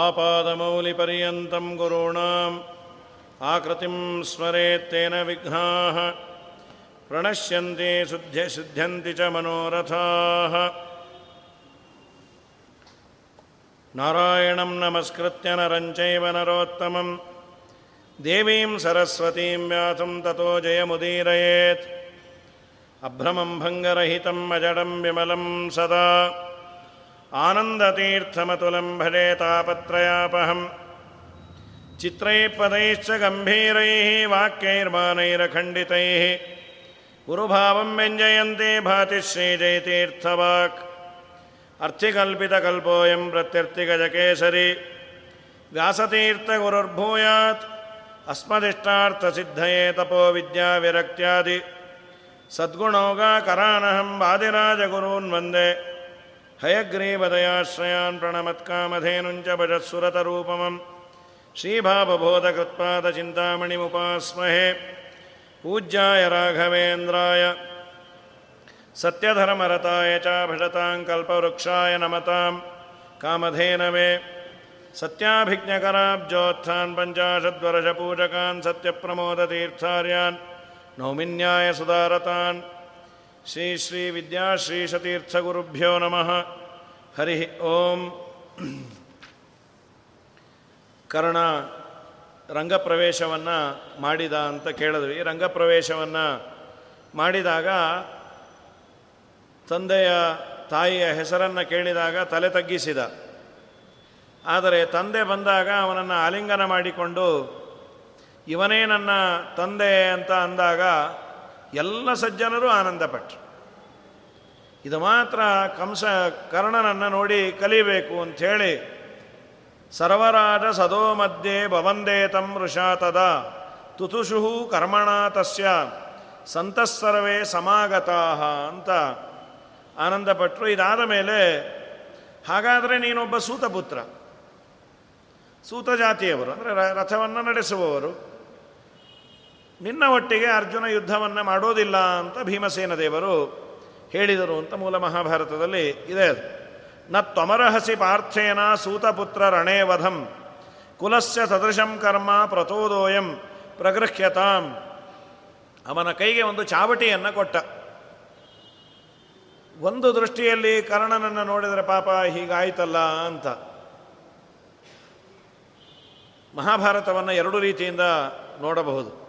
आपादमौलिपर्यन्तं गुरूणाम् आकृतिं स्मरेत्तेन विघ्नाः प्रणश्यन्ति शुद्ध्य सिद्ध्यन्ति च मनोरथाः नारायणं नमस्कृत्य नरञ्चैव नरोत्तमं देवीं सरस्वतीं व्यासं ततो जयमुदीरयेत् अभ्रमं भङ्गरहितम् अजडं विमलं सदा आनन्दतीर्थमतुलं भजे तापत्रयापहम् चित्रैः पदैश्च गम्भीरैः वाक्यैर्मानैरखण्डितैः गुरुभावं व्यञ्जयन्ते भाति श्रीजयतीर्थवाक् अर्थिकल्पितकल्पोऽयं प्रत्यर्थिगजकेसरी व्यासतीर्थगुरुर्भूयात् अस्मदिष्टार्थसिद्धये तपो विद्याविरक्त्यादि सद्गुणौगाकरानहं वादिराजगुरून् वन्दे हयग्रीवदयाश्रयान् प्रणमत्कामधेनुञ्च भजत्सुरतरूपमम् श्रीभावबोधकृत्पादचिन्तामणिमुपास्महे। पूज्याय राघवेन्द्राय। सत्यधर्मरताय च भजतां कल्पवृक्षाय नमतां कामधेनवे। सत्याभिज्ञकराब्जोत्थान् पञ्चाशद्वर्षपूजकान् सत्यप्रमोदतीर्थार्यान् ಶ್ರೀ ಶ್ರೀ ವಿದ್ಯಾಶ್ರೀಶತೀರ್ಥಗುರುಭ್ಯೋ ನಮಃ. ಹರಿ ಓಂ. ಕರ್ಣ ರಂಗಪ್ರವೇಶವನ್ನು ಮಾಡಿದ ಅಂತ ಕೇಳಿದ್ವಿ. ರಂಗಪ್ರವೇಶವನ್ನು ಮಾಡಿದಾಗ ತಂದೆಯ ತಾಯಿಯ ಹೆಸರನ್ನು ಕೇಳಿದಾಗ ತಲೆ ತಗ್ಗಿಸಿದ. ಆದರೆ ತಂದೆ ಬಂದಾಗ ಅವನನ್ನು ಆಲಿಂಗನ ಮಾಡಿಕೊಂಡು, ಇವನೇ ನನ್ನ ತಂದೆ ಅಂತ ಅಂದಾಗ ಎಲ್ಲ ಸಜ್ಜನರು ಆನಂದಪಟ್ಟರು ಇದು ಮಾತ್ರ ಕಂಸ ಕರ್ಣನನ್ನು ನೋಡಿ ಕಲಿಬೇಕು ಅಂಥೇಳಿ ಸರ್ವರಾಜ ಸದೋ ಮಧ್ಯೆ ಭವಂದೇತಂ ಋಷಾತದ ತುತುಷು ಕರ್ಮಣ ತಸ್ಯ ಸಂತಸ್ಸರ್ವೇ ಸಮಾಗತಾ ಅಂತ ಆನಂದಪಟ್ಟರು ಇದಾದ ಮೇಲೆ ಹಾಗಾದರೆ ನೀನೊಬ್ಬ ಸೂತಪುತ್ರ. ಸೂತ ಜಾತಿಯವರು ಅಂದರೆ ರಥವನ್ನು ನಡೆಸುವವರು. ನಿನ್ನ ಒಟ್ಟಿಗೆ ಅರ್ಜುನ ಯುದ್ಧವನ್ನು ಮಾಡೋದಿಲ್ಲ ಅಂತ ಭೀಮಸೇನ ದೇವರು ಹೇಳಿದರು ಅಂತ ಮೂಲ ಮಹಾಭಾರತದಲ್ಲಿ ಇದೆ ಅದು. ನ ತ್ವಮರಹಸಿ ಪಾರ್ಥೇನ ಸೂತಪುತ್ರ ರಣೇವಧಂ ಕುಲಸ್ಯ ಸದೃಶಂ ಕರ್ಮ ಪ್ರತೋದೋಯಂ ಪ್ರಗೃಹ್ಯತಾಂ. ಅವನ ಕೈಗೆ ಒಂದು ಚಾವಟಿಯನ್ನು ಕೊಟ್ಟ. ಒಂದು ದೃಷ್ಟಿಯಲ್ಲಿ ಕರ್ಣನನ್ನು ನೋಡಿದರೆ ಪಾಪ ಹೀಗಾಯ್ತಲ್ಲ ಅಂತ. ಮಹಾಭಾರತವನ್ನು ಎರಡು ರೀತಿಯಿಂದ ನೋಡಬಹುದು.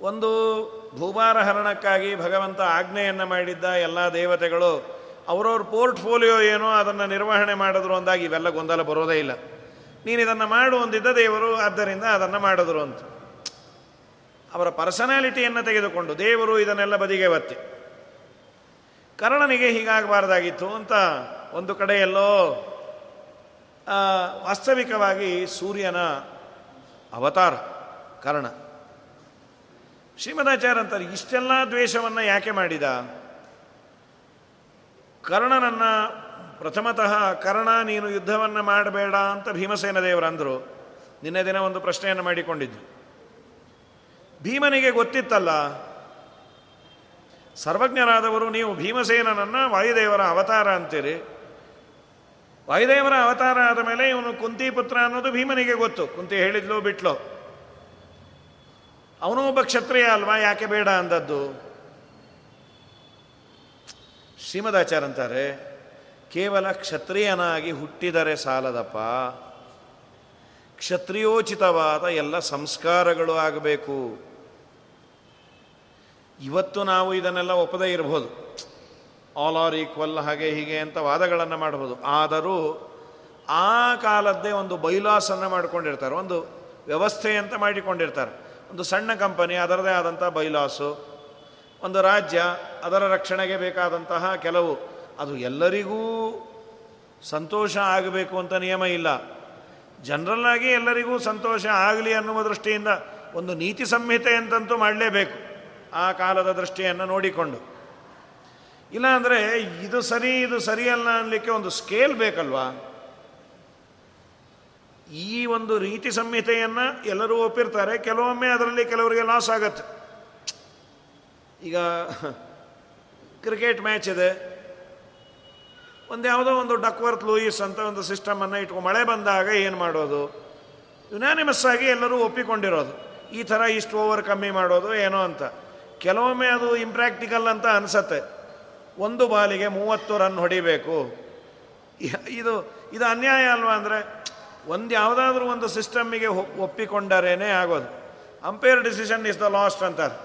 ಒಂದು ಭೂಭಾರ ಹರಣಕ್ಕಾಗಿ ಭಗವಂತ ಆಜ್ಞೆಯನ್ನು ಮಾಡಿದ್ದ ಎಲ್ಲ ದೇವತೆಗಳು, ಅವರವ್ರ ಪೋರ್ಟ್ಫೋಲಿಯೋ ಏನೋ ಅದನ್ನು ನಿರ್ವಹಣೆ ಮಾಡಿದ್ರು ಅಂದಾಗ ಇವೆಲ್ಲ ಗೊಂದಲ ಬರೋದೇ ಇಲ್ಲ. ನೀನು ಇದನ್ನು ಮಾಡು ಅಂದಿದ್ದ ದೇವರು, ಆದ್ದರಿಂದ ಅದನ್ನು ಮಾಡಿದ್ರು ಅಂತ. ಅವರ ಪರ್ಸನಾಲಿಟಿಯನ್ನು ತೆಗೆದುಕೊಂಡು ದೇವರು ಇದನ್ನೆಲ್ಲ ಬದಿಗೆ ಒತ್ತಿ. ಕರ್ಣನಿಗೆ ಹೀಗಾಗಬಾರ್ದಾಗಿತ್ತು ಅಂತ ಒಂದು ಕಡೆಯಲ್ಲೋ ವಾಸ್ತವಿಕವಾಗಿ ಸೂರ್ಯನ ಅವತಾರ ಕರ್ಣ. ಶ್ರೀಮದಾಚಾರ್ಯ ಅಂತಾರೆ, ಇಷ್ಟೆಲ್ಲ ದ್ವೇಷವನ್ನು ಯಾಕೆ ಮಾಡಿದ? ಕರ್ಣನನ್ನು ಪ್ರಥಮತಃ, ಕರ್ಣ, ನೀನು ಯುದ್ಧವನ್ನು ಮಾಡಬೇಡ ಅಂತ ಭೀಮಸೇನ ದೇವರಂದರು ನಿನ್ನೆ ದಿನ ಒಂದು ಪ್ರಶ್ನೆಯನ್ನು ಮಾಡಿಕೊಂಡಿದ್ದು ಭೀಮನಿಗೆ ಗೊತ್ತಿತ್ತಲ್ಲ, ಸರ್ವಜ್ಞರಾದವರು, ನೀವು ಭೀಮಸೇನನನ್ನು ವಾಯುದೇವರ ಅವತಾರ ಅಂತೀರಿ. ವಾಯುದೇವರ ಅವತಾರ ಆದ ಮೇಲೆ ಇವನು ಕುಂತಿ ಪುತ್ರ ಅನ್ನೋದು ಭೀಮನಿಗೆ ಗೊತ್ತು. ಕುಂತಿ ಹೇಳಿದ್ಲು, ಬಿಟ್ಲು. ಅವನು ಒಬ್ಬ ಕ್ಷತ್ರಿಯ ಅಲ್ವಾ? ಯಾಕೆ ಬೇಡ ಅಂದದ್ದು? ಶ್ರೀಮದಾಚಾರ್ಯ ಅಂತಾರೆ, ಕೇವಲ ಕ್ಷತ್ರಿಯನಾಗಿ ಹುಟ್ಟಿದರೆ ಸಾಲದಪ್ಪ. ಕ್ಷತ್ರಿಯೋಚಿತವಾದ ಎಲ್ಲ ಸಂಸ್ಕಾರಗಳು ಆಗಬೇಕು. ಇವತ್ತು ನಾವು ಇದನ್ನೆಲ್ಲ ಒಪ್ಪದೇ ಇರಬಹುದು ಆಲ್ ಆರ್ ಈಕ್ವಲ್ ಹಾಗೆ ಹೀಗೆ ಅಂತ ವಾದಗಳನ್ನು ಮಾಡಬಹುದು ಆದರೂ ಆ ಕಾಲದ್ದೇ ಒಂದು ಬೈಲಾಸನ್ನು ಮಾಡಿಕೊಂಡಿರ್ತಾರೆ. ಒಂದು ವ್ಯವಸ್ಥೆ ಅಂತ ಮಾಡಿಕೊಂಡಿರ್ತಾರೆ. ಒಂದು ಸಣ್ಣ ಕಂಪನಿ, ಅದರದೇ ಆದಂಥ ಬೈಲಾಸು, ಒಂದು ರಾಜ್ಯ, ಅದರ ರಕ್ಷಣೆಗೆ ಬೇಕಾದಂತಹ ಕೆಲವು. ಅದು ಎಲ್ಲರಿಗೂ ಸಂತೋಷ ಆಗಬೇಕು ಅಂತ ನಿಯಮ ಇಲ್ಲ. ಜನರಲ್ಲಾಗಿ ಎಲ್ಲರಿಗೂ ಸಂತೋಷ ಆಗಲಿ ಅನ್ನುವ ದೃಷ್ಟಿಯಿಂದ ಒಂದು ನೀತಿ ಸಂಹಿತೆ ಅಂತಂತೂ ಮಾಡಲೇಬೇಕು ಆ ಕಾಲದ ದೃಷ್ಟಿಯನ್ನು ನೋಡಿಕೊಂಡು. ಇಲ್ಲಾಂದರೆ ಇದು ಸರಿ, ಇದು ಸರಿಯಲ್ಲ ಅನ್ನಲಿಕ್ಕೆ ಒಂದು ಸ್ಕೇಲ್ ಬೇಕಲ್ವಾ? ಈ ಒಂದು ರೀತಿ ಸಂಹಿತೆಯನ್ನು ಎಲ್ಲರೂ ಒಪ್ಪಿರ್ತಾರೆ. ಕೆಲವೊಮ್ಮೆ ಅದರಲ್ಲಿ ಕೆಲವರಿಗೆ ಲಾಸ್ ಆಗತ್ತೆ. ಈಗ ಕ್ರಿಕೆಟ್ ಮ್ಯಾಚ್ ಇದೆ. ಒಂದು ಯಾವುದೋ ಒಂದು ಡಕ್ವರ್ತ್ ಲೂಯಿಸ್ ಅಂತ ಒಂದು ಸಿಸ್ಟಮನ್ನು ಇಟ್ಕೊಂಡು ಮಳೆ ಬಂದಾಗ ಏನು ಮಾಡೋದು? ಯುನಾನಿಮಸ್ ಆಗಿ ಎಲ್ಲರೂ ಒಪ್ಪಿಕೊಂಡಿರೋದು. ಈ ಥರ ಇಷ್ಟು ಓವರ್ ಕಮ್ಮಿ ಮಾಡೋದು ಏನೋ ಅಂತ. ಕೆಲವೊಮ್ಮೆ ಅದು ಇಂಪ್ರ್ಯಾಕ್ಟಿಕಲ್ ಅಂತ ಅನಿಸತ್ತೆ. ಒಂದು ಬಾಲಿಗೆ ಮೂವತ್ತು ರನ್ ಹೊಡಿಬೇಕು. ಇದು ಇದು ಅನ್ಯಾಯ ಅಲ್ವಾ ಅಂದರೆ ಒಂದು ಯಾವುದಾದ್ರೂ ಒಂದು ಸಿಸ್ಟಮ್ಮಿಗೆ ಒಪ್ಪಿಕೊಂಡರೇನೆ ಆಗೋದು. Umpire decision is the last ಅಂತಾರೆ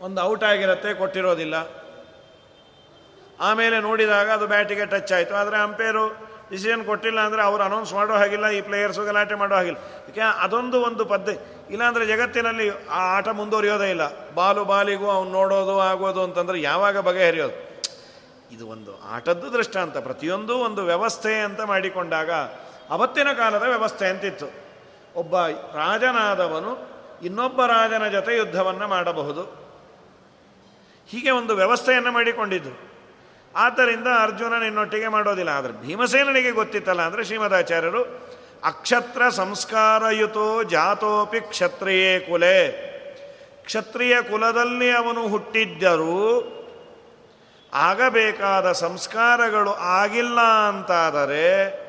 ಒಂದು ಔಟ್ ಆಗಿರುತ್ತೆ, ಕೊಟ್ಟಿರೋದಿಲ್ಲ. ಆಮೇಲೆ ನೋಡಿದಾಗ ಅದು ಬ್ಯಾಟಿಗೆ ಟಚ್ ಆಯಿತು. ಆದರೆ ಅಂಪೇರು ಡಿಸಿಷನ್ ಕೊಟ್ಟಿಲ್ಲ ಅಂದರೆ ಅವ್ರು ಅನೌನ್ಸ್ ಮಾಡೋ ಹಾಗಿಲ್ಲ, ಈ ಪ್ಲೇಯರ್ಸು ಗಲಾಟೆ ಮಾಡೋ ಹಾಗಿಲ್ಲ. ಯಾಕೆ, ಅದೊಂದು ಒಂದು ಪದ್ಧತಿ ಇಲ್ಲಾಂದರೆ ಜಗತ್ತಿನಲ್ಲಿ ಆ ಆಟ ಮುಂದುವರಿಯೋದೇ ಇಲ್ಲ. ಬಾಲು ಬಾಲಿಗೂ ಅವ್ನು ನೋಡೋದು, ಆಗೋದು ಅಂತಂದರೆ ಯಾವಾಗ ಬಗೆಹರಿಯೋದು? ಇದು ಒಂದು ಆಟದ್ದು ದೃಷ್ಟಾಂತ ಪ್ರತಿಯೊಂದು ಒಂದು ವ್ಯವಸ್ಥೆ ಅಂತ ಮಾಡಿಕೊಂಡಾಗ ಅವತ್ತಿನ ಕಾಲದ ವ್ಯವಸ್ಥೆ ಅಂತಿತ್ತು. ಒಬ್ಬ ರಾಜನಾದವನು ಇನ್ನೊಬ್ಬ ರಾಜನ ಜೊತೆ ಯುದ್ಧವನ್ನು ಮಾಡಬಹುದು. ಹೀಗೆ ಒಂದು ವ್ಯವಸ್ಥೆಯನ್ನು ಮಾಡಿಕೊಂಡಿದ್ದು. ಆದ್ದರಿಂದ ಅರ್ಜುನ ನಿನ್ನೊಟ್ಟಿಗೆ ಮಾಡೋದಿಲ್ಲ. ಆದರೆ ಭೀಮಸೇನನಿಗೆ ಗೊತ್ತಿತ್ತಲ್ಲ. ಅಂದರೆ ಶ್ರೀಮದಾಚಾರ್ಯರು, ಅಕ್ಷತ್ರ ಸಂಸ್ಕಾರಯುತೋ ಜಾತೋಪಿ ಕ್ಷತ್ರಿಯೇ ಕುಲೆ. ಕ್ಷತ್ರಿಯ ಕುಲದಲ್ಲಿ ಅವನು ಹುಟ್ಟಿದ್ದರೂ ಆಗಬೇಕಾದ ಸಂಸ್ಕಾರಗಳು ಆಗಿಲ್ಲ ಅಂತಾದರೆ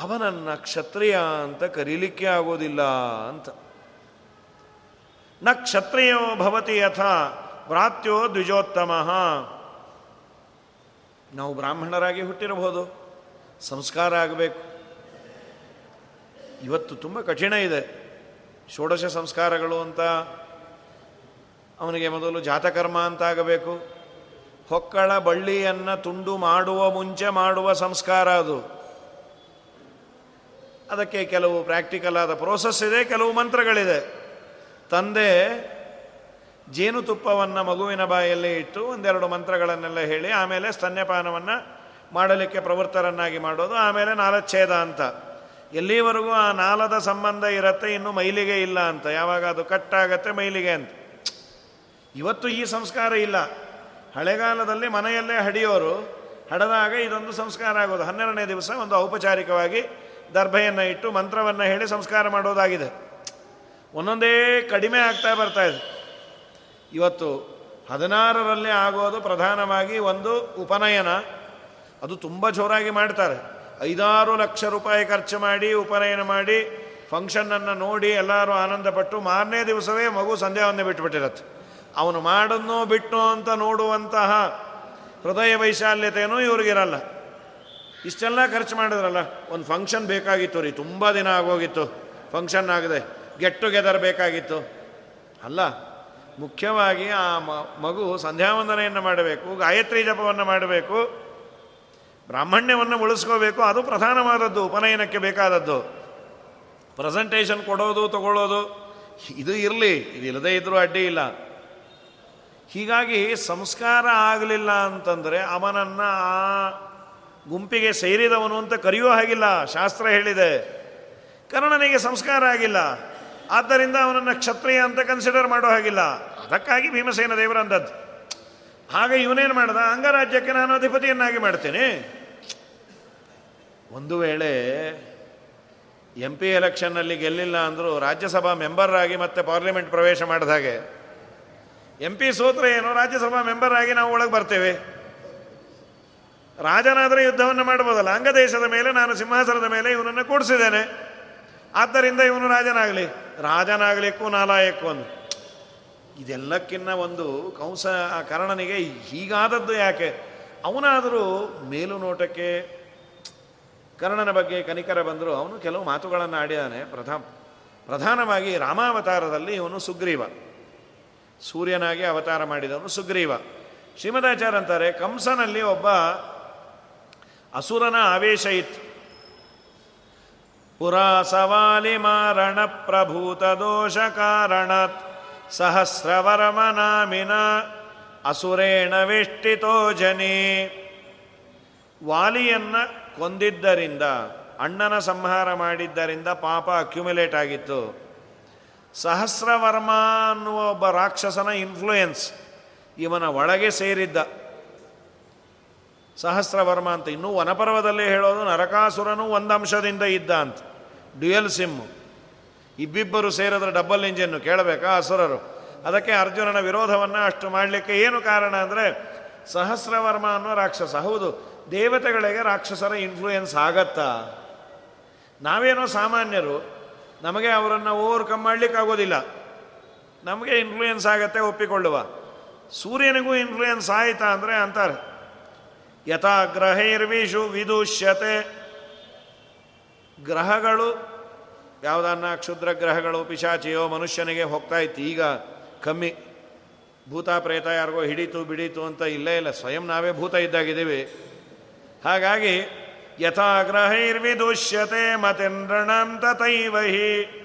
ಅವನನ್ನು ಕ್ಷತ್ರಿಯ ಅಂತ ಕರೀಲಿಕ್ಕೆ ಆಗೋದಿಲ್ಲ ಅಂತ. ನ ಕ್ಷತ್ರಿಯೋ ಭವತಿ ಯಥ ವ್ರಾತ್ಯೋ ದ್ವಿಜೋತ್ತಮ. ನಾವು ಬ್ರಾಹ್ಮಣರಾಗಿ ಹುಟ್ಟಿರಬಹುದು, ಸಂಸ್ಕಾರ ಆಗಬೇಕು. ಇವತ್ತು ತುಂಬ ಕಠಿಣ ಇದೆ ಷೋಡಶ ಸಂಸ್ಕಾರಗಳು ಅಂತ. ಅವನಿಗೆ ಮೊದಲು ಜಾತಕರ್ಮ ಅಂತ ಆಗಬೇಕು. ಹೊಕ್ಕಳ ಬಳ್ಳಿಯನ್ನು ತುಂಡು ಮಾಡುವ ಮುಂಚೆ ಮಾಡುವ ಸಂಸ್ಕಾರ ಅದು. ಅದಕ್ಕೆ ಕೆಲವು ಪ್ರಾಕ್ಟಿಕಲ್ ಆದ ಪ್ರೋಸೆಸ್ ಇದೆ, ಕೆಲವು ಮಂತ್ರಗಳಿದೆ. ತಂದೆ, ಜೇನುತುಪ್ಪವನ್ನು ಮಗುವಿನ ಬಾಯಲ್ಲಿ ಇಟ್ಟು ಒಂದೆರಡು ಮಂತ್ರಗಳನ್ನೆಲ್ಲ ಹೇಳಿ, ಆಮೇಲೆ ಸ್ತನ್ಯಪಾನವನ್ನು ಮಾಡಲಿಕ್ಕೆ ಪ್ರವೃತ್ತರನ್ನಾಗಿ ಮಾಡೋದು, ಆಮೇಲೆ ನಾಲಚ್ಛೇದ ಅಂತ. ಎಲ್ಲಿವರೆಗೂ ಆ ನಾಲದ ಸಂಬಂಧ ಇರುತ್ತೆ, ಇನ್ನು ಮೈಲಿಗೆ ಇಲ್ಲ ಅಂತ. ಯಾವಾಗ ಅದು ಕಟ್ಟಾಗತ್ತೆ ಮೈಲಿಗೆ ಅಂತ. ಇವತ್ತು ಈ ಸಂಸ್ಕಾರ ಇಲ್ಲ. ಹಳೆಗಾಲದಲ್ಲಿ ಮನೆಯಲ್ಲೇ ಹಡಿಯೋರು, ಹಡದಾಗ ಇದೊಂದು ಸಂಸ್ಕಾರ ಆಗೋದು. ಹನ್ನೆರಡನೇ ದಿವಸ ಒಂದು ಔಪಚಾರಿಕವಾಗಿ ದರ್ಭೆಯನ್ನು ಇಟ್ಟು ಮಂತ್ರವನ್ನು ಹೇಳಿ ಸಂಸ್ಕಾರ ಮಾಡೋದಾಗಿದೆ. ಒಂದೊಂದೇ ಕಡಿಮೆ ಆಗ್ತಾ ಬರ್ತಾ ಇದೆ. ಇವತ್ತು ಹದಿನಾರರಲ್ಲಿ ಆಗೋದು ಪ್ರಧಾನವಾಗಿ ಒಂದು ಉಪನಯನ. ಅದು ತುಂಬ ಜೋರಾಗಿ ಮಾಡ್ತಾರೆ. ಐದಾರು ಲಕ್ಷ ರೂಪಾಯಿ ಖರ್ಚು ಮಾಡಿ, ಉಪನಯನ ಮಾಡಿ ಫಂಕ್ಷನನ್ನು ನೋಡಿ ಎಲ್ಲರೂ ಆನಂದಪಟ್ಟು ಮಾರನೇ ದಿವಸವೇ ಮಗು ಸಂಧ್ಯಾವನ್ನೇ ಬಿಟ್ಟುಬಿಟ್ಟಿರತ್ತೆ ಅವನು ಮಾಡನ್ನೋ ಬಿಟ್ಟು ಅಂತ ನೋಡುವಂತಹ ಹೃದಯ ವೈಶಾಲ್ಯತೆಯೂ ಇವ್ರಿಗಿರಲ್ಲ. ಇಷ್ಟೆಲ್ಲ ಖರ್ಚು ಮಾಡಿದ್ರಲ್ಲ, ಒಂದು ಫಂಕ್ಷನ್ ಬೇಕಾಗಿತ್ತು ರೀ, ತುಂಬ ದಿನ ಆಗೋಗಿತ್ತು. ಫಂಕ್ಷನ್ ಆಗದೆ ಗೆಟ್ ಟುಗೆದರ್ ಬೇಕಾಗಿತ್ತು. ಅಲ್ಲ, ಮುಖ್ಯವಾಗಿ ಆ ಮಗು ಸಂಧ್ಯಾವಂದನೆಯನ್ನು ಮಾಡಬೇಕು, ಗಾಯತ್ರಿ ಜಪವನ್ನು ಮಾಡಬೇಕು, ಬ್ರಾಹ್ಮಣ್ಯವನ್ನು ಉಳಿಸ್ಕೋಬೇಕು, ಅದು ಪ್ರಧಾನವಾದದ್ದು, ಉಪನಯನಕ್ಕೆ ಬೇಕಾದದ್ದು. ಪ್ರೆಸೆಂಟೇಷನ್ ಕೊಡೋದು, ತಗೊಳ್ಳೋದು, ಇದು ಇರಲಿ, ಇದು ಇಲ್ಲದೇ ಇದ್ದರೂ ಅಡ್ಡಿ ಇಲ್ಲ. ಹೀಗಾಗಿ ಸಂಸ್ಕಾರ ಆಗಲಿಲ್ಲ ಅಂತಂದರೆ ಅವನನ್ನು ಆ ಗುಂಪಿಗೆ ಸೇರಿದವನು ಅಂತ ಕರೆಯೋ ಹಾಗಿಲ್ಲ. ಶಾಸ್ತ್ರ ಹೇಳಿದೆ. ಕರ್ಣನಿಗೆ ಸಂಸ್ಕಾರ ಆಗಿಲ್ಲ. ಆದ್ದರಿಂದ ಅವನನ್ನು ಕ್ಷತ್ರಿಯ ಅಂತ ಕನ್ಸಿಡರ್ ಮಾಡೋ ಹಾಗಿಲ್ಲ. ಅದಕ್ಕಾಗಿ ಭೀಮಸೇನ ದೇವರಂದದ್ದು ಹಾಗೆ ಇವನೇನು ಮಾಡ್ದ? ಅಂಗರಾಜ್ಯಕ್ಕೆ ನಾನು ಅಧಿಪತಿಯನ್ನಾಗಿ ಮಾಡ್ತೀನಿ. ಒಂದು ವೇಳೆ ಎಂ ಪಿ ಎಲೆಕ್ಷನ್ನಲ್ಲಿ ಗೆಲ್ಲಿಲ್ಲ ಅಂದರೂ ರಾಜ್ಯಸಭಾ ಮೆಂಬರ್ ಆಗಿ ಮತ್ತೆ ಪಾರ್ಲಿಮೆಂಟ್ ಪ್ರವೇಶ ಮಾಡಿದ ಹಾಗೆ. ಎಂ ಪಿ ಸೋತ್ರ ಏನು ರಾಜ್ಯಸಭಾ ಮೆಂಬರ್ ಆಗಿ ನಾವು ಒಳಗೆ ಬರ್ತೇವೆ. ರಾಜನಾದರೆ ಯುದ್ಧವನ್ನು ಮಾಡ್ಬೋದಲ್ಲ? ಅಂಗದೇಶದ ಮೇಲೆ ನಾನು ಸಿಂಹಾಸನದ ಮೇಲೆ ಇವನನ್ನು ಕೂಡಿಸಿದ್ದೇನೆ. ಆದ್ದರಿಂದ ಇವನು ರಾಜನಾಗಲಿ. ರಾಜನಾಗಲಿಕ್ಕೂ ನಾಲಾಯಕ್ಕೂ ಅಂತ ಇದೆಲ್ಲಕ್ಕಿನ್ನ ಒಂದು ಕಂಸ ಆ ಕರ್ಣನಿಗೆ ಹೀಗಾದದ್ದು ಯಾಕೆ? ಅವನಾದರೂ ಮೇಲು ನೋಟಕ್ಕೆ ಕರ್ಣನ ಬಗ್ಗೆ ಕನಿಕರ ಬಂದರೂ ಅವನು ಕೆಲವು ಮಾತುಗಳನ್ನು ಆಡಿದಾನೆ. ಪ್ರಥಮ, ಪ್ರಧಾನವಾಗಿ ರಾಮಾವತಾರದಲ್ಲಿ ಇವನು ಸುಗ್ರೀವ. ಸೂರ್ಯನಾಗಿ ಅವತಾರ ಮಾಡಿದವನು ಸುಗ್ರೀವ. ಶ್ರೀಮದಾಚಾರ್ಯ ಅಂತಾರೆ ಕಂಸನಲ್ಲಿ ಒಬ್ಬ ಅಸುರನ ಆವೇಶ ಇತ್ತು. ಪುರಾ ಸವಾಲಿ ಮಾರಣ ಪ್ರಭೂತ ದೋಷ ಕಾರಣತ್ ಸಹಸ್ರವರಮನಾಮಿನ ಅಸುರೇಣ ವೇಷ್ಟಿತೋ ಜನಿ. ವಾಲಿಯನ್ನ ಕೊಂದಿದ್ದರಿಂದ, ಅಣ್ಣನ ಸಂಹಾರ ಮಾಡಿದ್ದರಿಂದ ಪಾಪ ಅಕ್ಯುಮುಲೇಟ್ ಆಗಿತ್ತು. ಸಹಸ್ರವರ್ಮ ಅನ್ನುವ ಒಬ್ಬ ರಾಕ್ಷಸನ ಇನ್ಫ್ಲೂಯೆನ್ಸ್ ಇವನ ಒಳಗೆ ಸೇರಿದ್ದ. ಸಹಸ್ರವರ್ಮ ಅಂತ. ಇನ್ನೂ ವನಪರ್ವದಲ್ಲೇ ಹೇಳೋದು ನರಕಾಸುರನು ಒಂದು ಅಂಶದಿಂದ ಇದ್ದ ಅಂತ. ಡ್ಯುಯಲ್ ಸಿಮ್ ಇಬ್ಬಿಬ್ಬರು ಸೇರಿದ್ರೆ ಡಬಲ್ ಇಂಜಿನ್ನು, ಕೇಳಬೇಕಾ ಅಸುರರು? ಅದಕ್ಕೆ ಅರ್ಜುನನ ವಿರೋಧವನ್ನು ಅಷ್ಟು ಮಾಡಲಿಕ್ಕೆ ಏನು ಕಾರಣ ಅಂದರೆ ಸಹಸ್ರವರ್ಮ ಅನ್ನೋ ರಾಕ್ಷಸ. ಹೌದು, ದೇವತೆಗಳಿಗೆ ರಾಕ್ಷಸರ ಇನ್ಫ್ಲೂಯೆನ್ಸ್ ಆಗತ್ತಾ? ನಾವೇನೋ ಸಾಮಾನ್ಯರು, ನಮಗೆ ಅವರನ್ನು ಓವರ್ಕಮ್ ಆಗೋದಿಲ್ಲ ನಮಗೆ ಇನ್ಫ್ಲೂಯೆನ್ಸ್ ಆಗತ್ತೆ ಒಪ್ಪಿಕೊಳ್ಳುವ. ಸೂರ್ಯನಿಗೂ ಇನ್ಫ್ಲೂಯೆನ್ಸ್ ಆಯಿತಾ ಅಂದರೆ ಅಂತಾರೆ. ಯಥಾ ಗ್ರಹೈರ್ವಿಷು ವಿದುಷ್ಯತೆ. ಗ್ರಹಗಳು, ಯಾವುದನ್ನ ಕ್ಷುದ್ರ ಗ್ರಹಗಳು, ಪಿಶಾಚಿಯೋ ಮನುಷ್ಯನಿಗೆ ಹೋಗ್ತಾ ಇತ್ತು. ಈಗ ಕಮ್ಮಿ. ಭೂತ ಪ್ರೇತ ಯಾರಿಗೋ ಹಿಡಿತು ಬಿಡೀತು ಅಂತ ಇಲ್ಲೇ ಇಲ್ಲ. ಸ್ವಯಂ ನಾವೇ ಭೂತ ಇದ್ದಾಗಿದ್ದೀವಿ. ಹಾಗಾಗಿ ಯಥಾ ಗ್ರಹೈರ್ವಿದುಷ್ಯತೆ ಮತೆಂದ್ರಣಂ ತೈವಹಿ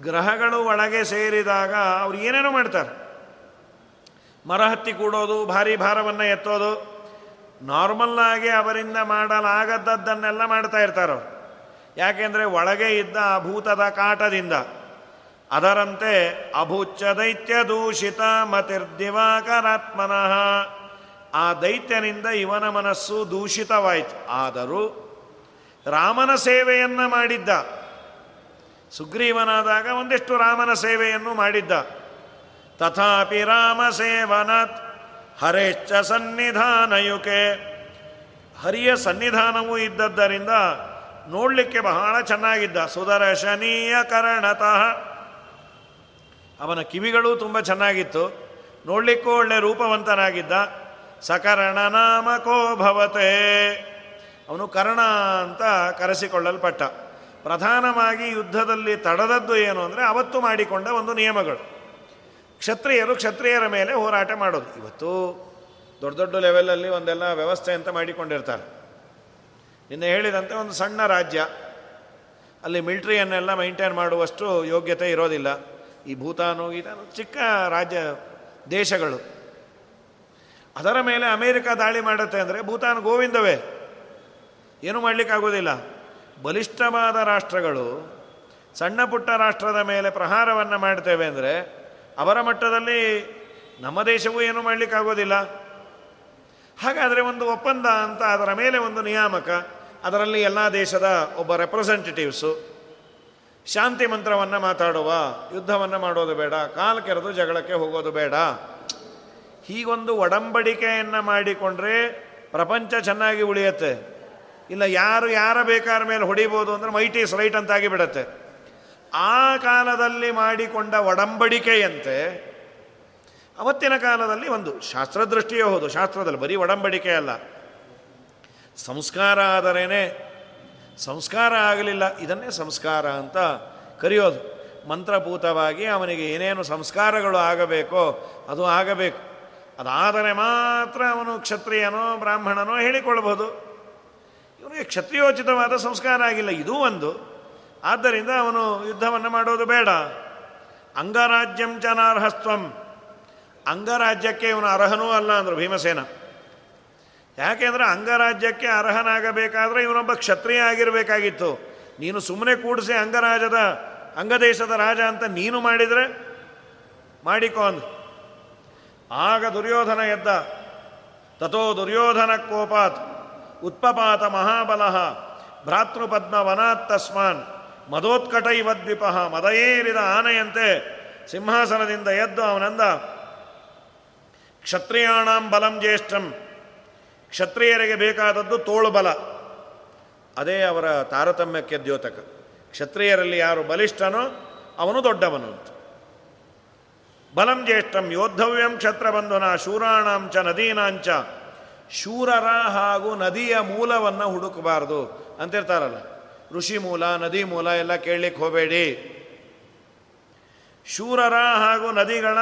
ಗ್ರಹಗಳು ಒಳಗೆ ಸೇರಿದಾಗ ಅವ್ರು ಏನೇನೋ ಮಾಡ್ತಾರೆ. ಮರ ಹತ್ತಿ ಕೂಡೋದು, ಭಾರಿ ಭಾರವನ್ನು ಎತ್ತೋದು ನಾರ್ಮಲ್ ಆಗಿ ಅವರಿಂದ ಮಾಡಲಾಗದ್ದನ್ನೆಲ್ಲ ಮಾಡ್ತಾ ಇರ್ತಾರೋ ಯಾಕೆಂದರೆ ಒಳಗೆ ಇದ್ದ ಭೂತದ ಕಾಟದಿಂದ, ಅದರಂತೆ ಅಭೂಚ್ಛ ದೈತ್ಯ ದೂಷಿತ ಮತಿರ್ದಿವಾಕರಾತ್ಮನಃ, ಆ ದೈತ್ಯನಿಂದ ಇವನ ಮನಸ್ಸು ದೂಷಿತವಾಯಿತು. ಆದರೂ ರಾಮನ ಸೇವೆಯನ್ನು ಮಾಡಿದ್ದ, ಸುಗ್ರೀವನಾದಾಗ ಒಂದಿಷ್ಟು ರಾಮನ ಸೇವೆಯನ್ನು ಮಾಡಿದ್ದ. ತಥಾಪಿ ರಾಮ ಸೇವನತ್ ಹರೇಶ್ಚ ಸನ್ನಿಧಾನಯುಕೆ. ಹರಿಯ ಸನ್ನಿಧಾನವೂ ಇದ್ದದ್ದರಿಂದ ನೋಡಲಿಕ್ಕೆ ಬಹಳ ಚೆನ್ನಾಗಿದ್ದ. ಸುದರ್ಶನೀಯ ಕರ್ಣತಃ. ಅವನ ಕಿವಿಗಳು ತುಂಬ ಚೆನ್ನಾಗಿತ್ತು. ನೋಡಲಿಕ್ಕೂ ಒಳ್ಳೆ ರೂಪವಂತನಾಗಿದ್ದ. ಸಕರ್ಣ ನಾಮಕೋ ಭವತೆ. ಅವನು ಕರ್ಣ ಅಂತ ಕರೆಸಿಕೊಳ್ಳಲ್ಪಟ್ಟ. ಪ್ರಧಾನವಾಗಿ ಯುದ್ಧದಲ್ಲಿ ತಡದದ್ದು ಏನು ಅಂದರೆ ಅವತ್ತು ಮಾಡಿಕೊಂಡ ಒಂದು ನಿಯಮಗಳು. ಕ್ಷತ್ರಿಯರು ಕ್ಷತ್ರಿಯರ ಮೇಲೆ ಹೋರಾಟ ಮಾಡೋದು. ಇವತ್ತು ದೊಡ್ಡ ದೊಡ್ಡ ಲೆವೆಲಲ್ಲಿ ಒಂದೆಲ್ಲ ವ್ಯವಸ್ಥೆ ಅಂತ ಮಾಡಿಕೊಂಡಿರ್ತಾರೆ. ನಿನ್ನೆ ಹೇಳಿದಂತೆ ಒಂದು ಸಣ್ಣ ರಾಜ್ಯ. ಅಲ್ಲಿ ಮಿಲ್ಟ್ರಿಯನ್ನೆಲ್ಲ ಮೈಂಟೈನ್ ಮಾಡುವಷ್ಟು ಯೋಗ್ಯತೆ ಇರೋದಿಲ್ಲ. ಈ ಭೂತಾನು ಗೀತಾನು ಚಿಕ್ಕ ರಾಜ್ಯ, ದೇಶಗಳು. ಅದರ ಮೇಲೆ ಅಮೇರಿಕ ದಾಳಿ ಮಾಡುತ್ತೆ ಅಂದರೆ ಭೂತಾನ್ ಗೋವಿಂದವೇ. ಏನು ಮಾಡಲಿಕ್ಕಾಗೋದಿಲ್ಲ. ಬಲಿಷ್ಠವಾದ ರಾಷ್ಟ್ರಗಳು ಸಣ್ಣ ಪುಟ್ಟ ರಾಷ್ಟ್ರದ ಮೇಲೆ ಪ್ರಹಾರವನ್ನು ಮಾಡ್ತೇವೆ ಅಂದರೆ ಅವರ ಮಟ್ಟದಲ್ಲಿ ನಮ್ಮ ದೇಶವೂ ಏನೂ ಮಾಡಲಿಕ್ಕಾಗೋದಿಲ್ಲ. ಹಾಗಾದರೆ ಒಂದು ಒಪ್ಪಂದ ಅಂತ ಅದರ ಮೇಲೆ ಒಂದು ನಿಯಾಮಕ, ಅದರಲ್ಲಿ ಎಲ್ಲ ದೇಶದ ಒಬ್ಬ ರೆಪ್ರೆಸೆಂಟೇಟಿವ್ಸು ಶಾಂತಿ ಮಂತ್ರವನ್ನು ಮಾತಾಡುವ, ಯುದ್ಧವನ್ನು ಮಾಡೋದು ಬೇಡ, ಕಾಲು ಕೆರೆದು ಜಗಳಕ್ಕೆ ಹೋಗೋದು ಬೇಡ. ಹೀಗೊಂದು ಒಡಂಬಡಿಕೆಯನ್ನು ಮಾಡಿಕೊಂಡ್ರೆ ಪ್ರಪಂಚ ಚೆನ್ನಾಗಿ ಉಳಿಯುತ್ತೆ. ಇಲ್ಲ ಯಾರು ಯಾರ ಬೇಕಾದ ಮೇಲೆ ಹೊಡಿಬೋದು ಅಂದರೆ ಮೈಟ್ ಈಸ್ ರೈಟ್ ಅಂತಾಗಿ ಬಿಡತ್ತೆ. ಆ ಕಾಲದಲ್ಲಿ ಮಾಡಿಕೊಂಡ ಒಡಂಬಡಿಕೆಯಂತೆ ಅವತ್ತಿನ ಕಾಲದಲ್ಲಿ ಒಂದು ಶಾಸ್ತ್ರದೃಷ್ಟಿಯೇ ಹೌದು. ಶಾಸ್ತ್ರದಲ್ಲಿ ಬರೀ ಒಡಂಬಡಿಕೆ ಅಲ್ಲ. ಸಂಸ್ಕಾರ ಆದರೇನೆ ಸಂಸ್ಕಾರ ಆಗಲಿಲ್ಲ, ಇದನ್ನೇ ಸಂಸ್ಕಾರ ಅಂತ ಕರೆಯೋದು. ಮಂತ್ರಭೂತವಾಗಿ ಅವನಿಗೆ ಏನೇನು ಸಂಸ್ಕಾರಗಳು ಆಗಬೇಕೋ ಅದು ಆಗಬೇಕು. ಅದಾದರೆ ಮಾತ್ರ ಅವನು ಕ್ಷತ್ರಿಯನೋ ಬ್ರಾಹ್ಮಣನೋ ಹೇಳಿಕೊಳ್ಬೋದು ಇವನಿಗೆ ಕ್ಷತ್ರಿಯೋಚಿತವಾದ ಸಂಸ್ಕಾರ ಆಗಿಲ್ಲ, ಇದೂ ಒಂದು. ಆದ್ದರಿಂದ ಅವನು ಯುದ್ಧವನ್ನು ಮಾಡೋದು ಬೇಡ. ಅಂಗರಾಜ್ಯಂ ಚನಾರ್ಹಸ್ತ್ವಂ ಅಂಗರಾಜ್ಯಕ್ಕೆ ಇವನು ಅರ್ಹನೂ ಅಲ್ಲ ಅಂದರು ಭೀಮಸೇನ. ಯಾಕೆಂದರೆ ಅಂಗರಾಜ್ಯಕ್ಕೆ ಅರ್ಹನಾಗಬೇಕಾದ್ರೆ ಇವನೊಬ್ಬ ಕ್ಷತ್ರಿಯ ಆಗಿರಬೇಕಾಗಿತ್ತು. ನೀನು ಸುಮ್ಮನೆ ಕೂಡಿಸಿ ಅಂಗರಾಜದ, ಅಂಗದೇಶದ ರಾಜ ಅಂತ ನೀನು ಮಾಡಿದರೆ ಮಾಡಿಕೋ ಅಂದ. ಆಗ ದುರ್ಯೋಧನ ಎದ್ದ. ತಥೋ ದುರ್ಯೋಧನ ಕೋಪಾತ್. ಉತ್ಪಪಾತ ಮಹಾಬಲ. ಭ್ರಾತೃಪದ್ಮ ವನಾತ್ ತಸ್ಮಾನ್. ಮದೋತ್ಕಟೈವದ್ವಿಪ ಮದಯೇರಿದ ಆನೆಯಂತೆ ಸಿಂಹಾಸನದಿಂದ ಎದ್ದು ಅವನಂದ, ಕ್ಷತ್ರಿಯಾಣಾಂ ಬಲಂ ಜ್ಯೇಷ್ಠಂ, ಕ್ಷತ್ರಿಯರಿಗೆ ಬೇಕಾದದ್ದು ತೋಳು ಬಲ. ಅದೇ ಅವರ ತಾರತಮ್ಯಕ್ಕೆ ದ್ಯೋತಕ ಕ್ಷತ್ರಿಯರಲ್ಲಿ ಯಾರು ಬಲಿಷ್ಠನೋ ಅವನು ದೊಡ್ಡವನು ಬಲಂ ಜ್ಯೇಷ್ಠಂ ಯೋದ್ಧವ್ಯಂ ಕ್ಷತ್ರಬಂಧುನ ಶೂರಾಣಾಂಚ ನದೀನಾಂಚ ಶೂರರ ಹಾಗೂ ನದಿಯ ಮೂಲವನ್ನು ಹುಡುಕಬಾರದು ಅಂತಿರ್ತಾರಲ್ಲ. ಋಷಿ ಮೂಲ, ನದಿ ಮೂಲ ಎಲ್ಲ ಕೇಳಲಿಕ್ಕೆ ಹೋಗಬೇಡಿ. ಶೂರರ ಹಾಗೂ ನದಿಗಳ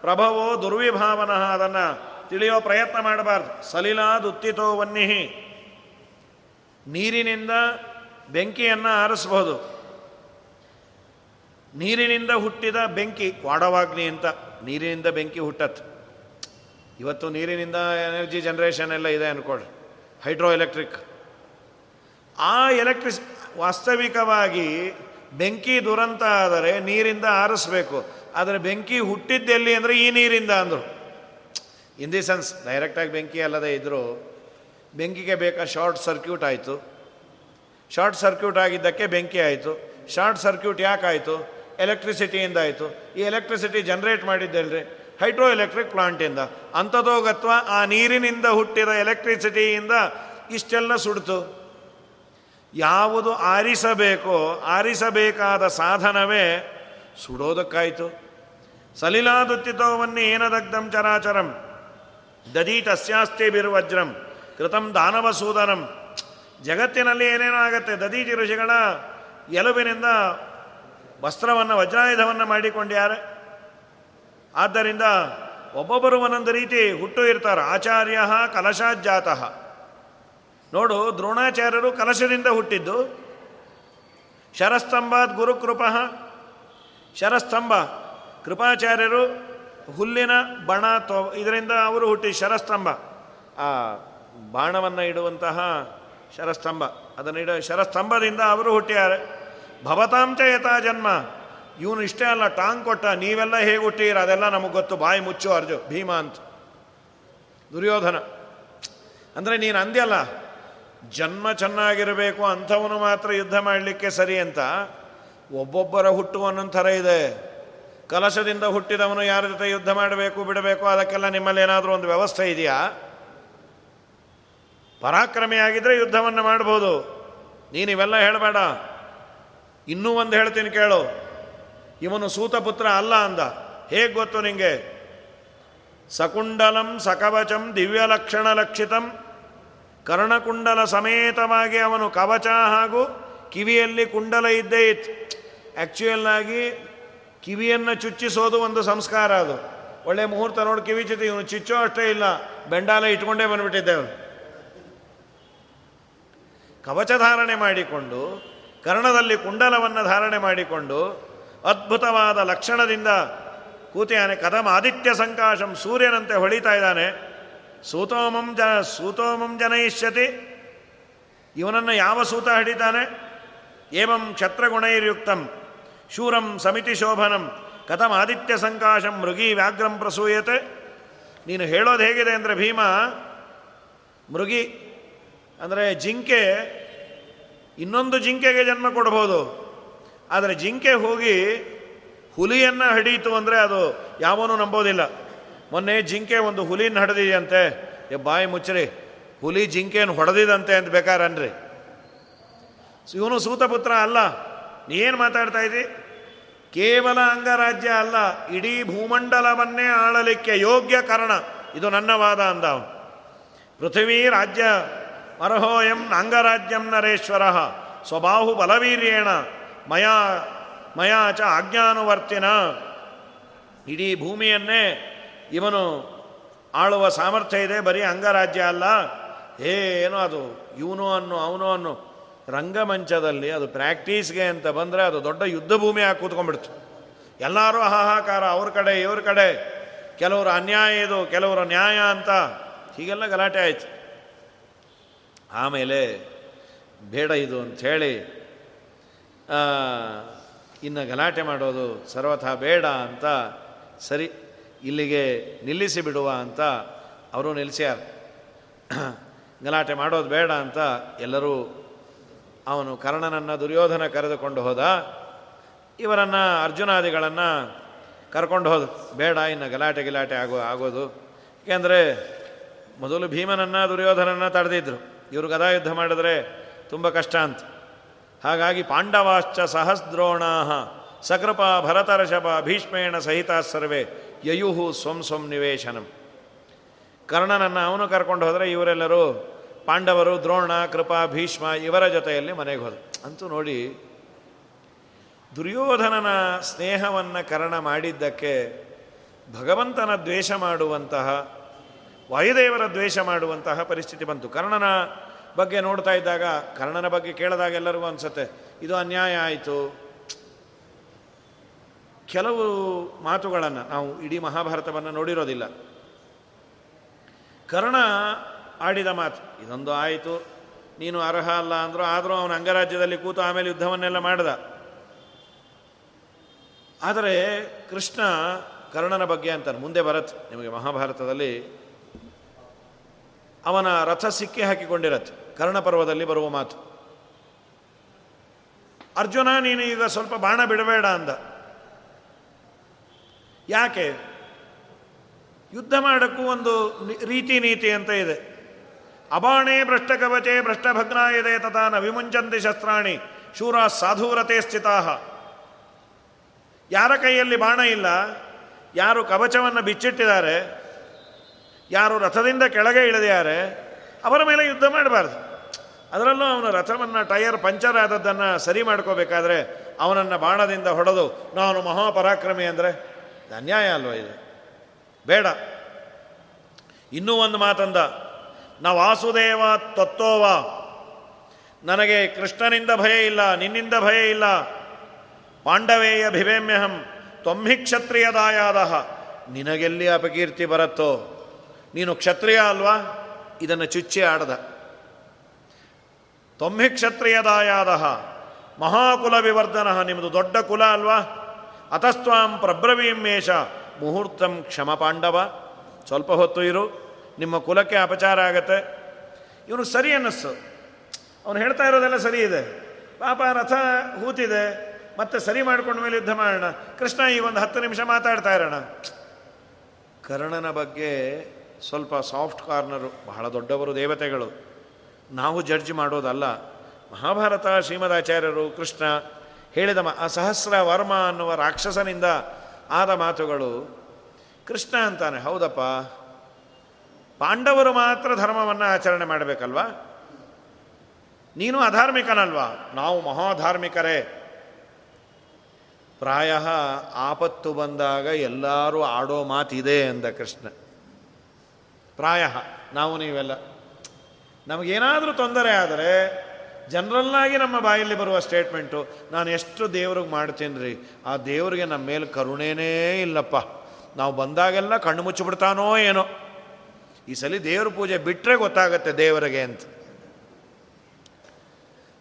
ಪ್ರಭವೋ ದುರ್ವಿಭಾವನ ಅದನ್ನು ತಿಳಿಯೋ ಪ್ರಯತ್ನ ಮಾಡಬಾರ್ದು. ಸಲಿಲಾದುತ್ತಿತೋ ವನ್ನಿಹಿ. ನೀರಿನಿಂದ ಬೆಂಕಿಯನ್ನು ಆರಿಸಬಹುದು. ನೀರಿನಿಂದ ಹುಟ್ಟಿದ ಬೆಂಕಿ ವಾಡವಾಗ್ನಿ ಅಂತ. ನೀರಿನಿಂದ ಬೆಂಕಿ ಹುಟ್ಟತ್. ಇವತ್ತು ನೀರಿನಿಂದ ಎನರ್ಜಿ ಜನ್ರೇಷನ್ ಎಲ್ಲ ಇದೆ ಅನ್ಕೊಳ್ರಿ. Hydroelectric. ಆ ಎಲೆಕ್ಟ್ರಿಸ್, ವಾಸ್ತವಿಕವಾಗಿ ಬೆಂಕಿ ದುರಂತ ಆದರೆ ನೀರಿಂದ ಆರಿಸ್ಬೇಕು. ಆದರೆ ಬೆಂಕಿ ಹುಟ್ಟಿದ್ದೆಲ್ಲಿ ಅಂದರೆ ಈ ನೀರಿಂದ ಅಂದರು. ಇನ್ ದಿ ಸೆನ್ಸ್ ಡೈರೆಕ್ಟಾಗಿ ಬೆಂಕಿ ಅಲ್ಲದೆ ಇದ್ದರೂ ಬೆಂಕಿಗೆ ಬೇಕಾ ಶಾರ್ಟ್ ಸರ್ಕ್ಯೂಟ್ ಆಯಿತು. ಶಾರ್ಟ್ ಸರ್ಕ್ಯೂಟ್ ಆಗಿದ್ದಕ್ಕೆ ಬೆಂಕಿ ಆಯಿತು. ಶಾರ್ಟ್ ಸರ್ಕ್ಯೂಟ್ ಯಾಕಾಯಿತು ಎಲೆಕ್ಟ್ರಿಸಿಟಿಯಿಂದ ಆಯಿತು. ಈ ಎಲೆಕ್ಟ್ರಿಸಿಟಿ ಜನ್ರೇಟ್ ಮಾಡಿದ್ದಲ್ರಿ? ಹೈಡ್ರೋ ಎಲೆಕ್ಟ್ರಿಕ್ ಪ್ಲಾಂಟಿಂದ ಅಂಥದೋಗತ್ವ ಆ ನೀರಿನಿಂದ ಹುಟ್ಟಿದ ಎಲೆಕ್ಟ್ರಿಸಿಟಿಯಿಂದ ಇಷ್ಟೆಲ್ಲ ಸುಡ್ತು. ಯಾವುದು ಆರಿಸಬೇಕೋ ಆರಿಸಬೇಕಾದ ಸಾಧನವೇ ಸುಡೋದಕ್ಕಾಯಿತು. ಸಲಿಲಾದುತ್ತಿತೋವನ್ನೇ ಏನದಗ್ಧಂ ಚರಾಚರಂ ದಧೀತಸ್ಯಾಸ್ತಿ ಬಿರುವಜ್ರಂ, ಕೃತಂ ದಾನವಸೂದನಂ. ಜಗತ್ತಿನಲ್ಲಿ ಏನೇನೋ ಆಗತ್ತೆ ದದೀಜಿ ಋಷಿಗಳ ಎಲುಬಿನಿಂದ ವಸ್ತ್ರವನ್ನು, ವಜ್ರಾಯುಧವನ್ನು ಮಾಡಿಕೊಂಡ್ಯಾರೆ ಆದ್ದರಿಂದ ಒಬ್ಬೊಬ್ಬರು ಒಂದೊಂದು ರೀತಿ ಹುಟ್ಟು ಇರ್ತಾರೆ. ಆಚಾರ್ಯ ಕಲಶಾಜ್ಜಾತಃ. ನೋಡು, ದ್ರೋಣಾಚಾರ್ಯರು ಕಲಶದಿಂದ ಹುಟ್ಟಿದ್ದು. ಶರಸ್ತಂಭಾತ್ ಗುರುಕೃಪ ಶರಸ್ತಂಭ ಕೃಪಾಚಾರ್ಯರು ಹುಲ್ಲಿನ ಬಣ ತೊ, ಇದರಿಂದ ಅವರು ಹುಟ್ಟಿ ಶರಸ್ತಂಭ ಆ ಬಾಣವನ್ನು ಇಡುವಂತಹ ಶರಸ್ತಂಭ ಅದನ್ನು ಇಡ ಶರಸ್ತಂಭದಿಂದ ಅವರು ಹುಟ್ಟಿದ್ದಾರೆ ಭವತಾಂಚ ಯಥಾ ಜನ್ಮ. ಇವನು ಇಷ್ಟೇ ಅಲ್ಲ, ಟಾಂಗ್ ಕೊಟ್ಟ, ನೀವೆಲ್ಲ ಹೇಗೆ ಹುಟ್ಟಿರ ಅದೆಲ್ಲ ನಮಗೆ ಗೊತ್ತು. ಬಾಯಿ ಮುಚ್ಚು ಅರ್ಜು, ಭೀಮ ಅಂತ. ದುರ್ಯೋಧನ. ಅಂದರೆ ನೀನು ಅಂದ್ಯಲ್ಲ ಜನ್ಮ ಚೆನ್ನಾಗಿರಬೇಕು ಅಂಥವನು ಮಾತ್ರ ಯುದ್ಧ ಮಾಡಲಿಕ್ಕೆ ಸರಿ ಅಂತ ಒಬ್ಬೊಬ್ಬರ ಹುಟ್ಟು ಒಂದೊಂದು ಥರ ಇದೆ. ಕಲಶದಿಂದ ಹುಟ್ಟಿದವನು ಯಾರ ಜೊತೆ ಯುದ್ಧ ಮಾಡಬೇಕು, ಬಿಡಬೇಕು, ಅದಕ್ಕೆಲ್ಲ ನಿಮ್ಮಲ್ಲಿ ಏನಾದರೂ ಒಂದು ವ್ಯವಸ್ಥೆ ಇದೆಯಾ? ಪರಾಕ್ರಮಿಯಾಗಿದ್ದರೆ ಯುದ್ಧವನ್ನು ಮಾಡ್ಬೋದು. ನೀನು ಇವೆಲ್ಲ ಹೇಳಬೇಡ. ಇನ್ನೂ ಒಂದು ಹೇಳ್ತೀನಿ ಕೇಳು. ಇವನು ಸೂತಪುತ್ರ ಅಲ್ಲ ಅಂದ. ಹೇಗೆ ಗೊತ್ತು ನಿಂಗೆ? ಸಕುಂಡಲಂ ಸಕವಚಂ ದಿವ್ಯಲಕ್ಷಣ ಲಕ್ಷಿತಂ ಕರ್ಣಕುಂಡಲ ಸಮೇತವಾಗಿ ಅವನು ಕವಚ ಹಾಗೂ ಕಿವಿಯಲ್ಲಿ ಕುಂಡಲ ಇದ್ದೇ ಇತ್ತು. ಆ್ಯಕ್ಚುಯಲ್ ಆಗಿ ಕಿವಿಯನ್ನು ಚುಚ್ಚಿಸೋದು ಒಂದು ಸಂಸ್ಕಾರ ಅದು. ಒಳ್ಳೆ ಮುಹೂರ್ತ ನೋಡಿ, ಕಿವಿ ಚಿತಿ ಇವನು ಚುಚ್ಚೋ ಅಷ್ಟೇ ಇಲ್ಲ, ಬೆಂಡಾಲ ಇಟ್ಕೊಂಡೇ ಬಂದ್ಬಿಟ್ಟಿದ್ದೇವೆ ಕವಚ ಧಾರಣೆ ಮಾಡಿಕೊಂಡು, ಕರ್ಣದಲ್ಲಿ ಕುಂಡಲವನ್ನು ಧಾರಣೆ ಮಾಡಿಕೊಂಡು, ಅದ್ಭುತವಾದ ಲಕ್ಷಣದಿಂದ ಕೂತಿಯಾನೆ ಕದಮ ಆದಿತ್ಯ ಸಂಕಾಶಂ ಸೂರ್ಯನಂತೆ ಹೊಳಿತಾ ಇದ್ದಾನೆ. ಸೂತೋಮಂ ಜ ಸೂತೋಮಂ ಜನಯಿಷ್ಯತಿ. ಇವನನ್ನು ಯಾವ ಸೂತ ಹಿಡಿತಾನೆ? ಏವಂ ಕ್ಷತ್ರಗುಣೈರ್ಯುಕ್ತಂ, ಶೂರಂ ಸಮಿತಿ ಶೋಭನಂ ಕಥಮ ಆದಿತ್ಯ ಸಂಕಾಶಂ, ಮೃಗಿ ವ್ಯಾಘ್ರಂ ಪ್ರಸೂಯತೆ. ನೀನು ಹೇಳೋದು ಹೇಗಿದೆ ಅಂದರೆ ಭೀಮ, ಮೃಗಿ ಅಂದರೆ ಜಿಂಕೆ, ಇನ್ನೊಂದು ಜಿಂಕೆಗೆ ಜನ್ಮ ಕೊಡ್ಬೋದು. ಆದರೆ ಜಿಂಕೆ ಹೋಗಿ ಹುಲಿಯನ್ನು ಹಿಡಿಯಿತು ಅಂದರೆ ಅದು ಯಾವನೂ ನಂಬೋದಿಲ್ಲ. ಮೊನ್ನೆ ಜಿಂಕೆ ಒಂದು ಹುಲಿನ ಹಡ್ದಿದೆಯಂತೆ ಬಾಯಿ ಮುಚ್ಚರಿ, ಹುಲಿ ಜಿಂಕೆಯನ್ನು ಹೊಡೆದಿದಂತೆ ಅಂತ ಬೇಕಾರನ್ರಿ. ಇವನು ಸೂತಪುತ್ರ ಅಲ್ಲ ನೀನು ಮಾತಾಡ್ತಾ ಇದ್ದಿ? ಕೇವಲ ಅಂಗರಾಜ್ಯ ಅಲ್ಲ, ಇಡೀ ಭೂಮಂಡಲವನ್ನೇ ಆಳಲಿಕ್ಕೆ ಯೋಗ್ಯ ಕಾರಣ, ಇದು ನನ್ನ ವಾದ ಅಂದ ಪೃಥ್ವೀ ರಾಜ್ಯ ಅರ್ಹೋಯಂ ಅಂಗರಾಜ್ಯಂ ನರೇಶ್ವರ, ಸ್ವಬಾಹು ಬಲವೀರ್ಯೇಣ, ಮಯಾ ಮಯಾ ಚ ಆಜ್ಞಾನುವರ್ತಿನ. ಇಡೀ ಭೂಮಿಯನ್ನೇ ಇವನು ಆಳುವ ಸಾಮರ್ಥ್ಯ ಇದೆ, ಬರೀ ಅಂಗರಾಜ್ಯ ಅಲ್ಲ. ಏನೋ ಅದು, ಇವನು ಅನ್ನು, ಅವನು ಅನ್ನು ರಂಗಮಂಚದಲ್ಲಿ ಅದು ಪ್ರಾಕ್ಟೀಸ್ಗೆ ಅಂತ ಬಂದರೆ ಅದು ದೊಡ್ಡ ಯುದ್ಧ ಭೂಮಿ ಆಗಿ ಕೂತ್ಕೊಂಡ್ಬಿಡ್ತು. ಎಲ್ಲರೂ ಹಾಹಾಕಾರ ಅವ್ರ ಕಡೆ, ಇವ್ರ ಕಡೆ, ಕೆಲವರು ಅನ್ಯಾಯ ಇದು, ಕೆಲವರು ನ್ಯಾಯ ಅಂತ ಹೀಗೆಲ್ಲ ಗಲಾಟೆ ಆಯಿತು. ಆಮೇಲೆ ಬೇಡ ಇದು ಅಂಥೇಳಿ ಇನ್ನು ಗಲಾಟೆ ಮಾಡೋದು ಸರ್ವಥ ಬೇಡ ಅಂತ ಸರಿ ಇಲ್ಲಿಗೆ ನಿಲ್ಲಿಸಿ ಬಿಡುವ ಅಂತ ಅವರು ನಿಲ್ಲಿಸ್ಯಾರ. ಗಲಾಟೆ ಮಾಡೋದು ಬೇಡ ಅಂತ ಎಲ್ಲರೂ ಅವನು ಕರ್ಣನನ್ನು ದುರ್ಯೋಧನ ಕರೆದುಕೊಂಡು ಹೋದ. ಇವರನ್ನು ಅರ್ಜುನಾದಿಗಳನ್ನು ಕರ್ಕೊಂಡು ಹೋದ. ಬೇಡ, ಇನ್ನು ಗಲಾಟೆ ಗಿಲಾಟೆ ಆಗೋ, ಆಗೋದು. ಏಕೆಂದರೆ ಮೊದಲು ಭೀಮನನ್ನು ದುರ್ಯೋಧನನ್ನು ತಡೆದಿದ್ದರು ಇವರು ಗದಾಯುದ್ಧ ಮಾಡಿದ್ರೆ ತುಂಬ ಕಷ್ಟ ಅಂತ. ಹಾಗಾಗಿ ಪಾಂಡವಾಶ್ಚ ಸಹಸ್ರೋಣಾ ಸಕೃಪ ಭರತರಷಭ ಭೀಷ್ಮೇಣ ಸಹಿತ ಸರ್ವೇ ಯಯುಹು ಸ್ವಂ ಸ್ವಂ ನಿವೇಶನಂ. ಕರ್ಣನನ್ನು ಅವನು ಕರ್ಕೊಂಡು ಹೋದರೆ ಇವರೆಲ್ಲರೂ ಪಾಂಡವರು, ದ್ರೋಣ, ಕೃಪಾ, ಭೀಷ್ಮ ಇವರ ಜೊತೆಯಲ್ಲಿ ಮನೆಗೆ ಹೋದ ಅಂತೂ ನೋಡಿ, ದುರ್ಯೋಧನನ ಸ್ನೇಹವನ್ನು ಕರ್ಣ ಮಾಡಿದ್ದಕ್ಕೆ ಭಗವಂತನ ದ್ವೇಷ ಮಾಡುವಂತಹ, ವಾಯುದೇವರ ದ್ವೇಷ ಮಾಡುವಂತಹ ಪರಿಸ್ಥಿತಿ ಬಂತು. ಕರ್ಣನ ಬಗ್ಗೆ ನೋಡ್ತಾ ಇದ್ದಾಗ, ಕರ್ಣನ ಬಗ್ಗೆ ಕೇಳಿದಾಗ ಎಲ್ಲರಿಗೂ ಅನಿಸುತ್ತೆ, ಇದು ಅನ್ಯಾಯ ಆಯಿತು ಕೆಲವು ಮಾತುಗಳನ್ನು ನಾವು ಇಡೀ ಮಹಾಭಾರತವನ್ನು ನೋಡಿರೋದಿಲ್ಲ. ಕರ್ಣ ಆಡಿದ ಮಾತು, ಇದೊಂದು ಆಯಿತು, ನೀನು ಅರ್ಹ ಅಲ್ಲ ಅಂದರೂ, ಆದರೂ ಅವನು ಅಂಗರಾಜ್ಯದಲ್ಲಿ ಕೂತು ಆಮೇಲೆ ಯುದ್ಧವನ್ನೆಲ್ಲ ಮಾಡಿದ. ಆದರೆ ಕೃಷ್ಣ ಕರ್ಣನ ಬಗ್ಗೆ ಅಂತಾನೆ, ಮುಂದೆ ಬರತ್, ನಿಮಗೆ ಮಹಾಭಾರತದಲ್ಲಿ ಅವನ ರಥ ಸಿಕ್ಕಿ ಹಾಕಿಕೊಂಡಿರತ್ತೆ ಕರ್ಣಪರ್ವದಲ್ಲಿ ಬರುವ ಮಾತು. ಅರ್ಜುನ, ನೀನು ಈಗ ಸ್ವಲ್ಪ ಬಾಣ ಬಿಡಬೇಡ ಅಂದ. ಯಾಕೆ? ಯುದ್ಧ ಮಾಡೋಕ್ಕೂ ಒಂದು ರೀತಿ ನೀತಿ ಅಂತ ಇದೆ. ಅಬಾಣೆ ಭ್ರಷ್ಟಕವಚೆ ಭ್ರಷ್ಟಭಗ್ನಾಯದೆ ತಥಾ ನ ವಿಮುಂಚಂತಿ ಶಸ್ತ್ರಾಣಿ ಶೂರ ಸಾಧುರತೆ ಸ್ಥಿತಾ ಯಾರ ಕೈಯಲ್ಲಿ ಬಾಣ ಇಲ್ಲ, ಯಾರು ಕವಚವನ್ನು ಬಿಚ್ಚಿಟ್ಟಿದ್ದಾರೆ, ಯಾರು ರಥದಿಂದ ಕೆಳಗೆ ಇಳಿದಿದ್ದಾರೆ, ಅವರ ಮೇಲೆ ಯುದ್ಧ ಮಾಡಬಾರ್ದು. ಅದರಲ್ಲೂ ಅವನ ರಥವನ್ನು ಟೈರ್ ಪಂಚರ್ ಆದದ್ದನ್ನು ಸರಿ ಮಾಡ್ಕೋಬೇಕಾದ್ರೆ ಅವನನ್ನು ಬಾಣದಿಂದ ಹೊಡೆದು, ನಾನು ಮಹಾಪರಾಕ್ರಮಿ ಅಂದರೆ ಅನ್ಯಾಯ ಅಲ್ವ ಇದು? ಬೇಡ. ಇನ್ನೂ ಒಂದು ಮಾತಂದ. ನಾ ವಾಸುದೇವ ತತ್ತೋವ. ನನಗೆ ಕೃಷ್ಣನಿಂದ ಭಯ ಇಲ್ಲ, ನಿನ್ನಿಂದ ಭಯ ಇಲ್ಲ. ಪಾಂಡವೇಯ ಭಿವೇಮ್ಯಹಂ ತೊಮ್ಮಿ ಕ್ಷತ್ರಿಯದಾಯಾದ ನಿನಗೆಲ್ಲಿ ಅಪಕೀರ್ತಿ ಬರುತ್ತೋ? ನೀನು ಕ್ಷತ್ರಿಯ ಅಲ್ವಾ? ಇದನ್ನು ಚುಚ್ಚಿ ಆಡದ. ತೊಮ್ಮಿ ಕ್ಷತ್ರಿಯದಾಯಾದ ಮಹಾಕುಲ ವಿವರ್ಧನ ನಿಮ್ಮದು ದೊಡ್ಡ ಕುಲ ಅಲ್ವಾ? ಅತಸ್ತ್ವಾಂ ಪ್ರಬ್ರವೀಮೇಶ ಮುಹೂರ್ತಂ ಕ್ಷಮ ಪಾಂಡವ. ಸ್ವಲ್ಪ ಹೊತ್ತು ಇರು. ನಿಮ್ಮ ಕುಲಕ್ಕೆ ಅಪಚಾರ ಆಗತ್ತೆ. ಇವನು ಸರಿ ಅನ್ನಿಸ್ತು ಅವನು ಹೇಳ್ತಾ ಇರೋದೆಲ್ಲ ಸರಿ ಇದೆ. ಪಾಪ ರಥ ಹೂತಿದೆ. ಮತ್ತೆ ಸರಿ ಮಾಡ್ಕೊಂಡ ಮೇಲೆ ಯುದ್ಧ ಮಾಡೋಣ. ಕೃಷ್ಣ ಈ ಒಂದು ಹತ್ತು ನಿಮಿಷ ಮಾತಾಡ್ತಾ ಇರೋಣ. ಕರ್ಣನ ಬಗ್ಗೆ ಸ್ವಲ್ಪ ಸಾಫ್ಟ್ ಕಾರ್ನರು, ಬಹಳ ದೊಡ್ಡವರು ದೇವತೆಗಳು. ನಾವು ಜಡ್ಜ್ ಮಾಡೋದಲ್ಲ. ಮಹಾಭಾರತ ಶ್ರೀಮದಾಚಾರ್ಯರು ಕೃಷ್ಣ ಹೇಳಿದ ಆ ಸಹಸ್ರ ವರ್ಮ ಅನ್ನುವ ರಾಕ್ಷಸನಿಂದ ಆದ ಮಾತುಗಳು ಕೃಷ್ಣ ಅಂತಾನೆ, ಹೌದಪ್ಪ, ಪಾಂಡವರು ಮಾತ್ರ ಧರ್ಮವನ್ನು ಆಚರಣೆ ಮಾಡಬೇಕಲ್ವಾ? ನೀನು ಅಧಾರ್ಮಿಕನಲ್ವಾ? ನಾವು ಮಹಾಧಾರ್ಮಿಕರೇ. ಪ್ರಾಯ ಆಪತ್ತು ಬಂದಾಗ ಎಲ್ಲರೂ ಆಡೋ ಮಾತಿದೆ ಅಂದ ಕೃಷ್ಣ. ಪ್ರಾಯ, ನಾವು ನೀವೆಲ್ಲ. ನಮಗೇನಾದರೂ ತೊಂದರೆ ಆದರೆ ಜನರಲ್ಲಾಗಿ ನಮ್ಮ ಬಾಯಲ್ಲಿ ಬರುವ ಸ್ಟೇಟ್ಮೆಂಟು ನಾನು ಎಷ್ಟು ದೇವ್ರಿಗೆ ಮಾಡ್ತೀನಿ ರೀ ಆ ದೇವರಿಗೆ ನಮ್ಮ ಮೇಲೆ ಕರುಣೇನೇ ಇಲ್ಲಪ್ಪ. ನಾವು ಬಂದಾಗೆಲ್ಲ ಕಣ್ಣು ಮುಚ್ಚಿಬಿಡ್ತಾನೋ ಏನೋ. ಈ ಸಲ ದೇವ್ರ ಪೂಜೆ ಬಿಟ್ಟರೆ ಗೊತ್ತಾಗತ್ತೆ ದೇವರಿಗೆ ಅಂತ.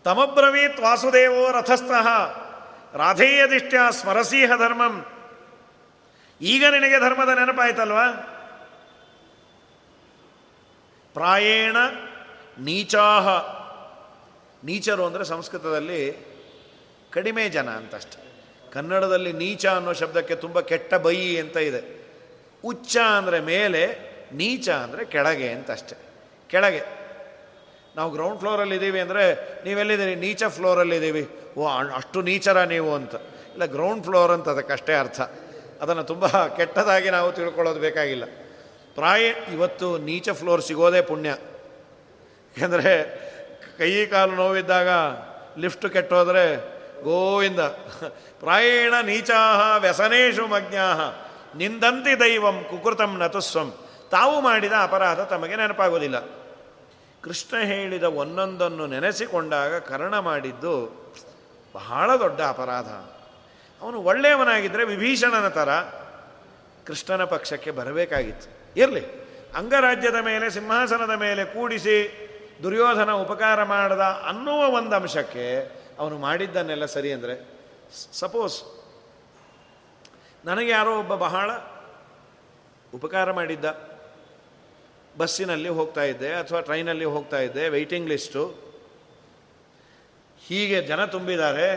ತಮಬ್ರವೀತ್ ವಾಸುದೇವೋ ರಥಸ್ಥಃ ರಾಧೇಯದಿಷ್ಟ್ಯ ಸ್ಮರಸೀಹ ಧರ್ಮಂ. ಈಗ ನಿನಗೆ ಧರ್ಮದ ನೆನಪಾಯ್ತಲ್ವಾ? ಪ್ರಾಯೇಣ ನೀಚಾಹ ನೀಚರು ಅಂದರೆ ಸಂಸ್ಕೃತದಲ್ಲಿ ಕಡಿಮೆ ಜನ ಅಂತಷ್ಟೆ. ಕನ್ನಡದಲ್ಲಿ ನೀಚ ಅನ್ನೋ ಶಬ್ದಕ್ಕೆ ತುಂಬ ಕೆಟ್ಟ ಬೈ ಅಂತ ಇದೆ. ಉಚ್ಚ ಅಂದರೆ ಮೇಲೆ, ನೀಚ ಅಂದರೆ ಕೆಳಗೆ ಅಂತ ಅಷ್ಟೆ ಕೆಳಗೆ. ನಾವು ಗ್ರೌಂಡ್ ಫ್ಲೋರಲ್ಲಿ ಇದ್ದೀವಿ ಅಂದರೆ ನೀವೆಲ್ಲಿದ್ದೀರಿ? ನೀಚ ಫ್ಲೋರಲ್ಲಿದ್ದೀವಿ ಓ ಅಷ್ಟು ನೀಚರ ನೀವು ಅಂತ. ಇಲ್ಲ ಗ್ರೌಂಡ್ ಫ್ಲೋರ್ ಅಂತ ಅದಕ್ಕಷ್ಟೇ ಅರ್ಥ. ಅದನ್ನು ತುಂಬ ಕೆಟ್ಟದಾಗಿ ನಾವು ತಿಳ್ಕೊಳ್ಳೋದು ಬೇಕಾಗಿಲ್ಲ. ಪ್ರಾಯ, ಇವತ್ತು ನೀಚ ಫ್ಲೋರ್ ಸಿಗೋದೇ ಪುಣ್ಯ. ಯಾಕೆಂದರೆ ಕೈ ಕಾಲು ನೋವಿದ್ದಾಗ ಲಿಫ್ಟ್ ಕೆಟ್ಟೋದ್ರೆ ಗೋವಿಂದ, ಪ್ರಾಯೇಣ ನೀಚಾಹ ವ್ಯಸನೇಶು ಮಜ್ಞಾಹ ನಿಂದಂತಿ ದೈವಂ ಕುಕೃತಂ ನತುಸ್ವಂ. ತಾವು ಮಾಡಿದ ಅಪರಾಧ ತಮಗೆ ನೆನಪಾಗೋದಿಲ್ಲ. ಕೃಷ್ಣ ಹೇಳಿದ ಒಂದೊಂದನ್ನು ನೆನೆಸಿಕೊಂಡಾಗ ಕರ್ಣ ಮಾಡಿದ್ದು ಬಹಳ ದೊಡ್ಡ ಅಪರಾಧ. ಅವನು ಒಳ್ಳೆಯವನಾಗಿದ್ದರೆ ವಿಭೀಷಣನ ಥರ ಕೃಷ್ಣನ ಪಕ್ಷಕ್ಕೆ ಬರಬೇಕಾಗಿತ್ತು. ಇರಲಿ, ಅಂಗರಾಜ್ಯದ ಮೇಲೆ, ಸಿಂಹಾಸನದ ಮೇಲೆ ಕೂಡಿಸಿ ದುರ್ಯೋಧನ ಉಪಕಾರ ಮಾಡದ ಅನ್ನುವ ಒಂದು ಅಂಶಕ್ಕೆ ಅವನು ಮಾಡಿದ್ದನ್ನೆಲ್ಲ ಸರಿ ಅಂದರೆ ಸಪೋಸ್ ನನಗೆ ಯಾರೋ ಒಬ್ಬ ಬಹಳ ಉಪಕಾರ ಮಾಡಿದ್ದ. ಬಸ್ಸಿನಲ್ಲಿ ಹೋಗ್ತಾ ಇದ್ದೆ ಅಥವಾ ಟ್ರೈನಲ್ಲಿ ಹೋಗ್ತಾ ಇದ್ದೆ ವೆಯ್ಟಿಂಗ್ ಲಿಸ್ಟು ಹೀಗೆ ಜನ ತುಂಬಿದ್ದಾರೆ.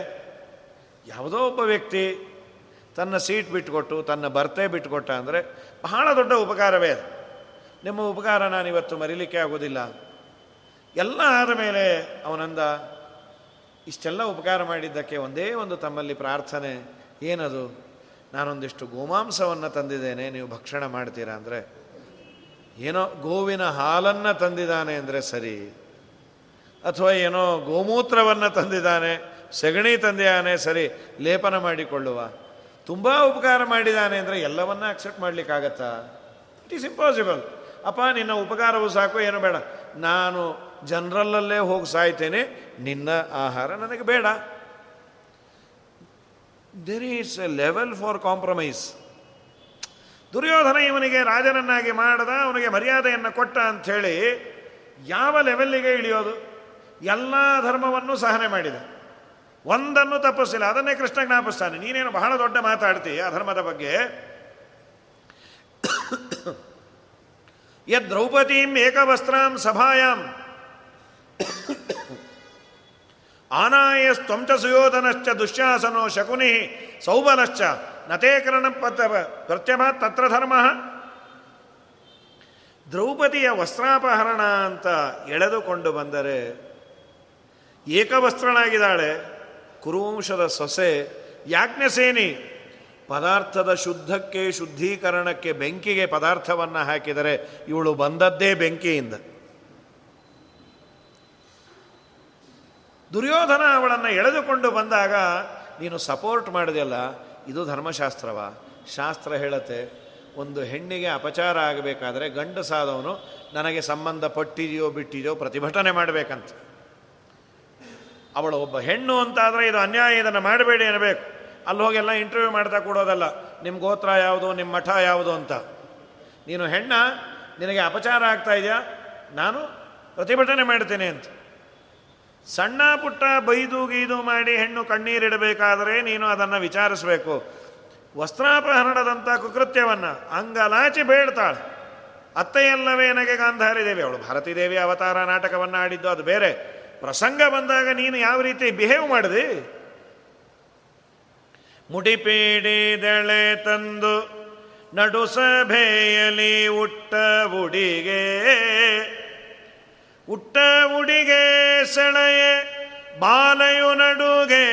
ಯಾವುದೋ ಒಬ್ಬ ವ್ಯಕ್ತಿ ತನ್ನ ಸೀಟ್ ಬಿಟ್ಟುಕೊಟ್ಟು ತನ್ನ ಬರ್ತೆ ಬಿಟ್ಟುಕೊಟ್ಟ ಅಂದರೆ ಬಹಳ ದೊಡ್ಡ ಉಪಕಾರವೇ ಅದು. ನಿಮ್ಮ ಉಪಕಾರ ನಾನು ಇವತ್ತು ಮರಿಲಿಕ್ಕೆ ಆಗೋದಿಲ್ಲ. ಎಲ್ಲ ಆದ ಮೇಲೆ ಅವನಂದ, ಇಷ್ಟೆಲ್ಲ ಉಪಕಾರ ಮಾಡಿದ್ದಕ್ಕೆ ಒಂದೇ ಒಂದು ತಮ್ಮಲ್ಲಿ ಪ್ರಾರ್ಥನೆ, ಏನದು? ನಾನೊಂದಿಷ್ಟು ಗೋಮಾಂಸವನ್ನು ತಂದಿದ್ದೇನೆ, ನೀವು ಭಕ್ಷಣ ಮಾಡ್ತೀರಾ ಅಂದರೆ? ಏನೋ ಗೋವಿನ ಹಾಲನ್ನು ತಂದಿದ್ದಾನೆ ಅಂದರೆ ಸರಿ. ಅಥವಾ ಏನೋ ಗೋಮೂತ್ರವನ್ನು ತಂದಿದ್ದಾನೆ, ಸಗಣಿ ತಂದಿದ್ದಾನೆ ಸರಿ, ಲೇಪನ ಮಾಡಿಕೊಳ್ಳುವ. ತುಂಬ ಉಪಕಾರ ಮಾಡಿದ್ದಾನೆ ಅಂದರೆ ಎಲ್ಲವನ್ನ ಅಕ್ಸೆಪ್ಟ್ ಮಾಡಲಿಕ್ಕಾಗತ್ತಾ? ಇಟ್ ಈಸ್ ಇಂಪಾಸಿಬಲ್ ಅಪ್ಪ, ನಿನ್ನ ಉಪಕಾರವು ಸಾಕು, ಏನು ಬೇಡ. ನಾನು ಜನರಲ್ಲಲ್ಲೇ ಹೋಗಿ ಸಾಯ್ತೇನೆ, ನಿನ್ನ ಆಹಾರ ನನಗೆ ಬೇಡ. There is a level for compromise Duryodhana ಇವನಿಗೆ ರಾಜನನ್ನಾಗಿ ಮಾಡದ, ಅವನಿಗೆ ಮರ್ಯಾದೆಯನ್ನು ಕೊಟ್ಟ ಅಂಥೇಳಿ ಯಾವ ಲೆವೆಲ್ಲಿಗೆ ಇಳಿಯೋದು? ಎಲ್ಲ ಧರ್ಮವನ್ನು ಸಹನೆ ಮಾಡಿದೆ. ಒಂದನ್ನು ತಪ್ಪಿಸಿಲ್ಲ ಅದನ್ನೇ ಕೃಷ್ಣ ಜ್ಞಾಪಿಸ್ತಾನೆ. ನೀನೇನು ಬಹಳ ದೊಡ್ಡ ಮಾತಾಡ್ತಿ ಆ ಧರ್ಮದ ಬಗ್ಗೆ? ಯದ್ ದ್ರೌಪದೀಂ ಏಕವಸ್ತ್ರಾಂ ಸಭಾಯಾಂ. ಆನಾಯಸ್ತ್ವಂಚ ಸುಯೋಧನಶ್ಚ ದುಶ್ಯಾಸನೋ ಶಕುನಿ ಸೌಬಲಶ್ಚ ನತೇಕರಣ ಪ್ರತ್ಯಭ ತತ್ರ ಧರ್ಮ. ದ್ರೌಪದಿಯ ವಸ್ತ್ರಾಪಹರಣ ಅಂತ ಎಳೆದುಕೊಂಡು ಬಂದರೆ ಏಕವಸ್ತ್ರನಾಗಿದ್ದಾಳೆ, ಕುರುವಂಶದ ಸೊಸೆ ಯಾಜ್ಞಸೇನಿ ಪದಾರ್ಥದ ಶುದ್ಧಕ್ಕೆ ಶುದ್ಧೀಕರಣಕ್ಕೆ ಬೆಂಕಿಗೆ ಪದಾರ್ಥವನ್ನು ಹಾಕಿದರೆ ಇವಳು ಬಂದದ್ದೇ ಬೆಂಕಿಯಿಂದ. ದುರ್ಯೋಧನ ಅವಳನ್ನು ಎಳೆದುಕೊಂಡು ಬಂದಾಗ, ನೀನು ಸಪೋರ್ಟ್ ಮಾಡಿದೆಯಲ್ಲ ಇದು ಧರ್ಮಶಾಸ್ತ್ರವ. ಶಾಸ್ತ್ರ ಹೇಳತ್ತೆ, ಒಂದು ಹೆಣ್ಣಿಗೆ ಅಪಚಾರ ಆಗಬೇಕಾದ್ರೆ ಗಂಡಸಾದವನು ನನಗೆ ಸಂಬಂಧ ಪಟ್ಟಿದೆಯೋ ಬಿಟ್ಟಿದೆಯೋ ಪ್ರತಿಭಟನೆ ಮಾಡಬೇಕಂತ. ಅವಳು ಒಬ್ಬ ಹೆಣ್ಣು ಅಂತಾದರೆ ಇದು ಅನ್ಯಾಯ, ಇದನ್ನು ಮಾಡಬೇಡಿ ಅನ್ನಬೇಕು. ಅಲ್ಲಿ ಹೋಗೆಲ್ಲ ಇಂಟರ್ವ್ಯೂ ಮಾಡ್ತಾ ಕೊಡೋದಲ್ಲ ನಿಮ್ಮ ಗೋತ್ರ ಯಾವುದು ನಿಮ್ಮ ಮಠ ಯಾವುದು ಅಂತ. ನೀನು ಹೆಣ್ಣ, ನಿನಗೆ ಅಪಚಾರ ಆಗ್ತಾ ಇದೆಯಾ? ನಾನು ಪ್ರತಿಭಟನೆ ಮಾಡ್ತೇನೆ ಅಂತ. ಸಣ್ಣ ಪುಟ್ಟ ಬೈದು ಗೀದು ಮಾಡಿ ಹೆಣ್ಣು ಕಣ್ಣೀರಿಡಬೇಕಾದರೆ ನೀನು ಅದನ್ನು ವಿಚಾರಿಸಬೇಕು. ವಸ್ತ್ರಾಪಹರಣದಂಥ ಕುಕೃತ್ಯವನ್ನು ಅಂಗಲಾಚಿ ಬೇಡ್ತಾಳೆ. ಅತ್ತೆಯಲ್ಲವೇ ನನಗೆ ಗಾಂಧಾರಿ ದೇವಿ. ಅವಳು ಭಾರತೀ ದೇವಿ ಅವತಾರ ನಾಟಕವನ್ನು ಆಡಿದ್ದು ಅದು ಬೇರೆ. ಪ್ರಸಂಗ ಬಂದಾಗ ನೀನು ಯಾವ ರೀತಿ ಬಿಹೇವ್ ಮಾಡಿದಿ? ಮುಡಿಪೀಡಿದಳೆ ತಂದು ನಡು ಉಟ್ಟ ಉಡಿಗೆ ಉಟ್ಟ ಉಡಿಗೆ ಸೆಳೆಯೆ, ಬಾಲಯು ನಡುಗೆ.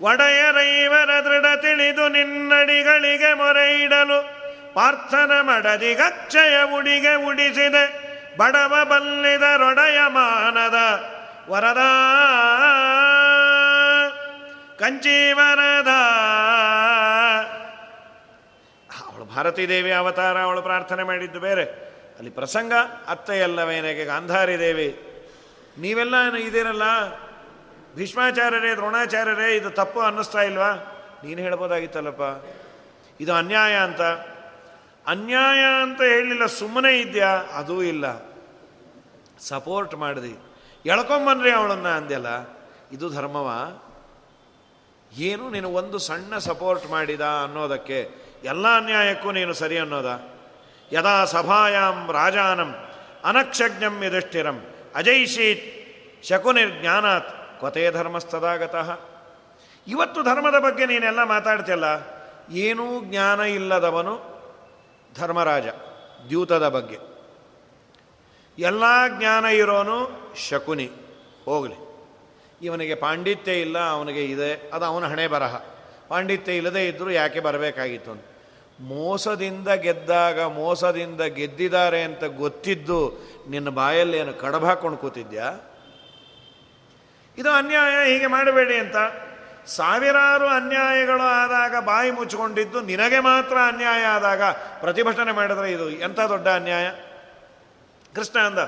ಒಡೆಯರೈವರ ದೃಢ ತಿಳಿದು ನಿನ್ನಡಿಗಳಿಗೆ ಮೊರೆ ಇಡಲು ಪಾರ್ಥನ ಮಡದಿಗಚ್ಚಯ ಉಡಿಗೆ ಉಡಿಸಿದೆ. ಬಡವ ಬಲ್ಲಿದರೊಡೆಯ ಮಾನದ ವರದ. ಕಂಚೀವರದ. ಅವಳು ಭಾರತೀ ದೇವಿ ಅವತಾರ, ಅವಳು ಪ್ರಾರ್ಥನೆ ಮಾಡಿದ್ದು ಬೇರೆ. ಅಲ್ಲಿ ಪ್ರಸಂಗ ಅತ್ತೆಯಲ್ಲವೇನೆಗೆ ಗಾಂಧಾರಿ ದೇವಿ. ನೀವೆಲ್ಲ ಇದೇನಲ್ಲ? ಭೀಷ್ಮಾಚಾರ್ಯರೇ, ದ್ರೋಣಾಚಾರ್ಯರೇ, ಇದು ತಪ್ಪು ಅನ್ನಿಸ್ತಾ ಇಲ್ವಾ? ನೀನು ಹೇಳ್ಬೋದಾಗಿತ್ತಲ್ಲಪ್ಪ. ಇದು ಅನ್ಯಾಯ ಅಂತ. ಅನ್ಯಾಯ ಅಂತ ಹೇಳಲಿಲ್ಲ, ಸುಮ್ಮನೆ ಇದೆಯಾ? ಅದೂ ಇಲ್ಲ. ಸಪೋರ್ಟ್ ಮಾಡಿದಿ. ಎಳ್ಕೊಂಬನ್ರಿ ಅವಳನ್ನ ಅಂದೆಲ್ಲ ಇದು ಧರ್ಮವ? ಏನು ನೀನು ಒಂದು ಸಣ್ಣ ಸಪೋರ್ಟ್ ಮಾಡಿದ ಅನ್ನೋದಕ್ಕೆ, ಎಲ್ಲ ಅನ್ಯಾಯಕ್ಕೂ ನೀನು ಸರಿ ಅನ್ನೋದ? ಯದಾ ಸಭಾಯಾಂ ರಾಜಾನಂ ಅನಕ್ಷಜ್ಞಂ ಯುಧಿಷ್ಠಿರಂ ಅಜೈಷೀತ್ ಶಕುನಿರ್ಜ್ಞಾನಾತ್ ಕೊತೆ ಧರ್ಮಸ್ಥದಾಗತಃ ಇವತ್ತು ಧರ್ಮದ ಬಗ್ಗೆ ನೀನೆಲ್ಲ ಮಾತಾಡ್ತಿಯಲ್ಲ? ಏನೂ ಜ್ಞಾನ ಇಲ್ಲದವನು ಧರ್ಮರಾಜ, ದ್ಯೂತದ ಬಗ್ಗೆ. ಎಲ್ಲ ಜ್ಞಾನ ಇರೋನು ಶಕುನಿ, ಹೋಗಲಿ. ಇವನಿಗೆ ಪಾಂಡಿತ್ಯ ಇಲ್ಲ, ಅವನಿಗೆ ಇದೆ, ಅದು ಅವನ ಹಣೆ ಬರಹ ಪಾಂಡಿತ್ಯ ಇಲ್ಲದೆ ಇದ್ದರೂ ಯಾಕೆ ಬರಬೇಕಾಗಿತ್ತು ಅಂತ. ಮೋಸದಿಂದ ಗೆದ್ದಾಗ, ಮೋಸದಿಂದ ಗೆದ್ದಿದ್ದಾರೆ ಅಂತ ಗೊತ್ತಿದ್ದು ನಿನ್ನ ಬಾಯಲ್ಲಿ ಏನು ಕಡಬ ಹಾಕೊಂಡು ಕೂತಿದ್ಯಾ? ಇದು ಅನ್ಯಾಯ, ಹೀಗೆ ಮಾಡಬೇಡಿ ಅಂತ. ಸಾವಿರಾರು ಅನ್ಯಾಯಗಳು ಆದಾಗ ಬಾಯಿ ಮುಚ್ಚಿಕೊಂಡಿದ್ದು ನಿನಗೆ ಮಾತ್ರ ಅನ್ಯಾಯ ಆದಾಗ ಪ್ರತಿಭಟನೆ ಮಾಡಿದ್ರೆ ಇದು ಎಂಥ ದೊಡ್ಡ ಅನ್ಯಾಯ? ಕೃಷ್ಣ ಅಂದ,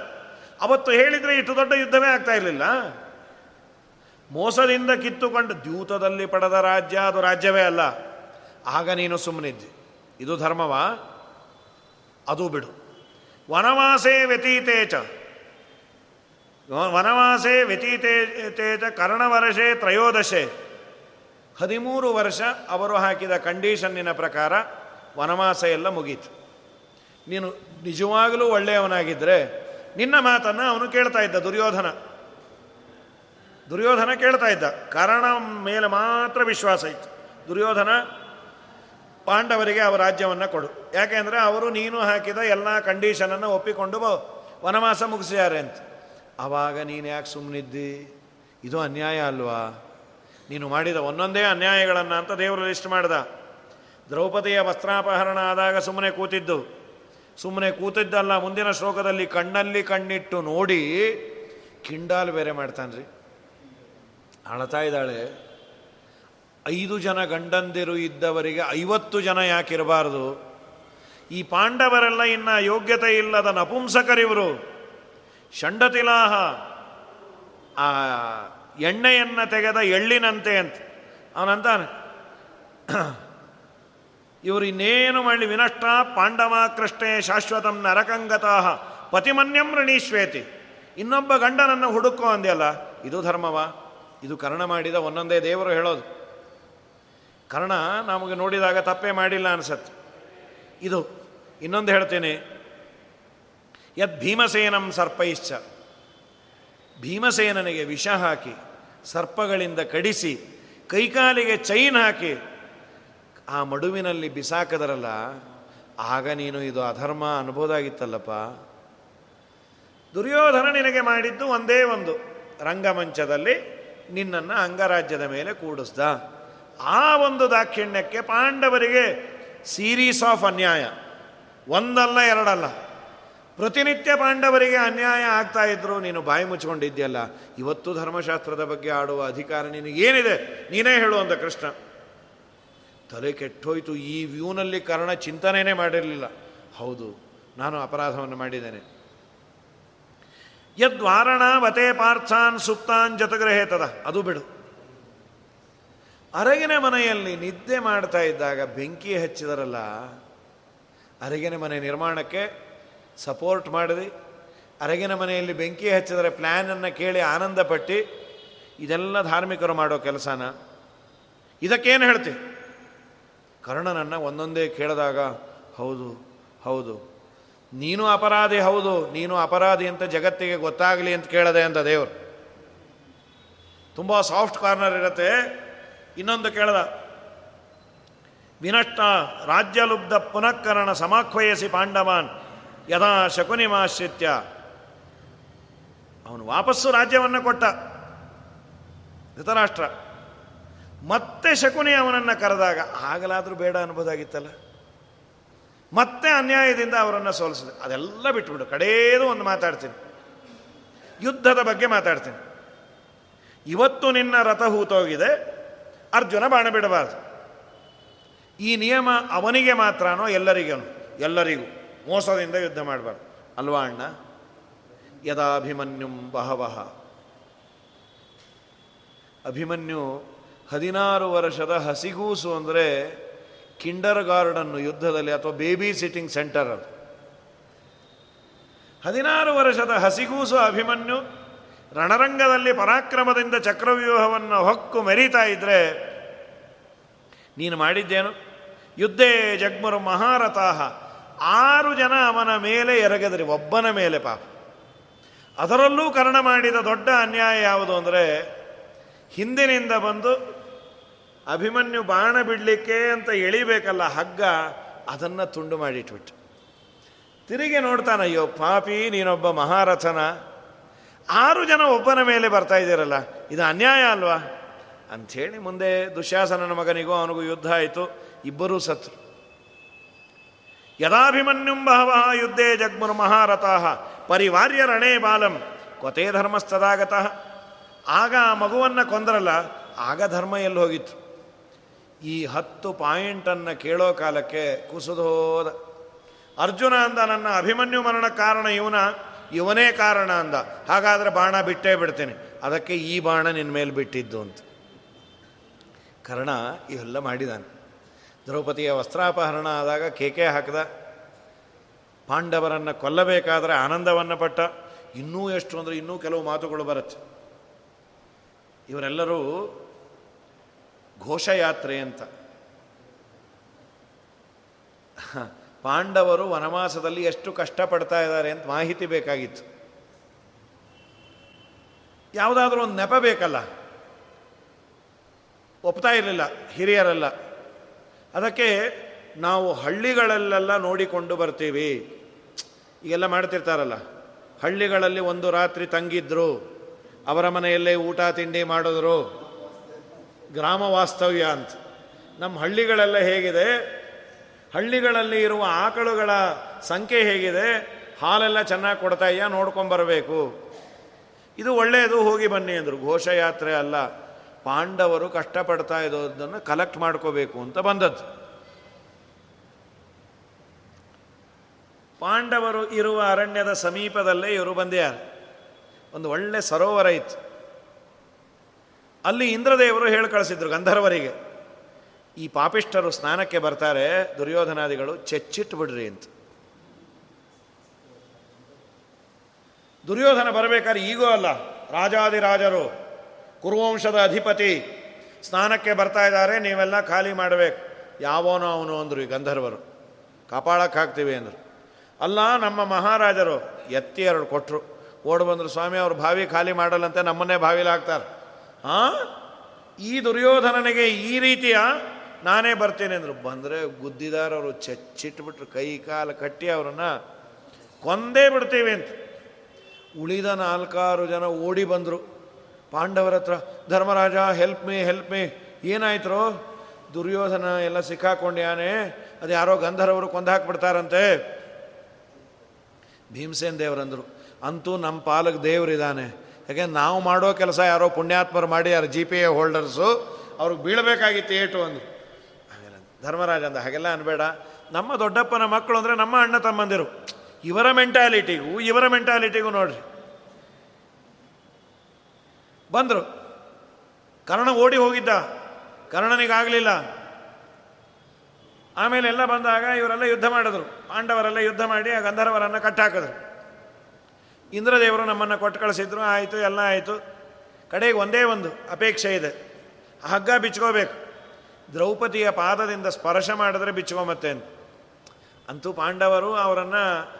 ಅವತ್ತು ಹೇಳಿದರೆ ಇಷ್ಟು ದೊಡ್ಡ ಯುದ್ಧವೇ ಆಗ್ತಾ ಇರಲಿಲ್ಲ. ಮೋಸದಿಂದ ಕಿತ್ತುಕೊಂಡು ದ್ಯೂತದಲ್ಲಿ ಪಡೆದ ರಾಜ್ಯ ಅದು ರಾಜ್ಯವೇ ಅಲ್ಲ. ಆಗ ನೀನು ಸುಮ್ಮನಿದ್ದಿ ಇದು ಧರ್ಮವಾ? ಅದು ಬಿಡು. ವನವಾಸೇ ವ್ಯತೀತೇಚ ವನವಾಸೇ ವ್ಯತೀತೇಚ ಕರ್ಣವರ್ಷೆ ತ್ರಯೋದಶೆ. ಹದಿಮೂರು ವರ್ಷ ಅವರು ಹಾಕಿದ ಕಂಡೀಷನ್ನಿನ ಪ್ರಕಾರ ವನವಾಸ ಎಲ್ಲ ಮುಗೀತು. ನೀನು ನಿಜವಾಗಲೂ ಒಳ್ಳೆಯವನಾಗಿದ್ದರೆ ನಿನ್ನ ಮಾತನ್ನು ಅವನು ಕೇಳ್ತಾ ಇದ್ದ ದುರ್ಯೋಧನ. ದುರ್ಯೋಧನ ಕೇಳ್ತಾ ಇದ್ದ. ಕಾರಣ ಮೇಲೆ ಮಾತ್ರ ವಿಶ್ವಾಸ ಇತ್ತು. ದುರ್ಯೋಧನ ಪಾಂಡವರಿಗೆ ಅವರ ರಾಜ್ಯವನ್ನು ಕೊಡು. ಯಾಕೆಂದರೆ ಅವರು ನೀನು ಹಾಕಿದ ಎಲ್ಲ ಕಂಡೀಷನನ್ನು ಒಪ್ಪಿಕೊಂಡು ವನವಾಸ ಮುಗಿಸಿದ್ದಾರೆ ಅಂತ. ಆವಾಗ ನೀನು ಯಾಕೆ ಸುಮ್ಮನಿದ್ದಿ ಇದು ಅನ್ಯಾಯ ಅಲ್ವಾ? ನೀನು ಮಾಡಿದ ಒಂದೊಂದೇ ಅನ್ಯಾಯಗಳನ್ನು ಅಂತ ದೇವರು ಲಿಸ್ಟ್ ಮಾಡಿದ. ದ್ರೌಪದಿಯ ವಸ್ತ್ರಾಪಹರಣ ಆದಾಗ ಸುಮ್ಮನೆ ಕೂತಿದ್ದು. ಸುಮ್ಮನೆ ಕೂತಿದ್ದಲ್ಲ, ಮುಂದಿನ ಶ್ಲೋಕದಲ್ಲಿ ಕಣ್ಣಲ್ಲಿ ಕಣ್ಣಿಟ್ಟು ನೋಡಿ, ಕಿಂಡಾಲ್ ಬೇರೆ ಮಾಡ್ತಾನ್ರಿ. ಅಳತಾ ಇದ್ದಾಳೆ. ಐದು ಜನ ಗಂಡಂದಿರು ಇದ್ದವರಿಗೆ ಐವತ್ತು ಜನ ಯಾಕಿರಬಾರ್ದು ಈ ಪಾಂಡವರೆಲ್ಲ ಇನ್ನ ಯೋಗ್ಯತೆ ಇಲ್ಲದ ನಪುಂಸಕರಿವರು ಷಂಡತಿಲಾಹ, ಆ ಎಣ್ಣೆಯನ್ನು ತೆಗೆದ ಎಳ್ಳಿನಂತೆ ಅಂತ. ಅವನಂತಾನೆ, ಇವರು ಇನ್ನೇನು ಮಾಡಲಿ? ವಿನಷ್ಟ ಪಾಂಡವ ಕೃಷ್ಣೆ ಶಾಶ್ವತಂ ನರಕಂಗತಾಹ ಪತಿಮನ್ಯಂ ಋಣೀಶ್ವೇತಿ. ಇನ್ನೊಬ್ಬ ಗಂಡನನ್ನು ಹುಡುಕೋ ಅಂದೆಲ್ಲ ಇದು ಧರ್ಮವ? ಇದು ಕರ್ಣ ಮಾಡಿದ ಒಂದೊಂದೇ ದೇವರು ಹೇಳೋದು. ಕರ್ಣ ನಮಗೆ ನೋಡಿದಾಗ ತಪ್ಪೇ ಮಾಡಿಲ್ಲ ಅನಿಸತ್ತೆ ಇದು ಇನ್ನೊಂದು ಹೇಳ್ತೇನೆ. ಯದ್ ಭೀಮಸೇನಂ ಸರ್ಪೈಶ್ಚ. ಭೀಮಸೇನನಿಗೆ ವಿಷ ಹಾಕಿ, ಸರ್ಪಗಳಿಂದ ಕಡಿಸಿ, ಕೈಕಾಲಿಗೆ ಚೈನ್ ಹಾಕಿ, ಆ ಮಡುವಿನಲ್ಲಿ ಬಿಸಾಕದರಲ್ಲ, ಆಗ ನೀನು ಇದು ಅಧರ್ಮ ಅನ್ಬೋದಾಗಿತ್ತಲ್ಲಪ್ಪ ದುರ್ಯೋಧನ ನಿನಗೆ ಮಾಡಿದ್ದು ಒಂದೇ ಒಂದು, ರಂಗಮಂಚದಲ್ಲಿ ನಿನ್ನನ್ನು ಅಂಗರಾಜ್ಯದ ಮೇಲೆ ಕೂಡಿಸ್ದ. ಆ ಒಂದು ದಾಕ್ಷಿಣ್ಯಕ್ಕೆ ಪಾಂಡವರಿಗೆ ಸೀರೀಸ್ ಆಫ್ ಅನ್ಯಾಯ. ಒಂದಲ್ಲ, ಎರಡಲ್ಲ. ಪ್ರತಿನಿತ್ಯ ಪಾಂಡವರಿಗೆ ಅನ್ಯಾಯ ಆಗ್ತಾ ಇದ್ರು ನೀನು ಬಾಯಿ ಮುಚ್ಕೊಂಡಿದ್ಯಲ್ಲ ಇವತ್ತು ಧರ್ಮಶಾಸ್ತ್ರದ ಬಗ್ಗೆ ಆಡುವ ಅಧಿಕಾರ ನಿನಗೇನಿದೆ ನೀನೇ ಹೇಳು ಅಂತ ಕೃಷ್ಣ. ತಲೆ ಕೆಟ್ಟೋಯ್ತು. ಈ ವ್ಯೂನಲ್ಲಿ ಕರ್ಣ ಚಿಂತನೆಯೇ ಮಾಡಿರಲಿಲ್ಲ. ಹೌದು, ನಾನು ಅಪರಾಧವನ್ನು ಮಾಡಿದ್ದೇನೆ. ಯದ್ವಾರಣ ವತೆ ಪಾರ್ಥಾನ್ ಸುಪ್ತಾನ್ ಜತಗ್ರಹೇತದ ಅದು ಬಿಡು. ಅರಗಿನ ಮನೆಯಲ್ಲಿ ನಿದ್ದೆ ಮಾಡ್ತಾ ಇದ್ದಾಗ ಬೆಂಕಿ ಹಚ್ಚಿದರಲ್ಲ, ಅರಗಿನ ಮನೆ ನಿರ್ಮಾಣಕ್ಕೆ ಸಪೋರ್ಟ್ ಮಾಡಿದೆ. ಅರಗಿನ ಮನೆಯಲ್ಲಿ ಬೆಂಕಿ ಹಚ್ಚಿದರೆ ಪ್ಲ್ಯಾನನ್ನು ಕೇಳಿ ಆನಂದಪಟ್ಟು, ಇದೆಲ್ಲ ಧಾರ್ಮಿಕರು ಮಾಡೋ ಕೆಲಸನ? ಇದಕ್ಕೇನು ಹೇಳ್ತಿ? ಕರ್ಣನನ್ನು ಒಂದೊಂದೇ ಕೇಳಿದಾಗ, ಹೌದು ಹೌದು. ನೀನು ಅಪರಾಧಿ, ಹೌದು, ನೀನು ಅಪರಾಧಿ ಅಂತ ಜಗತ್ತಿಗೆ ಗೊತ್ತಾಗಲಿ ಅಂತ ಕೇಳದೆ ಅಂತ ದೇವರು. ತುಂಬ ಸಾಫ್ಟ್ ಕಾರ್ನರ್ ಇರುತ್ತೆ. ಇನ್ನೊಂದು ಕೇಳದ. ವಿನಷ್ಟ ರಾಜ್ಯಲುಬ್ಧ ಪುನಃಕರಣ ಸಮಾಖ್ವಯಸಿ ಪಾಂಡವಾನ್ ಯದಾ ಶಕುನಿಮಾಶ್ರಿತ್ಯ. ಅವನು ವಾಪಸ್ಸು ರಾಜ್ಯವನ್ನು ಕೊಟ್ಟ. ಧೃತರಾಷ್ಟ್ರ. ಮತ್ತೆ ಶಕುನಿ ಅವನನ್ನು ಕರೆದಾಗ ಆಗಲಾದರೂ ಬೇಡ ಅನ್ಬೋದಾಗಿತ್ತಲ್ಲ. ಮತ್ತೆ ಅನ್ಯಾಯದಿಂದ ಅವರನ್ನು ಸೋಲಿಸಿದೆ. ಅದೆಲ್ಲ ಬಿಟ್ಬಿಡು. ಕಡೇದು ಒಂದು ಮಾತಾಡ್ತೀನಿ. ಯುದ್ಧದ ಬಗ್ಗೆ ಮಾತಾಡ್ತೀನಿ. ಇವತ್ತು ನಿನ್ನ ರಥ ಹೂತೋಗಿದೆ ಅರ್ಜುನ ಬಾಣ ಬಿಡಬಾರ್ದು. ಈ ನಿಯಮ ಅವನಿಗೆ ಮಾತ್ರನೋ ಎಲ್ಲರಿಗೂ ಎಲ್ಲರಿಗೂ ಮೋಸದಿಂದ ಯುದ್ಧ ಮಾಡಬಾರ್ದು. ಅಲ್ವಾ ಅಣ್ಣ? ಯದಾಭಿಮನ್ಯುಂ ಬಹವಹ ಅಭಿಮನ್ಯು ಹದಿನಾರು ವರ್ಷದ ಹಸಿಗೂಸು ಅಂದರೆ ಕಿಂಡರ್ ಗಾರ್ಡನ್ನು ಯುದ್ಧದಲ್ಲಿ ಅಥವಾ ಬೇಬಿ ಸಿಟ್ಟಿಂಗ್ ಸೆಂಟರ್ ಅದು. ಹದಿನಾರು ವರ್ಷದ ಹಸಿಗೂಸು ಅಭಿಮನ್ಯು ರಣರಂಗದಲ್ಲಿ ಪರಾಕ್ರಮದಿಂದ ಚಕ್ರವ್ಯೂಹವನ್ನು ಹೊಕ್ಕು ಮೆರೀತಾ ಇದ್ರೆ ನೀನು ಮಾಡಿದ್ದೇನು? ಯುದ್ಧೇ ಜಗ್ಮರು ಮಹಾರಥಾಹ. ಆರು ಜನ ಅವನ ಮೇಲೆ ಎರಗದ್ರಿ, ಒಬ್ಬನ ಮೇಲೆ ಪಾಪ. ಅದರಲ್ಲೂ ಕರ್ಣ ಮಾಡಿದ ದೊಡ್ಡ ಅನ್ಯಾಯ ಯಾವುದು ಅಂದರೆ, ಹಿಂದಿನಿಂದ ಬಂದು ಅಭಿಮನ್ಯು ಬಾಣ ಬಿಡಲಿಕ್ಕೆ ಅಂತ ಎಳಿಬೇಕಲ್ಲ ಹಗ್ಗ, ಅದನ್ನು ತುಂಡು ಮಾಡಿಟ್ಬಿಟ್ಟು ತಿರುಗಿ ನೋಡ್ತಾನಯ್ಯೋ, ಪಾಪಿ ನೀನೊಬ್ಬ ಮಹಾರಥನ. ಆರು ಜನ ಒಬ್ಬನ ಮೇಲೆ ಬರ್ತಾ ಇದ್ದೀರಲ್ಲ, ಇದು ಅನ್ಯಾಯ ಅಲ್ವಾ? ಅಂಥೇಳಿ ಮುಂದೆ ದುಶ್ಯಾಸನನ ಮಗನಿಗೂ ಅವನಿಗೂ ಯುದ್ಧ ಆಯಿತು, ಇಬ್ಬರೂ ಸತ್ರು. ಯದಾಭಿಮನ್ಯುಂ ಬಹವ ಯುದ್ಧೇ ಜಗ್ಮುರು ಮಹಾರಥಾಹ ಪರಿವಾರ್ಯ ರಣೇ ಬಾಲಂ ಕೊತೆ ಧರ್ಮಸ್ಥದಾಗತಃ ಆಗ ಆ ಮಗುವನ್ನು ಕೊಂದರಲ್ಲ, ಆಗ ಧರ್ಮ ಎಲ್ಲಿ ಹೋಗಿತ್ತು? ಈ ಹತ್ತು ಪಾಯಿಂಟನ್ನು ಕೇಳೋ ಕಾಲಕ್ಕೆ ಕುಸಿದೋದ. ಅರ್ಜುನ ಅಂದ ನನ್ನ ಅಭಿಮನ್ಯು ಮರಣ ಕಾರಣ ಇವನ ಇವನೇ ಕಾರಣ ಅಂದ. ಹಾಗಾದರೆ ಬಾಣ ಬಿಟ್ಟೇ ಬಿಡ್ತೇನೆ. ಅದಕ್ಕೆ ಈ ಬಾಣ ನಿನ್ನ ಮೇಲೆ ಬಿಟ್ಟಿದ್ದು ಅಂತ. ಕರ್ಣ ಇವೆಲ್ಲ ಮಾಡಿದಾನೆ. ದ್ರೌಪದಿಯ ವಸ್ತ್ರಾಪಹರಣ ಆದಾಗ ಕೇಕೆ ಹಾಕಿದ. ಪಾಂಡವರನ್ನು ಕೊಲ್ಲಬೇಕಾದರೆ ಆನಂದವನ್ನು ಪಟ್ಟ. ಇನ್ನೂ ಎಷ್ಟು ಅಂದರೆ ಇನ್ನೂ ಕೆಲವು ಮಾತುಗಳು ಬರುತ್ತೆ. ಇವರೆಲ್ಲರೂ ಘೋಷಯಾತ್ರೆ ಅಂತ. ಪಾಂಡವರು ವನವಾಸದಲ್ಲಿ ಎಷ್ಟು ಕಷ್ಟಪಡ್ತಾ ಇದ್ದಾರೆ ಅಂತ ಮಾಹಿತಿ ಬೇಕಾಗಿತ್ತು. ಯಾವುದಾದ್ರೂ ಒಂದು ನೆಪ ಬೇಕಲ್ಲ. ಒಪ್ತಾ ಇರಲಿಲ್ಲ, ಹಿರಿಯರೆಲ್ಲ. ಅದಕ್ಕೆ ನಾವು ಹಳ್ಳಿಗಳಲ್ಲೆಲ್ಲ ನೋಡಿಕೊಂಡು ಬರ್ತೀವಿ. ಈಗೆಲ್ಲ ಮಾಡ್ತಿರ್ತಾರಲ್ಲ, ಹಳ್ಳಿಗಳಲ್ಲಿ ಒಂದು ರಾತ್ರಿ ತಂಗಿದ್ರು, ಅವರ ಮನೆಯಲ್ಲೇ ಊಟ ತಿಂಡಿ ಮಾಡಿದ್ರು. ಗ್ರಾಮ ವಾಸ್ತವ್ಯ ಅಂತ. ನಮ್ಮ ಹಳ್ಳಿಗಳೆಲ್ಲ ಹೇಗಿದೆ ಹಳ್ಳಿಗಳಲ್ಲಿ ಇರುವ ಆಕಳುಗಳ ಸಂಖ್ಯೆ ಹೇಗಿದೆ? ಹಾಲೆಲ್ಲ ಚೆನ್ನಾಗಿ ಕೊಡ್ತಾಯ್ಯ ನೋಡ್ಕೊಂಬರಬೇಕು ಇದು ಒಳ್ಳೆಯದು ಹೋಗಿ ಬನ್ನಿ ಅಂದರು. ಘೋಷಯಾತ್ರೆ ಅಲ್ಲ. ಪಾಂಡವರು ಕಷ್ಟಪಡ್ತಾ ಇರೋದನ್ನು ಕಲೆಕ್ಟ್ ಮಾಡ್ಕೋಬೇಕು ಅಂತ ಬಂದದ್ದು. ಪಾಂಡವರು ಇರುವ ಅರಣ್ಯದ ಸಮೀಪದಲ್ಲೇ ಇವರು ಬಂದ್ಯಾರ ಒಂದು ಒಳ್ಳೆ ಸರೋವರ ಇತ್ತು. ಅಲ್ಲಿ ಇಂದ್ರದೇವರು ಹೇಳಿ ಕಳಿಸಿದ್ರು ಗಂಧರ್ವರಿಗೆ. ಈ ಪಾಪಿಷ್ಠರು ಸ್ನಾನಕ್ಕೆ ಬರ್ತಾರೆ, ದುರ್ಯೋಧನಾದಿಗಳು ಚೆಚ್ಚಿಟ್ಟು ಬಿಡ್ರಿ ಅಂತ. ದುರ್ಯೋಧನ ಬರಬೇಕಾದ್ರೆ ಈಗೋ ಅಲ್ಲ ರಾಜಾದಿರಾಜರು ಕುರುವಂಶದ ಅಧಿಪತಿ ಸ್ನಾನಕ್ಕೆ ಬರ್ತಾ ಇದ್ದಾರೆ, ನೀವೆಲ್ಲ ಖಾಲಿ ಮಾಡಬೇಕು. ಯಾವನೋ ಅವನು ಅಂದರು ಈ ಗಂಧರ್ವರು. ಕಾಪಾಡಕ್ಕೆ ಹಾಕ್ತೀವಿ ಅಂದರು. ಅಲ್ಲ, ನಮ್ಮ ಮಹಾರಾಜರು ಎತ್ತಿ ಎರಡು ಕೊಟ್ಟರು ಓಡ್ ಬಂದರು, ಸ್ವಾಮಿ, ಅವರು ಬಾವಿ ಖಾಲಿ ಮಾಡಲ್ಲಂತೆ, ನಮ್ಮನ್ನೇ ಬಾವಿಲಾಗ್ತಾರೆ. ಹಾಂ ಈ ದುರ್ಯೋಧನನಿಗೆ ಈ ರೀತಿಯ ನಾನೇ ಬರ್ತೇನೆ ಅಂದರು. ಬಂದರೆ ಗುದ್ದಿದಾರವರು ಚಚ್ಚಿಟ್ಬಿಟ್ರು, ಕೈ ಕಾಲು ಕಟ್ಟಿ ಅವರನ್ನು ಕೊಂದೇ ಬಿಡ್ತೀವಿ ಅಂತ. ಉಳಿದ ನಾಲ್ಕಾರು ಜನ ಓಡಿ ಬಂದರು. ಪಾಂಡವರ ಹತ್ರ, Dharmaraja help me help me ಏನಾಯ್ತರೋ? Duryodhana ಎಲ್ಲ ಸಿಕ್ಕಾಕೊಂಡ್ಯಾನೆ ಅದು ಯಾರೋ ಗಂಧರ್ವರು ಕೊಂದಾಕ್ಬಿಡ್ತಾರಂತೆ. ಭೀಮಸೇನ್ ದೇವರಂದರು ಅಂತೂ ನಮ್ಮ ಪಾಲಕ್ ದೇವರಿದ್ದಾನೆ ಯಾಕೆ ನಾವು ಮಾಡೋ ಕೆಲಸ ಯಾರೋ ಪುಣ್ಯಾತ್ಮರು ಮಾಡಿ, ಯಾರು ಜಿ ಪಿ ಎ ಹೋಲ್ಡರ್ಸು ಅವ್ರಿಗೆ ಬೀಳಬೇಕಾಗಿತ್ತು ಏಟು ಅಂದರು. ಧರ್ಮರಾಜ ಅಂದ, ಹಾಗೆಲ್ಲ ಅನ್ಬೇಡ. ನಮ್ಮ ದೊಡ್ಡಪ್ಪನ ಮಕ್ಕಳು ಅಂದರೆ ನಮ್ಮ ಅಣ್ಣ ತಮ್ಮಂದಿರು. ಇವರ ಮೆಂಟಾಲಿಟಿಗೂ ಇವರ ಮೆಂಟಾಲಿಟಿಗೂ ನೋಡ್ರಿ. ಬಂದರು. ಕರ್ಣ ಓಡಿ ಹೋಗಿದ್ದ. ಕರ್ಣನಿಗಾಗಲಿಲ್ಲ. ಆಮೇಲೆ ಎಲ್ಲ ಬಂದಾಗ ಇವರೆಲ್ಲ ಯುದ್ಧ ಮಾಡಿದ್ರು. ಪಾಂಡವರೆಲ್ಲ ಯುದ್ಧ ಮಾಡಿ ಆ ಗಂಧರ್ವರನ್ನು ಕಟ್ಟಾಕಿದ್ರು. ಇಂದ್ರದೇವರು ನಮ್ಮನ್ನು ಕೊಟ್ಟು ಕಳಿಸಿದ್ರು. ಆಯಿತು, ಎಲ್ಲ ಆಯಿತು. ಕಡೆಗೆ ಒಂದೇ ಒಂದು ಅಪೇಕ್ಷೆ ಇದೆ. ಹಗ್ಗ ಬಿಚ್ಕೋಬೇಕು. ದ್ರೌಪದಿಯ ಪಾದದಿಂದ ಸ್ಪರ್ಶ ಮಾಡಿದ್ರೆ ಬಿಚ್ಕೊಂಬತ್ತೆ ಅಂತೂ. ಪಾಂಡವರು ಅವರನ್ನು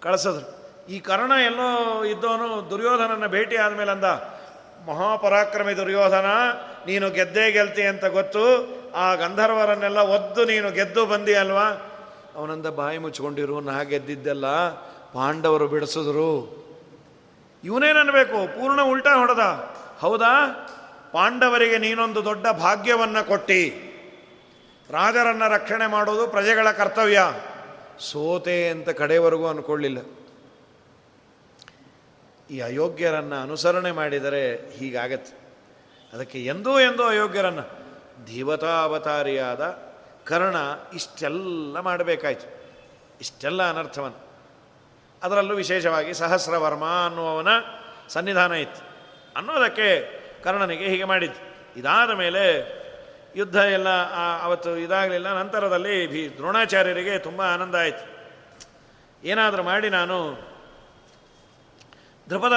ಕಳಿಸಿದ್ರು. ಈ ಕರ್ಣ ಎಲ್ಲೋ ಇದ್ದವನು ದುರ್ಯೋಧನನ ಭೇಟಿ ಆದಮೇಲೆ ಅಂದ ಮಹಾಪರಾಕ್ರಮಿ ದುರ್ಯೋಧನ, ನೀನು ಗೆದ್ದೇ ಗೆಲ್ತಿ ಅಂತ ಗೊತ್ತು, ಆ ಗಂಧರ್ವರನ್ನೆಲ್ಲ ಒದ್ದು ನೀನು ಗೆದ್ದು ಬಂದಿ ಅಲ್ವಾ? ಅವನಂದ ಬಾಯಿ ಮುಚ್ಕೊಂಡಿರು ನಾ ಗೆದ್ದಿದ್ದೆಲ್ಲ ಪಾಂಡವರು ಬಿಡಿಸಿದ್ರು. ಇವನೇನನ್ಬೇಕು? ಪೂರ್ಣ ಉಲ್ಟಾ ಹೊಡೆದ. ಹೌದಾ? ಪಾಂಡವರಿಗೆ ನೀನೊಂದು ದೊಡ್ಡ ಭಾಗ್ಯವನ್ನು ಕೊಟ್ಟಿ. ರಾಜರನ್ನು ರಕ್ಷಣೆ ಮಾಡೋದು ಪ್ರಜೆಗಳ ಕರ್ತವ್ಯ. ಸೋತೆ ಅಂತ ಕಡೆವರೆಗೂ ಅನ್ಕೊಳ್ಳಿಲ್ಲ. ಈ ಅಯೋಗ್ಯರನ್ನು ಅನುಸರಣೆ ಮಾಡಿದರೆ ಹೀಗಾಗತ್ತೆ. ಅದಕ್ಕೆ ಎಂದೂ ಎಂದೂ ಅಯೋಗ್ಯರನ್ನು. ಅವತಾರಿಯಾದ ಕರ್ಣ ಇಷ್ಟೆಲ್ಲ ಮಾಡಬೇಕಾಯ್ತು. ಇಷ್ಟೆಲ್ಲ ಅನರ್ಥವನ್ನು. ಅದರಲ್ಲೂ ವಿಶೇಷವಾಗಿ ಸಹಸ್ರವರ್ಮ ಅನ್ನುವವನ ಸನ್ನಿಧಾನ ಇತ್ತು. ಅನ್ನೋದಕ್ಕೆ ಕರ್ಣನಿಗೆ ಹೀಗೆ ಮಾಡಿದ್ದು. ಇದಾದ ಮೇಲೆ ಯುದ್ಧ ಎಲ್ಲ ಅವತ್ತು ಇದಾಗಲಿಲ್ಲ. ನಂತರದಲ್ಲಿ ಭೀ ದ್ರೋಣಾಚಾರ್ಯರಿಗೆ ತುಂಬ ಆನಂದ ಆಯಿತು. ಏನಾದರೂ ಮಾಡಿ ನಾನು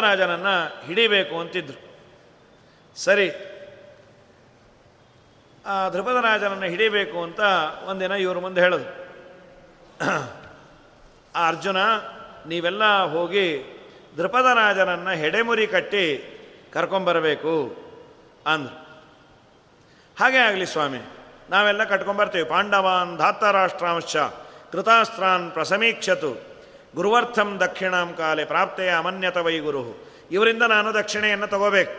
ರಾಜನನ್ನು ಹಿಡಿಬೇಕು ಅಂತಿದ್ರು. ಸರಿ, ಆ ರಾಜನನ್ನು ಹಿಡಿಬೇಕು ಅಂತ ಒಂದಿನ ಇವರು ಮುಂದೆ ಹೇಳೋದು ಆ ಅರ್ಜುನ, ನೀವೆಲ್ಲ ಹೋಗಿ ರಾಜನನ್ನು ಹೆಡೆಮುರಿ ಕಟ್ಟಿ ಕರ್ಕೊಂಬರಬೇಕು ಅಂದ್ರು. ಹಾಗೆ ಆಗಲಿ ಸ್ವಾಮಿ, ನಾವೆಲ್ಲ ಕಟ್ಕೊಂಬರ್ತೀವಿ. ಪಾಂಡವಾನ್ ಧಾತರಾಷ್ಟ್ರಾಂಶ ಕೃತಾಸ್ತ್ರಾನ್ ಪ್ರಸಮೀಕ್ಷತು ಗುರುವರ್ಥಂ ದಕ್ಷಿಣಾಂ ಕಾಲೆ ಪ್ರಾಪ್ತೆಯ ಅಮನ್ಯತ ವೈ ಇವರಿಂದ ನಾನು ದಕ್ಷಿಣೆಯನ್ನು ತಗೋಬೇಕು.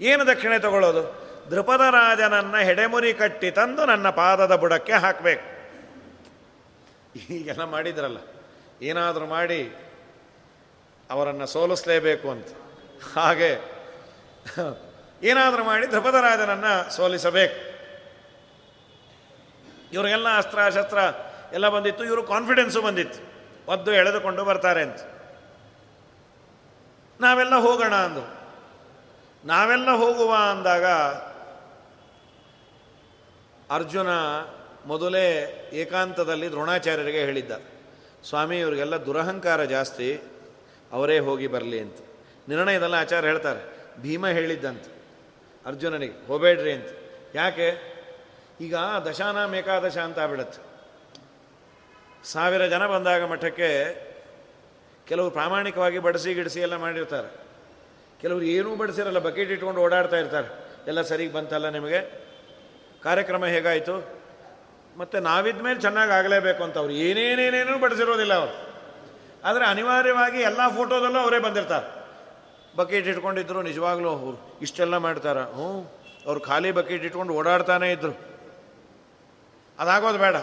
ಏನು ದಕ್ಷಿಣೆ ತಗೊಳ್ಳೋದು? ದೃಪದ ರಾಜನನ್ನು ಹೆಡೆಮುರಿ ಕಟ್ಟಿ ತಂದು ನನ್ನ ಪಾದದ ಬುಡಕ್ಕೆ ಹಾಕಬೇಕು. ಹೀಗೆಲ್ಲ ಮಾಡಿದ್ರಲ್ಲ, ಏನಾದರೂ ಮಾಡಿ ಅವರನ್ನು ಸೋಲಿಸಲೇಬೇಕು ಅಂತ. ಹಾಗೆ ಏನಾದರೂ ಮಾಡಿ ದ್ರಪದ ರಾಜನನ್ನು ಸೋಲಿಸಬೇಕು. ಇವರಿಗೆಲ್ಲ ಅಸ್ತ್ರ ಶಸ್ತ್ರ ಎಲ್ಲ ಬಂದಿತ್ತು, ಇವರು ಕಾನ್ಫಿಡೆನ್ಸು ಬಂದಿತ್ತು. ಒದ್ದು ಎಳೆದುಕೊಂಡು ಬರ್ತಾರೆ ಅಂತ. ನಾವೆಲ್ಲ ಹೋಗೋಣ ಅಂದು. ನಾವೆಲ್ಲ ಹೋಗುವ ಅಂದಾಗ ಅರ್ಜುನ ಮೊದಲೇ ಏಕಾಂತದಲ್ಲಿ ದ್ರೋಣಾಚಾರ್ಯರಿಗೆ ಹೇಳಿದ್ದ, ಸ್ವಾಮಿ, ಇವರಿಗೆಲ್ಲ ದುರಹಂಕಾರ ಜಾಸ್ತಿ, ಅವರೇ ಹೋಗಿ ಬರಲಿ ಅಂತ. ನಿರ್ಣಯದಲ್ಲ ಆಚಾರ್ಯ ಹೇಳ್ತಾರೆ ಭೀಮ ಹೇಳಿದ್ದಂತೆ. ಅರ್ಜುನನಿಗೆ ಹೋಗಬೇಡ್ರಿ ಅಂತ. ಯಾಕೆ? ಈಗ ದಶಾನಾಮ್ ಏಕಾದಶ ಅಂತ ಆಗ್ಬಿಡತ್ತೆ. ಸಾವಿರ ಜನ ಬಂದಾಗ ಮಠಕ್ಕೆ ಕೆಲವರು ಪ್ರಾಮಾಣಿಕವಾಗಿ ಬಡಿಸಿ ಗಿಡಿಸಿ ಎಲ್ಲ ಮಾಡಿರ್ತಾರೆ. ಕೆಲವರು ಏನೂ ಬಡಿಸಿರಲ್ಲ, ಬಕೆಟ್ ಇಟ್ಕೊಂಡು ಓಡಾಡ್ತಾ ಇರ್ತಾರೆ. ಎಲ್ಲ ಸರಿಗೆ ಬಂತಲ್ಲ ನಿಮಗೆ? ಕಾರ್ಯಕ್ರಮ ಹೇಗಾಯಿತು? ಮತ್ತು ನಾವಿದ್ದ ಮೇಲೆ ಚೆನ್ನಾಗಿ ಆಗಲೇಬೇಕು ಅಂತ ಅವ್ರು. ಏನೇನೇನೇನೂ ಬಡಿಸಿರೋದಿಲ್ಲ ಅವರು. ಆದರೆ ಅನಿವಾರ್ಯವಾಗಿ ಎಲ್ಲ ಫೋಟೋದಲ್ಲೂ ಅವರೇ ಬಂದಿರ್ತಾರೆ. ಬಕೆಟ್ ಇಟ್ಕೊಂಡಿದ್ರು, ನಿಜವಾಗ್ಲೂ ಅವರು ಇಷ್ಟೆಲ್ಲ ಮಾಡ್ತಾರ. ಹ್ಞೂ, ಅವ್ರು ಖಾಲಿ ಬಕೆಟ್ ಇಟ್ಕೊಂಡು ಓಡಾಡ್ತಾನೇ ಇದ್ರು. ಅದಾಗೋದು ಬೇಡ.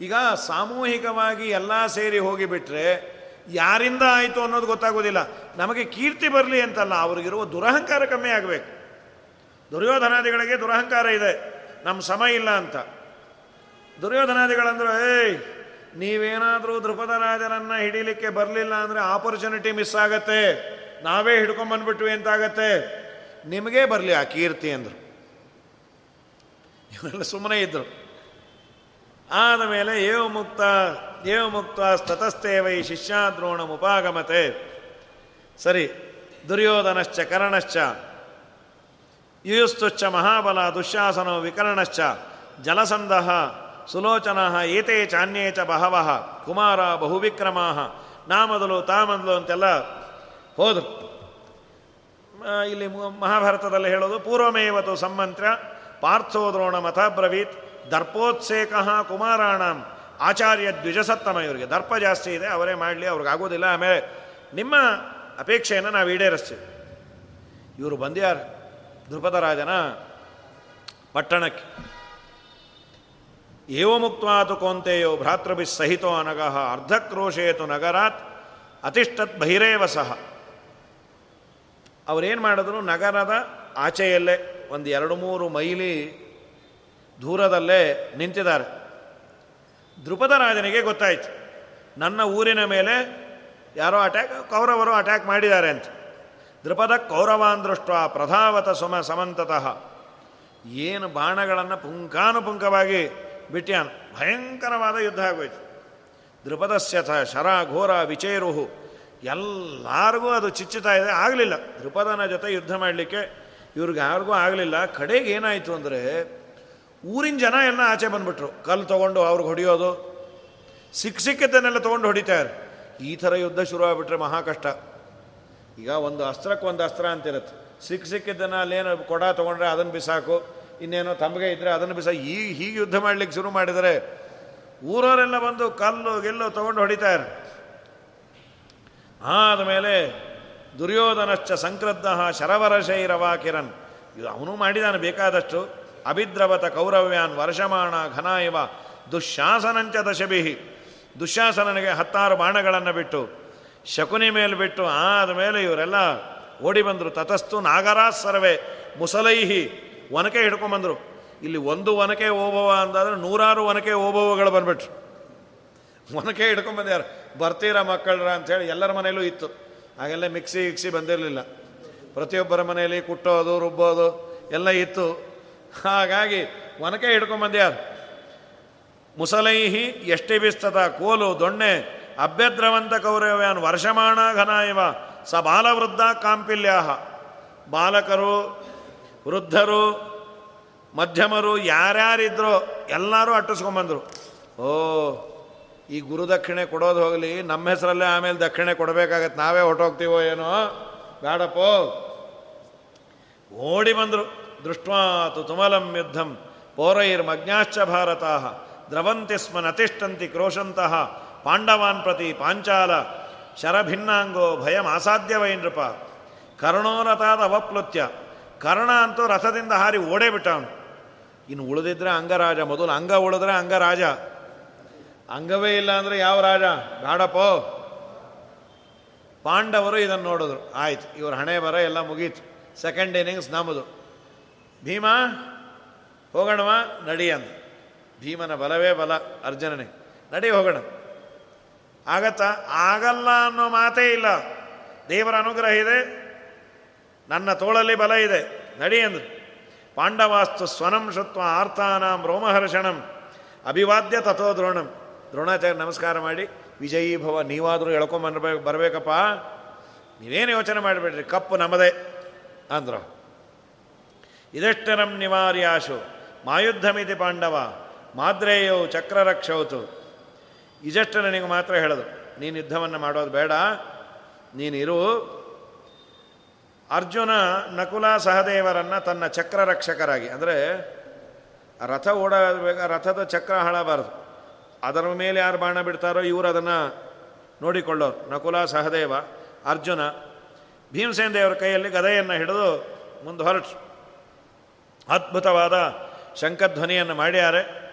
ಈಗ ಸಾಮೂಹಿಕವಾಗಿ ಎಲ್ಲ ಸೇರಿ ಹೋಗಿಬಿಟ್ರೆ ಯಾರಿಂದ ಆಯಿತು ಅನ್ನೋದು ಗೊತ್ತಾಗೋದಿಲ್ಲ. ನಮಗೆ ಕೀರ್ತಿ ಬರಲಿ ಅಂತಲ್ಲ, ಅವ್ರಿಗಿರುವ ದುರಹಂಕಾರ ಕಮ್ಮಿ ಆಗಬೇಕು. ದುರ್ಯೋಧನಾದಿಗಳಿಗೆ ದುರಹಂಕಾರ ಇದೆ. ನಮ್ಮ ಸಮ ಇಲ್ಲ ಅಂತ. ದುರ್ಯೋಧನಾದಿಗಳಂದ್ರೆ, ಏಯ್, ನೀವೇನಾದರೂ ದೃಪದ ರಾಜರನ್ನು ಹಿಡೀಲಿಕ್ಕೆ ಬರಲಿಲ್ಲ ಅಂದರೆ ಆಪರ್ಚುನಿಟಿ ಮಿಸ್ ಆಗತ್ತೆ. ನಾವೇ ಹಿಡ್ಕೊಂಬಂದ್ಬಿಟ್ವಿ ಅಂತಾಗತ್ತೆ ನಿಮಗೇ ಬರಲಿ ಆ ಕೀರ್ತಿ ಅಂದರು. ಇವರೆಲ್ಲ ಸುಮ್ಮನೆ ಇದ್ದರು ಆದ ಮೇಲೆ ಏವ ಮುಕ್ತ ಏವ ಮುಕ್ತ ಸ್ತತಸ್ತೇವೈ ಶಿಷ್ಯಾದ್ರೋಣ ಉಪಾಗಮತೆ. ಸರಿ, ದುರ್ಯೋಧನಶ್ಚ, ಕರ್ಣಶ್ಚ, ಯುಯುಸ್ತುಶ್ಚ, ಮಹಾಬಲ, ದುಶ್ಯಾಸನೋ, ವಿಕರ್ಣಶ್ಚ ಜಲಸಂಧ ಸುಲೋಚನ, ಏತೇ ಚಾನ್ಯೇ ಚ ಬಹವ, ಕುಮಾರ ಬಹುವಿಕ್ರಮಾಹ ನಾ ಮೊದಲು ತಾ ಮೊದಲು ಅಂತೆಲ್ಲ ಹೋದರು. ಇಲ್ಲಿ ಮಹಾಭಾರತದಲ್ಲಿ ಹೇಳೋದು, ಪೂರ್ವಮೇವತು ಸಂಮಂತ್ರ ಪಾರ್ಥೋದ್ರೋಣ ಮಥಬ್ರವೀತ್ ದರ್ಪೋತ್ಸೇಕ ಕುಮಾರಾಣಂ ಆಚಾರ್ಯ ದ್ವಿಜಸತ್ತಮ ಇವರಿಗೆ. ದರ್ಪ ಜಾಸ್ತಿ ಇದೆ, ಅವರೇ ಮಾಡಲಿ, ಅವ್ರಿಗೆ ಆಗೋದಿಲ್ಲ. ಆಮೇಲೆ ನಿಮ್ಮ ಅಪೇಕ್ಷೆಯನ್ನು ನಾವು ಈಡೇರಿಸ್ತೀವಿ. ಇವರು ಬಂದ್ಯಾರು ಧ್ರುಪದ ರಾಜನ ಪಟ್ಟಣಕ್ಕೆ. ಏವ ಮುಕ್ತವಾತು ಕೋಂತೆಯೋ ಭ್ರಾತೃಭಿ ಸಹಿತೋ ಅನಗಃ ಅರ್ಧಕ್ರೋಶೇತು ನಗರಾತ್ ಅತಿಷ್ಠತ್ ಬಹಿರೇವ ಸಹ. ಅವರೇನು ಮಾಡಿದ್ರು? ನಗರದ ಆಚೆಯಲ್ಲೇ ಒಂದು ಎರಡು ಮೂರು ಮೈಲಿ ದೂರದಲ್ಲೇ ನಿಂತಿದ್ದಾರೆ. ದೃಪದ ರಾಜನಿಗೆ ಗೊತ್ತಾಯಿತು. ನನ್ನ ಊರಿನ ಮೇಲೆ ಯಾರೋ ಅಟ್ಯಾಕ್ ಕೌರವರು ಅಟ್ಯಾಕ್ ಮಾಡಿದ್ದಾರೆ ಅಂತ. ದೃಪದ ಕೌರವಾಂದೃಷ್ಟ ಪ್ರಧಾವತ ಸುಮ ಸಮಂತತಃ. ಏನು ಬಾಣಗಳನ್ನು ಪುಂಖಾನುಪುಂಖವಾಗಿ ಬಿಟ್ಯಾನ? ಭಯಂಕರವಾದ ಯುದ್ಧ ಆಗೋಯ್ತು. ದೃಪದಸ್ಯಥ ಶರ ಘೋರ ವಿಚೇರುಹು. ಎಲ್ಲರಿಗೂ ಅದು ಚಿಚ್ಚುತ್ತಾ ಇದೆ. ಆಗಲಿಲ್ಲ. ದೃಪದನ ಜೊತೆ ಯುದ್ಧ ಮಾಡಲಿಕ್ಕೆ ಇವ್ರಿಗೆ ಯಾರಿಗೂ ಆಗಲಿಲ್ಲ. ಕಡೆಗೆ ಏನಾಯಿತು ಅಂದರೆ ಊರಿನ ಜನ ಎಲ್ಲ ಆಚೆ ಬಂದುಬಿಟ್ರು. ಕಲ್ಲು ತೊಗೊಂಡು ಅವ್ರಿಗೆ ಹೊಡೆಯೋದು, ಸಿಕ್ಕ ಸಿಕ್ಕಿದ್ದನ್ನೆಲ್ಲ ತೊಗೊಂಡು ಹೊಡಿತಾರೆ ಈ ಥರ ಯುದ್ಧ ಶುರು ಆಗಿಬಿಟ್ರೆ ಮಹಾ ಕಷ್ಟ. ಈಗ ಒಂದು ಅಸ್ತ್ರಕ್ಕೆ ಒಂದು ಅಸ್ತ್ರ ಅಂತಿರುತ್ತೆ. ಸಿಕ್ಕ ಸಿಕ್ಕಿದ್ದನ್ನು ಅಲ್ಲೇನು ಕೊಡ ತೊಗೊಂಡ್ರೆ ಅದನ್ನು ಬಿಸಾಕು, ಇನ್ನೇನೋ ತಮಗೆ ಇದ್ದರೆ ಅದನ್ನು ಬಿಸಾಕು ಈಗ ಹೀಗೆ ಯುದ್ಧ ಮಾಡಲಿಕ್ಕೆ ಶುರು ಮಾಡಿದರೆ ಊರವರೆಲ್ಲ ಬಂದು ಕಲ್ಲು, ಗೆಲ್ಲು ತೊಗೊಂಡು ಹೊಡಿತಾರೆ ಆದಮೇಲೆ ದುರ್ಯೋಧನಶ್ಚ ಸಂಕ್ರದ್ಧ ಶರವರಶೈರವ ಕಿರಣ್ ಇದು ಅವನು ಮಾಡಿದಾನೆ, ಬೇಕಾದಷ್ಟು. ಅಭಿದ್ರವತ ಕೌರವ್ಯಾನ್ ವರ್ಷಮಾಣ ಘನ ಇವ ದುಶ್ಯಾಸನಂಚ ದಶಭಿಹಿ. ದುಶ್ಯಾಸನನಿಗೆ ಹತ್ತಾರು ಬಾಣಗಳನ್ನು ಬಿಟ್ಟು, ಶಕುನಿ ಮೇಲೆ ಬಿಟ್ಟು ಆದಮೇಲೆ ಇವರೆಲ್ಲ ಓಡಿ ಬಂದರು. ತತಸ್ತು ನಾಗರಾ ಸರ್ವೆ, ಮುಸಲೈಹಿ, ಒನಕೆ ಹಿಡ್ಕೊಂಬಂದರು. ಇಲ್ಲಿ ಒಂದು ಒನಕೆ ಓಬವ ಅಂದಾದ್ರೆ ನೂರಾರು ಒನಕೆ ಓಬವಗಳು ಬಂದ್ಬಿಟ್ರು. ಒನಕೆ ಹಿಡ್ಕೊಂಬಂದ್ಯಾರು ಬರ್ತೀರಾ ಮಕ್ಕಳ್ರ ಅಂಥೇಳಿ ಎಲ್ಲರ ಮನೆಯಲ್ಲೂ ಇತ್ತು. ಹಾಗೆಲ್ಲ ಮಿಕ್ಸಿ ಗಿಕ್ಸಿ ಬಂದಿರಲಿಲ್ಲ. ಪ್ರತಿಯೊಬ್ಬರ ಮನೆಯಲ್ಲಿ ಕುಟ್ಟೋದು, ರುಬ್ಬೋದು ಎಲ್ಲ ಇತ್ತು. ಹಾಗಾಗಿ ಒನಕೆ ಹಿಡ್ಕೊಂಬಂದ್ಯಾರು ಮುಸಲೈಹಿ ಎಷ್ಟೇ ಬಿಸ್ತದ ಕೋಲು, ದೊಣ್ಣೆ, ಅಭ್ಯದ್ರವಂತ ಕೌರವ್ಯಾನ್ ವರ್ಷಮಾಣ ಘನ ಇವ, ಸ ಬಾಲವೃದ್ಧ ಕಾಂಪಿಲ್ಯಾಹ. ಬಾಲಕರು, ವೃದ್ಧರು, ಮಧ್ಯಮರು, ಯಾರ್ಯಾರಿದ್ರೋ ಎಲ್ಲರೂ ಅಟ್ಟಿಸ್ಕೊಂಡ್ಬಂದರು ಓ ಈ ಗುರುದಕ್ಷಿಣೆ ಕೊಡೋದು ಹೋಗಲಿ, ನಮ್ಮ ಹೆಸರಲ್ಲೇ ಆಮೇಲೆ ದಕ್ಷಿಣೆ ಕೊಡಬೇಕಾಗತ್ತೆ. ನಾವೇ ಹೊಟ್ಟೋಗ್ತೀವೋ ಏನೋ? ಬೇಡಪ್ಪೋ ಓಡಿ ಬಂದರು. ದೃಷ್ಟ್ವಾತು ತುಮಲಂ ಯುದ್ಧಂ ಪೌರೈರ್ಮಜ್ಞಾಶ್ಚ ಭಾರತಾ ದ್ರವಂತಿ ಸ್ಮನ್ ಅತಿಷ್ಠಂತಿ ಕ್ರೋಶಂತಹ ಪಾಂಡವಾನ್ ಪ್ರತಿ ಪಾಂಚಾಲ. ಶರಭಿನ್ನಾಂಗೋ ಭಯಂ ನೃಪ. ಕರ್ಣೋರಥಾದ ಅವಪ್ಲುತ್ಯ. ಕರ್ಣ ಅಂತೂ ರಥದಿಂದ ಹಾರಿ ಓಡೇ ಬಿಟ್ಟ ಅವನು ಇನ್ನು ಉಳಿದಿದ್ರೆ ಅಂಗರಾಜ. ಮೊದಲು ಅಂಗ ಉಳಿದ್ರೆ ಅಂಗರಾಜ. ಅಂಗವೇ ಇಲ್ಲ ಅಂದರೆ ಯಾವ ರಾಜ? ಬೇಡಪ್ಪೋ. ಪಾಂಡವರು ಇದನ್ನು ನೋಡಿದ್ರು. ಆಯ್ತು, ಇವ್ರ ಹಣೆ ಬರ ಎಲ್ಲ ಮುಗೀತು. ಸೆಕೆಂಡ್ ಇನ್ನಿಂಗ್ಸ್ ನಮ್ಮದು ಭೀಮ, ಹೋಗೋಣವ? ನಡಿ ಅಂದ. ಭೀಮನ ಬಲವೇ ಬಲ, ಅರ್ಜುನನೇ. ನಡಿ ಹೋಗೋಣ. ಆಗತ್ತಾ? ಆಗಲ್ಲ ಅನ್ನೋ ಮಾತೇ ಇಲ್ಲ. ದೇವರ ಅನುಗ್ರಹ ಇದೆ. ನನ್ನ ತೋಳಲ್ಲಿ ಬಲ ಇದೆ. ನಡಿ ಅಂದರು. ಪಾಂಡವಾಸ್ತು ಸ್ವನಂ ಶುತ್ವ ಆರ್ತಾನಾಂ ರೋಮಹರ್ಷಣಂ ಅಭಿವಾದ್ಯ ತಥೋ ದ್ರೋಣಾಚಾರ್ಯ ನಮಸ್ಕಾರ ಮಾಡಿ. ವಿಜಯೀ ಭವ, ನೀವಾದರೂ ಎಳ್ಕೊಂಬರ್ಬೇಕು ಬರಬೇಕಪ್ಪ. ನೀವೇನು ಯೋಚನೆ ಮಾಡಿಬಿಡ್ರಿ, ಕಪ್ಪು ನಮ್ಮದೇ ಅಂದ್ರು. ಇದೆಷ್ಟರಂ ನಿವಾರ್ಯಾಶು, ಮಾಯುದ್ಧಮಿತಿ ಪಾಂಡವ, ಮಾದ್ರೇಯೋ ಚಕ್ರರಕ್ಷೌತು. ಇದೆಷ್ಟು ನನಗೆ ಮಾತ್ರ ಹೇಳೋದು. ನೀನು ಯುದ್ಧವನ್ನು ಮಾಡೋದು ಬೇಡ. ನೀನಿರು. ಅರ್ಜುನ ನಕುಲ ಸಹದೇವರನ್ನು ತನ್ನ ಚಕ್ರ ರಕ್ಷಕರಾಗಿ ಅಂದರೆ ರಥ ಓಡಬೇಕ ರಥದ ಚಕ್ರ ಹಾಳಬಾರದು. ಅದರ ಮೇಲೆ ಯಾರು ಬಾಣ ಬಿಡ್ತಾರೋ ಇವರು ಅದನ್ನು ನೋಡಿಕೊಳ್ಳೋರು. ನಕುಲ ಸಹದೇವ, ಅರ್ಜುನ, ಭೀಮಸೇನ ದೇವರ ಕೈಯಲ್ಲಿ ಗದೆಯನ್ನು ಹಿಡಿದು ಮುಂದೆ ಹೊರಟು ಅದ್ಭುತವಾದ ಶಂಕಧ್ವನಿಯನ್ನು ಮಾಡ್ಯಾರೆ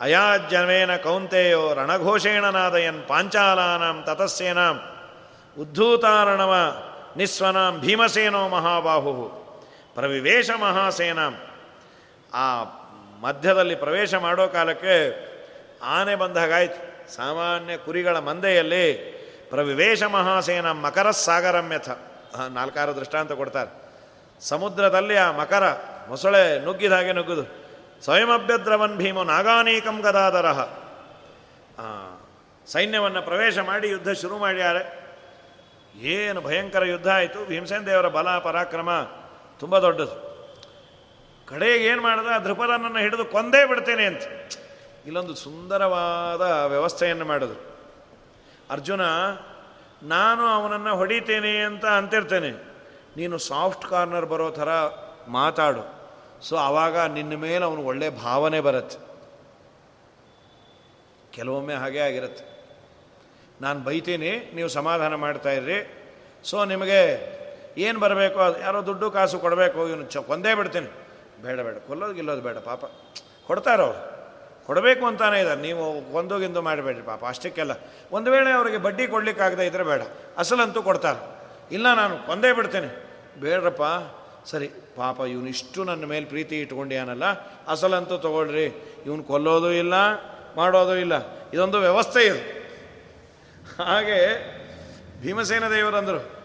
ಅಯಾಜ್ಯವೇನ ಕೌಂತೆಯೋ ರಣಘೋಷೇಣನಾದಯನ್ ಪಾಂಚಾಲಾನಂ ತತಸ್ಸೇನಾಂ ಉದ್ಧೂತಾರಣವ ನಿಸ್ವನಾಂ ಭೀಮಸೇನೋ ಮಹಾಬಾಹು ಪ್ರವಿವೇಶ ಮಹಾಸೇನಾಂ. ಆ ಮಧ್ಯದಲ್ಲಿ ಪ್ರವೇಶ ಮಾಡೋ ಕಾಲಕ್ಕೆ ಆನೆ ಬಂದ ಹಾಗಾಯ್ತು. ಸಾಮಾನ್ಯ ಕುರಿಗಳ ಮಂದೆಯಲ್ಲಿ ಪ್ರವಿವೇಶ ಮಹಾಸೇನ ಮಕರ ಸಾಗರಮ್ಯಥ ನಾಲ್ಕಾರು ದೃಷ್ಟಾಂತ ಕೊಡ್ತಾರೆ. ಸಮುದ್ರದಲ್ಲಿ ಆ ಮಕರ ಮೊಸಳೆ ನುಗ್ಗಿದ ಹಾಗೆ ನುಗ್ಗುದು. ಸ್ವಯಮಭ್ಯದ್ರವನ್ ಭೀಮ ನಾಗಾನೇಕಂ ಗದಾಧರ. ಸೈನ್ಯವನ್ನು ಪ್ರವೇಶ ಮಾಡಿ ಯುದ್ಧ ಶುರು ಮಾಡ್ಯಾರೆ. ಏನು ಭಯಂಕರ ಯುದ್ಧ ಆಯಿತು. ಭೀಮಸೇನ ದೇವರ ಬಲ, ಪರಾಕ್ರಮ ತುಂಬ ದೊಡ್ಡದು. ಕಡೆಗೆ ಏನು ಮಾಡಿದ? ಧ್ರುಪದನನ್ನು ಹಿಡಿದು ಕೊಂದೇ ಬಿಡ್ತೇನೆ ಅಂತ. ಇಲ್ಲೊಂದು ಸುಂದರವಾದ ವ್ಯವಸ್ಥೆಯನ್ನು ಮಾಡಿದ್ರು. ಅರ್ಜುನ, ನಾನು ಅವನನ್ನು ಹೊಡಿತೇನೆ ಅಂತ ಅಂತಿರ್ತೇನೆ. ನೀನು ಸಾಫ್ಟ್ ಕಾರ್ನರ್ ಬರೋ ಥರ ಮಾತಾಡು. ಸೊ ಆವಾಗ ನಿನ್ನ ಮೇಲೆ ಅವನು ಒಳ್ಳೆ ಭಾವನೆ ಬರುತ್ತೆ. ಕೆಲವೊಮ್ಮೆ ಹಾಗೆ ಆಗಿರುತ್ತೆ. ನಾನು ಬೈತೀನಿ, ನೀವು ಸಮಾಧಾನ ಮಾಡ್ತಾ ಇರ್ರಿ. ಸೊ, ನಿಮಗೆ ಏನು ಬರಬೇಕು? ಅದು ಯಾರೋ ದುಡ್ಡು ಕಾಸು ಕೊಡಬೇಕು, ಇವನು ಚ, ಕೊಂದೇ ಬಿಡ್ತೀನಿ. ಬೇಡ ಬೇಡ, ಕೊಲ್ಲೋದು, ಗಿಲ್ಲೋದು ಬೇಡ, ಪಾಪ. ಕೊಡ್ತಾರೋ? ಕೊಡಬೇಕು ಅಂತಾನೆ ಇದ್ದಾರೆ. ನೀವು ಒಂದೋಗಿಂದು ಮಾಡಬೇಡ್ರಿ ಪಾಪ. ಅಷ್ಟಕ್ಕೆಲ್ಲ ಒಂದು ವೇಳೆ ಅವರಿಗೆ ಬಡ್ಡಿ ಕೊಡಲಿಕ್ಕಾಗದೆ ಇದ್ರೆ ಬೇಡ. ಅಸಲಂತೂ ಕೊಡ್ತಾರೆ. ಇಲ್ಲ, ನಾನು ಕೊಂದೇ ಬಿಡ್ತೇನೆ. ಬೇಡ್ರಪ್ಪ. ಸರಿ, ಪಾಪ ಇವನಿಷ್ಟು ನನ್ನ ಮೇಲೆ ಪ್ರೀತಿ ಇಟ್ಕೊಂಡಿಯಾನಲ್ಲ, ಅಸಲಂತೂ ತೊಗೊಳ್ರಿ. ಇವನು ಕೊಲ್ಲೋದು ಇಲ್ಲ, ಮಾಡೋದು ಇಲ್ಲ. ಇದೊಂದು ವ್ಯವಸ್ಥೆ ಇದು. ಹಾಗೆ ಭೀಮಸೇನ ದೇವರಂದರು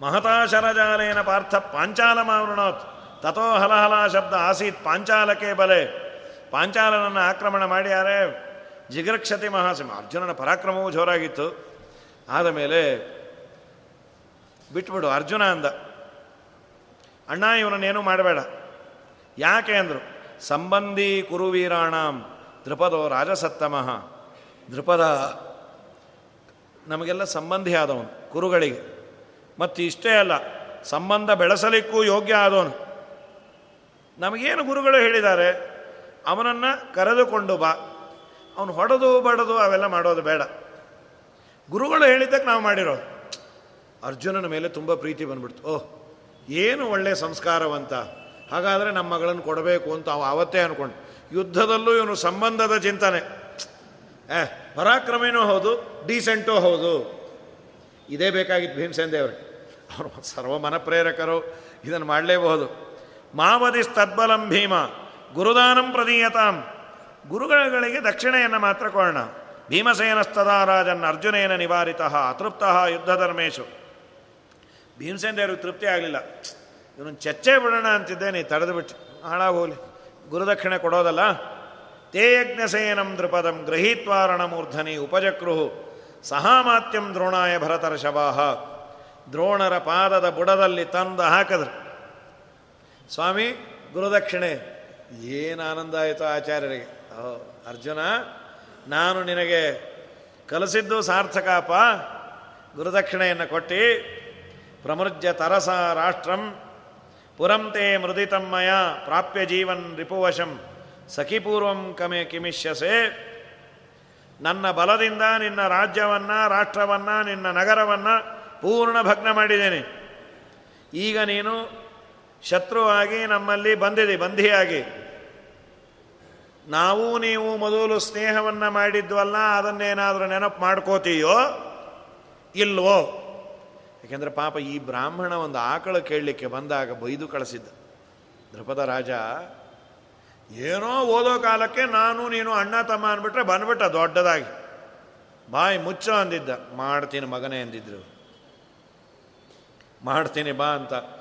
ಮಹತಾಶರಜಾಲೇನ ಪಾರ್ಥ ಪಾರ್ಥ ಪಾಂಚಾಲಮಾವೃಣೋತ್ ತಥೋ ಹಲಹಲ ಶಬ್ದ ಆಸೀತ್ ಪಾಂಚಾಲಕ್ಕೆ ಬಲೆ. ಪಾಂಚಾಲನನ್ನು ಆಕ್ರಮಣ ಮಾಡ್ಯಾರೆ. ಯಾರೇ ಜಿಗರಕ್ಷತಿ ಮಹಾಸಿಂಹ. ಅರ್ಜುನನ ಪರಾಕ್ರಮವೂ ಜೋರಾಗಿತ್ತು. ಆದ ಮೇಲೆ ಬಿಟ್ಬಿಡು, ಅರ್ಜುನ ಅಂದ. ಅಣ್ಣ, ಇವನನ್ನೇನು ಮಾಡಬೇಡ. ಯಾಕೆ ಅಂದರು, ಸಂಬಂಧಿ ಕುರುವೀರಾಣಾಂ ದೃಪದೋ ರಾಜಸತ್ತಮಃ. ದೃಪದ ನಮಗೆಲ್ಲ ಸಂಬಂಧಿ ಆದವನು, ಕುರುಗಳಿಗೆ. ಮತ್ತು ಇಷ್ಟೇ ಅಲ್ಲ, ಸಂಬಂಧ ಬೆಳೆಸಲಿಕ್ಕೂ ಯೋಗ್ಯ ಆದವನು. ನಮಗೇನು ಗುರುಗಳು ಹೇಳಿದ್ದಾರೆ? ಅವನನ್ನು ಕರೆದುಕೊಂಡು ಬಾ. ಅವನು ಹೊಡೆದು ಬಡದು ಅವೆಲ್ಲ ಮಾಡೋದು ಬೇಡ. ಗುರುಗಳು ಹೇಳಿದ್ದಕ್ಕೆ ನಾವು ಮಾಡಿರೋದು. ಅರ್ಜುನನ ಮೇಲೆ ತುಂಬ ಪ್ರೀತಿ ಬಂದ್ಬಿಡ್ತು. ಓಹ್, ಏನು ಒಳ್ಳೆಯ ಸಂಸ್ಕಾರವಂತ. ಹಾಗಾದರೆ ನಮ್ಮ ಮಗಳನ್ನು ಕೊಡಬೇಕು ಅಂತ ಅವ ಆವತ್ತೇ ಅಂದ್ಕೊಂಡು ಯುದ್ಧದಲ್ಲೂ ಇವನು ಸಂಬಂಧದ ಚಿಂತನೆ. ಏ ಪರಾಕ್ರಮೇನೂ ಹೌದು ಡೀಸೆಂಟೂ ಹೌದು. ಇದೇ ಬೇಕಾಗಿತ್ತು ಭೀಮಸೇನ್ ದೇವ್ರಿಗೆ ಅವರು ಸರ್ವ ಮನಪ್ರೇರಕರು ಇದನ್ನು ಮಾಡಲೇಬಹುದು. ಮಾವದಿ ತದ್ಬಲಂ ಭೀಮ. ಗುರುದಾನಂ ಪ್ರದೀಯತಾಂ. ಗುರುಗಳಿಗೆ ದಕ್ಷಿಣೆಯನ್ನು ಮಾತ್ರ ಕೊಡೋಣ. ಭೀಮಸೇನಸ್ತದಾ ರಾಜನ್ ಅರ್ಜುನೇನ ನಿವಾರಿತ, ಅತೃಪ್ತ ಯುದ್ಧಧರ್ಮೇಶು ಭೀಮಸೇನ ದೇವ್ರಿಗೆ ತೃಪ್ತಿ ಆಗಲಿಲ್ಲ. ಇವನು ಚಚ್ಚೆ ಬಿಡೋಣ ಅಂತಿದ್ದೇನೆ ತಡೆದು ಬಿಟ್ಟು ಹಾಳಾಗೋಲಿ. ಗುರುದಕ್ಷಿಣೆ ಕೊಡೋದಲ್ಲ? ತೇ ಯಜ್ಞಸೇನಂ ದೃಪದಂ ಮೂರ್ಧನಿ ಉಪಜಕ್ರುಹು ಸಹಾಮಾತ್ಯಂ ದ್ರೋಣಾಯ ಭರತರ ಶವಾಹ ದ್ರೋಣರ ಪಾದದ ಬುಡದಲ್ಲಿ ತಂದು ಹಾಕಿದ್ರು. ಸ್ವಾಮಿ, ಗುರುದಕ್ಷಿಣೆ. ಏನು ಆನಂದ ಆಯಿತು ಆಚಾರ್ಯರಿಗೆ? ಅರ್ಜುನ, ನಾನು ನಿನಗೆ ಕಲಿಸಿದ್ದು ಸಾರ್ಥಕಾಪ. ಗುರುದಕ್ಷಿಣೆಯನ್ನು ಕೊಟ್ಟು, ಪ್ರಮೃಜ್ಯ ತರಸ ರಾಷ್ಟ್ರಂ ಪುರಂತೆ ಮೃದಿತಮ್ಮಯ ಪ್ರಾಪ್ಯ ಜೀವನ್ ರಿಪುವಶಂ ಸಖಿಪೂರ್ವಂ ಕಮೆ ಕಿಮಿಷ್ಯಸೆ. ನನ್ನ ಬಲದಿಂದ ನಿನ್ನ ರಾಜ್ಯವನ್ನು, ರಾಷ್ಟ್ರವನ್ನು, ನಿನ್ನ ನಗರವನ್ನು ಪೂರ್ಣ ಭಗ್ನ ಮಾಡಿದ್ದೇನೆ. ಈಗ ನೀನು ಶತ್ರುವಾಗಿ ನಮ್ಮಲ್ಲಿ ಬಂದಿದೆ, ಬಂಧಿಯಾಗಿ. ನಾವು ನೀವು ಮೊದಲು ಸ್ನೇಹವನ್ನು ಮಾಡಿದ್ವಲ್ಲ ಅದನ್ನೇನಾದರೂ ನೆನಪು ಮಾಡ್ಕೋತೀಯೋ ಇಲ್ವೋ? ಯಾಕೆಂದರೆ ಪಾಪ ಈ ಬ್ರಾಹ್ಮಣ ಒಂದು ಆಕಳು ಕೇಳಲಿಕ್ಕೆ ಬಂದಾಗ ಬೈದು ಕಳಿಸಿದ್ದ. ದೃಪದ ರಾಜ, ಏನೋ ಓದೋ ಕಾಲಕ್ಕೆ ನಾನು ನೀನು ಅಣ್ಣ ತಮ್ಮ ಅಂದ್ಬಿಟ್ರೆ ಬಂದ್ಬಿಟ್ಟ ದೊಡ್ಡದಾಗಿ. ಬಾಯಿ ಮುಚ್ಚೋ ಅಂದಿದ್ದ. ಮಾಡ್ತೀನಿ ಮಗನೇ ಅಂದಿದ್ರು. ಮಾಡ್ತೀನಿ ಬಾ ಅಂತ.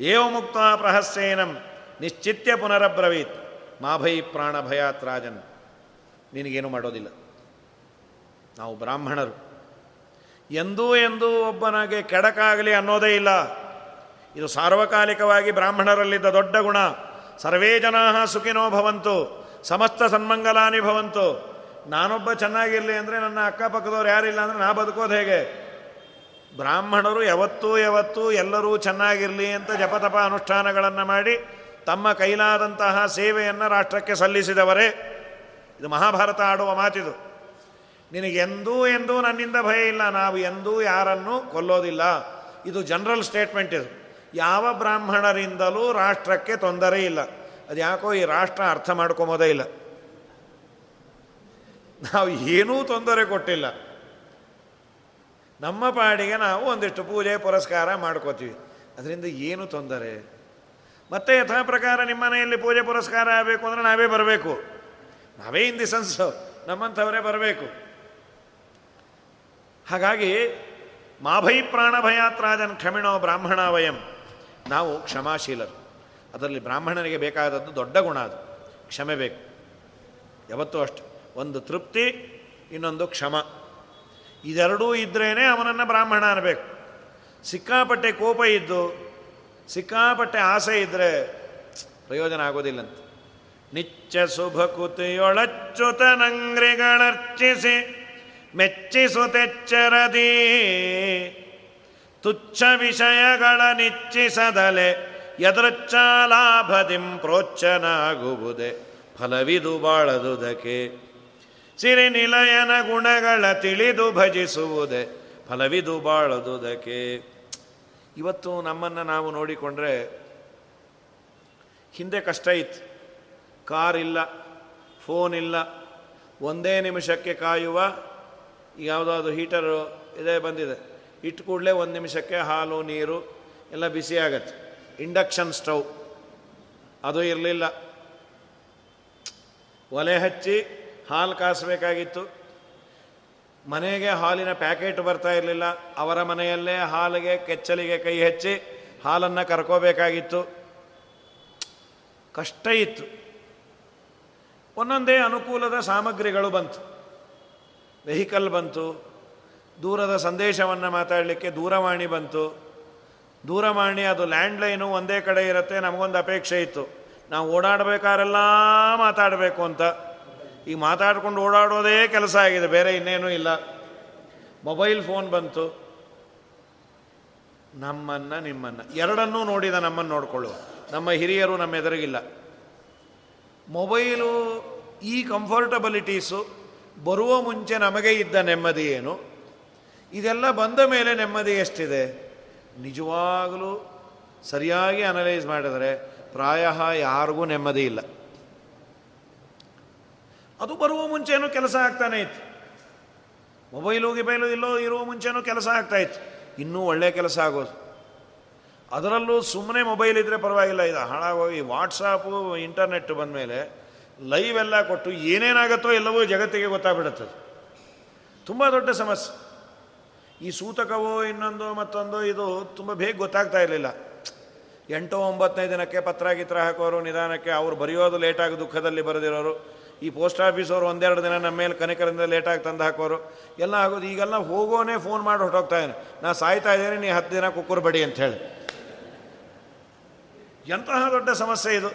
ಏವ ಮುಕ್ತ ಪ್ರಹಸ್ಯೇನಂ ನಿಶ್ಚಿತ್ಯ ಪುನರಬ್ರವೀತ್. ಮಾಭೈ ಪ್ರಾಣ ಭಯಾತ್ ರಾಜನ್. ನಿನಗೇನು ಮಾಡೋದಿಲ್ಲ. ನಾವು ಬ್ರಾಹ್ಮಣರು. ಎಂದೂ ಎಂದೂ ಒಬ್ಬನಿಗೆ ಕೆಡಕಾಗಲಿ ಅನ್ನೋದೇ ಇಲ್ಲ. ಇದು ಸಾರ್ವಕಾಲಿಕವಾಗಿ ಬ್ರಾಹ್ಮಣರಲ್ಲಿದ್ದ ದೊಡ್ಡ ಗುಣ. ಸರ್ವೇ ಜನಾ ಸುಖಿನೋ ಭವಂತು. ಸಮಸ್ತ ಸನ್ಮಂಗಲಾನಿ ಭವಂತು. ನಾನೊಬ್ಬ ಚೆನ್ನಾಗಿರಲಿ ಅಂದರೆ ನನ್ನ ಅಕ್ಕಪಕ್ಕದವ್ರು ಯಾರಿಲ್ಲ ಅಂದರೆ ನಾ ಬದುಕೋದು ಹೇಗೆ? ಬ್ರಾಹ್ಮಣರು ಯಾವತ್ತೂ ಯಾವತ್ತೂ ಎಲ್ಲರೂ ಚೆನ್ನಾಗಿರಲಿ ಅಂತ ಜಪತಪ ಅನುಷ್ಠಾನಗಳನ್ನು ಮಾಡಿ ತಮ್ಮ ಕೈಲಾದಂತಹ ಸೇವೆಯನ್ನು ರಾಷ್ಟ್ರಕ್ಕೆ ಸಲ್ಲಿಸಿದವರೇ. ಇದು ಮಹಾಭಾರತ ಆಡುವ ಮಾತಿದು. ನಿನಗೆಂದೂ ಎಂದೂ ನನ್ನಿಂದ ಭಯ ಇಲ್ಲ. ನಾವು ಎಂದೂ ಯಾರನ್ನು ಕೊಲ್ಲೋದಿಲ್ಲ. ಇದು ಜನರಲ್ ಸ್ಟೇಟ್ಮೆಂಟ್ ಇದು. ಯಾವ ಬ್ರಾಹ್ಮಣರಿಂದಲೂ ರಾಷ್ಟ್ರಕ್ಕೆ ತೊಂದರೆ ಇಲ್ಲ. ಅದು ಯಾಕೋ ಈ ರಾಷ್ಟ್ರ ಅರ್ಥ ಮಾಡ್ಕೊಂಬೋದೇ ಇಲ್ಲ. ನಾವು ಏನೂ ತೊಂದರೆ ಕೊಟ್ಟಿಲ್ಲ. ನಮ್ಮ ಪಾಡಿಗೆ ನಾವು ಒಂದಿಷ್ಟು ಪೂಜೆ, ಪುರಸ್ಕಾರ ಮಾಡ್ಕೋತೀವಿ. ಅದರಿಂದ ಏನು ತೊಂದರೆ? ಮತ್ತೆ ಯಥಾ ಪ್ರಕಾರ ನಿಮ್ಮ ಮನೆಯಲ್ಲಿ ಪೂಜೆ, ಪುರಸ್ಕಾರ ಆಗಬೇಕು ಅಂದರೆ ನಾವೇ ಬರಬೇಕು. ನಾವೇ ಇನ್ ದಿ ಸೆನ್ಸ್ ನಮ್ಮಂಥವರೇ ಬರಬೇಕು. ಹಾಗಾಗಿ ಮಾಭೈ ಪ್ರಾಣಭಯಾತ್ರಾಜನ್ ಕ್ಷಮಿಣೋ ಬ್ರಾಹ್ಮಣ ವಯಂ. ನಾವು ಕ್ಷಮಾಶೀಲರು. ಅದರಲ್ಲಿ ಬ್ರಾಹ್ಮಣನಿಗೆ ಬೇಕಾದದ್ದು ದೊಡ್ಡ ಗುಣ ಅದು. ಕ್ಷಮೆ ಬೇಕು. ಯಾವತ್ತೂ ಅಷ್ಟು. ಒಂದು ತೃಪ್ತಿ, ಇನ್ನೊಂದು ಕ್ಷಮ. ಇದೆರಡೂ ಇದ್ರೇ ಅವನನ್ನು ಬ್ರಾಹ್ಮಣ ಅನ್ನಬೇಕು ಸಿಕ್ಕಾಪಟ್ಟೆ ಕೋಪ ಇದ್ದು, ಸಿಕ್ಕಾಪಟ್ಟೆ ಆಸೆ ಇದ್ದರೆ ಪ್ರಯೋಜನ ಆಗೋದಿಲ್ಲಂತ. ನಿಚ್ಚ ಶುಭ ನಂಗ್ರಿಗಳರ್ಚಿಸಿ ಮೆಚ್ಚಿಸುತೆಚ್ಚರದೀ ತುಚ್ಛ ವಿಷಯಗಳ ನಿಚ್ಚಿಸದಲೆ ಯದೃಚ್ಛಾಲಾಭದಿಂ ಪ್ರೋಚ್ಚನಾಗುವುದೇ ಫಲವಿದು ಬಾಳದುದಕ್ಕೆ ಸಿರಿ ನಿಲಯನ ಗುಣಗಳ ತಿಳಿದು ಭಜಿಸುವುದೇ. ಫಲವಿದು ಬಾಳದುದಕ್ಕೆ. ಇವತ್ತು ನಮ್ಮನ್ನು ನಾವು ನೋಡಿಕೊಂಡ್ರೆ ಹಿಂದೆ ಕಷ್ಟ ಇತ್ತು. ಕಾರ್ ಇಲ್ಲ, ಫೋನ್ ಇಲ್ಲ, ಒಂದೇ ನಿಮಿಷಕ್ಕೆ ಕಾಯುವ ಯಾವುದಾದ್ರು ಹೀಟರು ಇದೇ ಬಂದಿದೆ. ಇಟ್ಟು ಕೂಡಲೇ ಒಂದು ನಿಮಿಷಕ್ಕೆ ಹಾಲು, ನೀರು ಎಲ್ಲ ಬಿಸಿ ಆಗತ್ತೆ. Induction stove. ಅದು ಇರಲಿಲ್ಲ. ಒಲೆ ಹಚ್ಚಿ ಹಾಲು ಕಾಸಬೇಕಾಗಿತ್ತು ಮನೆಗೆ ಹಾಲಿನ ಪ್ಯಾಕೆಟ್ ಬರ್ತಾ ಇರಲಿಲ್ಲ. ಅವರ ಮನೆಯಲ್ಲೇ ಹಾಲಿಗೆ, ಕೆಚ್ಚಲಿಗೆ ಕೈ ಹಚ್ಚಿ ಹಾಲನ್ನು ಕರ್ಕೋಬೇಕಾಗಿತ್ತು. ಕಷ್ಟ ಇತ್ತು. ಒಂದೊಂದೇ ಅನುಕೂಲದ ಸಾಮಗ್ರಿಗಳು ಬಂತು. ವೆಹಿಕಲ್ ಬಂತು. ದೂರದ ಸಂದೇಶವನ್ನು ಮಾತಾಡಲಿಕ್ಕೆ ದೂರವಾಣಿ ಬಂತು. ದೂರವಾಣಿ, ಅದು ಲ್ಯಾಂಡ್ಲೈನು ಒಂದೇ ಕಡೆ ಇರುತ್ತೆ, ನಮಗೊಂದು ಅಪೇಕ್ಷೆ ಇತ್ತು. ನಾವು ಓಡಾಡಬೇಕಾರೆಲ್ಲ ಮಾತಾಡಬೇಕು ಅಂತ. ಈಗ ಮಾತಾಡ್ಕೊಂಡು ಓಡಾಡೋದೇ ಕೆಲಸ ಆಗಿದೆ, ಬೇರೆ ಇನ್ನೇನೂ ಇಲ್ಲ. ಮೊಬೈಲ್ ಫೋನ್ ಬಂತು. ನಮ್ಮನ್ನು, ನಿಮ್ಮನ್ನು. ಎರಡನ್ನೂ ನೋಡಿದ ನಮ್ಮನ್ನು ನೋಡಿಕೊಳ್ಳುವ. ನಮ್ಮ ಹಿರಿಯರು ನಮ್ಮ ಎದುರಿಗಿಲ್ಲ. ಮೊಬೈಲು ಈ ಕಂಫರ್ಟಬಲಿಟೀಸು, ಬರುವ ಮುಂಚೆ ನಮಗೆ ಇದ್ದ ನೆಮ್ಮದಿ ಏನು? ಇದೆಲ್ಲ ಬಂದ ಮೇಲೆ ನೆಮ್ಮದಿ ಎಷ್ಟಿದೆ? ನಿಜವಾಗಲೂ ಸರಿಯಾಗಿ ಅನಲೈಸ್ ಮಾಡಿದರೆ ಪ್ರಾಯ ಯಾರಿಗೂ ನೆಮ್ಮದಿ ಇಲ್ಲ. ಅದು ಬರುವ ಮುಂಚೆನೂ ಕೆಲಸ ಆಗ್ತಾನೆ ಇತ್ತು. ಮೊಬೈಲು ಗಿಬೈಲು ಇಲ್ಲೋ ಇರುವ ಮುಂಚೆನೂ ಕೆಲಸ ಆಗ್ತಾಯಿತ್ತು ಇನ್ನೂ ಒಳ್ಳೆ ಕೆಲಸ ಆಗೋದು. ಅದರಲ್ಲೂ ಸುಮ್ಮನೆ ಮೊಬೈಲ್ ಇದ್ದರೆ ಪರವಾಗಿಲ್ಲ. ಇದು ಹಾಳಾಗೋಗಿ ವಾಟ್ಸಾಪು ಇಂಟರ್ನೆಟ್ ಬಂದ ಮೇಲೆ ಲೈವ್ ಎಲ್ಲ ಕೊಟ್ಟು ಏನೇನಾಗತ್ತೋ ಎಲ್ಲವೂ ಜಗತ್ತಿಗೆ ಗೊತ್ತಾಗ್ಬಿಡುತ್ತೆ ತುಂಬ ದೊಡ್ಡ ಸಮಸ್ಯೆ. ಈ ಸೂತಕವೋ ಇನ್ನೊಂದು ಮತ್ತೊಂದು ಇದು ತುಂಬ ಬೇಗ ಗೊತ್ತಾಗ್ತಾ ಇರಲಿಲ್ಲ. ಎಂಟು ಒಂಬತ್ತನೇ ದಿನಕ್ಕೆ ಪತ್ರ ಗಿತ್ರ ಹಾಕೋರು ನಿಧಾನಕ್ಕೆ ಅವ್ರು ಬರೆಯೋದು ಲೇಟಾಗಿ ದುಃಖದಲ್ಲಿ ಬರೆದಿರೋರು. ಈ ಪೋಸ್ಟ್ ಆಫೀಸವರು ಒಂದೆರಡು ದಿನ ನಮ್ಮ ಮೇಲೆ ಕನಿಕರಿಂದ ಲೇಟಾಗಿ ತಂದು ಹಾಕೋರು. ಎಲ್ಲ ಆಗೋದು. ಈಗೆಲ್ಲ ಹೋಗೋನೇ ಫೋನ್ ಮಾಡಿ ಹೊರಟೋಗ್ತಾ ಇದ್ದಾನೆ ನಾ ಸಾಯ್ತಾ ಇದ್ದೇನೆ, ನೀ ಹತ್ತು ದಿನ ಕುಕ್ಕುರು ಬಡಿ ಅಂತ ಹೇಳಿ. ಎಂತಹ ದೊಡ್ಡ ಸಮಸ್ಯೆ ಇದು.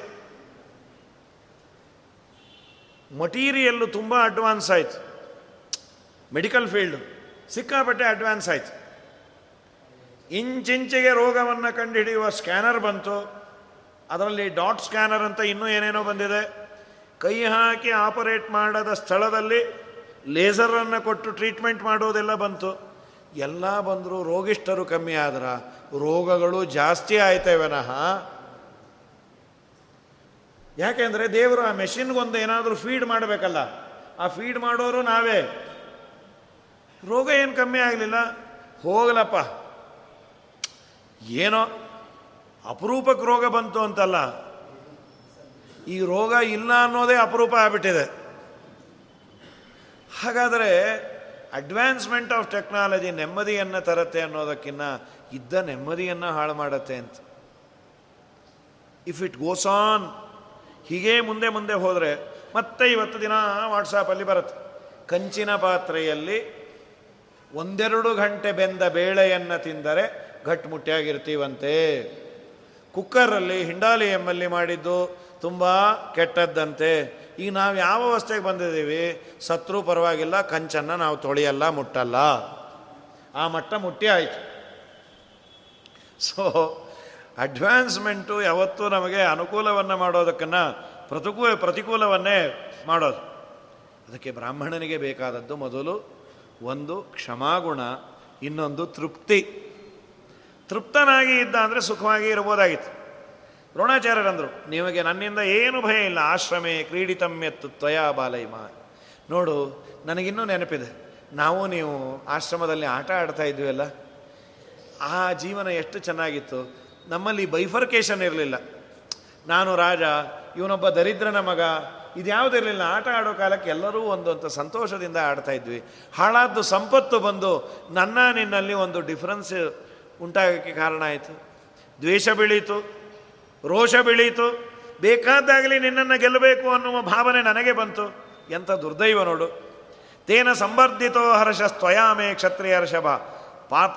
ಮಟೀರಿಯಲ್ಲು ತುಂಬ ಅಡ್ವಾನ್ಸ್ ಆಯಿತು. ಮೆಡಿಕಲ್ ಫೀಲ್ಡು ಸಿಕ್ಕಾಪಟ್ಟೆ ಅಡ್ವಾನ್ಸ್ ಆಯಿತು. ಇಂಚಿಂಚಿಗೆ ರೋಗವನ್ನು ಕಂಡುಹಿಡಿಯುವ ಸ್ಕ್ಯಾನರ್ ಬಂತು. ಅದರಲ್ಲಿ ಡಾಟ್ ಸ್ಕ್ಯಾನರ್ ಅಂತ ಇನ್ನೂ ಏನೇನೋ ಬಂದಿದೆ. ಕೈ ಹಾಕಿ ಆಪರೇಟ್ ಮಾಡದ ಸ್ಥಳದಲ್ಲಿ ಲೇಸರನ್ನು ಕೊಟ್ಟು ಟ್ರೀಟ್ಮೆಂಟ್ ಮಾಡೋದೆಲ್ಲ ಬಂತು. ಎಲ್ಲ ಬಂದರೂ ರೋಗಿಷ್ಠರು ಕಮ್ಮಿ ಆದ್ರೆ ರೋಗಗಳು ಜಾಸ್ತಿ ಆಯ್ತೇವನಃ ಯಾಕೆಂದರೆ ದೇವರು ಆ ಮೆಷಿನ್ಗೊಂದು ಏನಾದರೂ ಫೀಡ್ ಮಾಡಬೇಕಲ್ಲ. ಆ ಫೀಡ್ ಮಾಡೋರು ನಾವೇ. ರೋಗ ಏನು ಕಮ್ಮಿ ಆಗಲಿಲ್ಲ. ಹೋಗಲಪ್ಪ. ಏನೋ ಅಪರೂಪಕ್ಕೆ ರೋಗ ಬಂತು ಅಂತಲ್ಲ. ಈ ರೋಗ ಇಲ್ಲ ಅನ್ನೋದೇ ಅಪರೂಪ ಆಗ್ಬಿಟ್ಟಿದೆ. ಹಾಗಾದರೆ ಅಡ್ವಾನ್ಸ್ಮೆಂಟ್ ಆಫ್ ಟೆಕ್ನಾಲಜಿ ನೆಮ್ಮದಿಯನ್ನು ತರತ್ತೆ ಅನ್ನೋದಕ್ಕಿಂತ ಇದ್ದ ನೆಮ್ಮದಿಯನ್ನು ಹಾಳು ಮಾಡತ್ತೆ ಅಂತ. ಇಫ್ ಇಟ್ ಗೋಸ್ ಆನ್ ಹೀಗೇ ಮುಂದೆ ಮುಂದೆ ಹೋದರೆ ಮತ್ತೆ ಇವತ್ತು ದಿನ ವಾಟ್ಸಾಪಲ್ಲಿ ಬರುತ್ತೆ. ಕಂಚಿನ ಪಾತ್ರೆಯಲ್ಲಿ ಒಂದೆರಡು ಗಂಟೆ ಬೆಂದ ಬೇಳೆಯನ್ನು ತಿಂದರೆ ಗಟ್ಟಿಮುಟ್ಟಿಯಾಗಿರ್ತೀವಂತೆ ಕುಕ್ಕರಲ್ಲಿ ಹಿಂಡಾಲಿ ಎಮ್ಮಲ್ಲಿ ಮಾಡಿದ್ದು ತುಂಬ ಕೆಟ್ಟದ್ದಂತೆ. ಈಗ ನಾವು ಯಾವ ಅವಸ್ಥೆಗೆ ಬಂದಿದ್ದೀವಿ? ಸತ್ರು ಪರವಾಗಿಲ್ಲ, ಕಂಚನ್ನು ನಾವು ತೊಳೆಯಲ್ಲ, ಮುಟ್ಟಲ್ಲ. ಆ ಮಟ್ಟ ಮುಟ್ಟಿ ಆಯಿತು. ಸೊ ಅಡ್ವಾನ್ಸ್ಮೆಂಟು ಯಾವತ್ತೂ ನಮಗೆ ಅನುಕೂಲವನ್ನು ಮಾಡೋದಕ್ಕನ್ನು ಪ್ರತಿಕೂ, ಪ್ರತಿಕೂಲವನ್ನೇ ಮಾಡೋದು. ಅದಕ್ಕೆ ಬ್ರಾಹ್ಮಣನಿಗೆ ಬೇಕಾದದ್ದು ಮೊದಲು ಒಂದು ಕ್ಷಮಾಗುಣ, ಇನ್ನೊಂದು ತೃಪ್ತಿ. ತೃಪ್ತನಾಗಿ ಇದ್ದ ಅಂದರೆ ಸುಖವಾಗಿ ಇರಬಹುದಾಗಿತ್ತು ದ್ರೋಣಾಚಾರ್ಯರಂದರು, ನಿಮಗೆ ನನ್ನಿಂದ ಏನು ಭಯ ಇಲ್ಲ? ಆಶ್ರಮೆ ಕ್ರೀಡಿತಮ್ಯತ್ತು ತ್ವಯಾ ಬಾಲೈಮ. ನೋಡು, ನನಗಿನ್ನೂ ನೆನಪಿದೆ. ನಾವು ನೀವು ಆಶ್ರಮದಲ್ಲಿ ಆಟ ಆಡ್ತಾ ಇದ್ವಿ ಆ ಜೀವನ ಎಷ್ಟು ಚೆನ್ನಾಗಿತ್ತು. ನಮ್ಮಲ್ಲಿ ಬೈಫರ್ಕೇಶನ್ ಇರಲಿಲ್ಲ. ನಾನು ರಾಜ, ಇವನೊಬ್ಬ ದರಿದ್ರನ ಮಗ ಇದ್ಯಾವುದಿರಲಿಲ್ಲ ಆಟ ಆಡೋ ಕಾಲಕ್ಕೆ ಎಲ್ಲರೂ ಒಂದು ಅಂತ ಸಂತೋಷದಿಂದ ಆಡ್ತಾ ಇದ್ವಿ. ಹಾಳಾದ್ದು ಸಂಪತ್ತು ಬಂದು ನನ್ನ ನಿನ್ನಲ್ಲಿ ಒಂದು ಡಿಫ್ರೆನ್ಸ್ ಉಂಟಾಗೋಕ್ಕೆ ಕಾರಣ ಆಯಿತು. ದ್ವೇಷ ಬೆಳೀತು. ರೋಷ ಬೆಳೀತು. ಬೇಕಾದಾಗಲಿ ನಿನ್ನನ್ನು ಗೆಲ್ಲಬೇಕು ಅನ್ನುವ ಭಾವನೆ ನನಗೆ ಬಂತು. ಎಂಥ ದುರ್ದೈವ ನೋಡು. ತೇನ ಸಂವರ್ಧಿತೋ ಹರ್ಷ ಸ್ತಯಾಮೇ ಕ್ಷತ್ರಿಯ ಹರ್ಷಭ. ಪಾ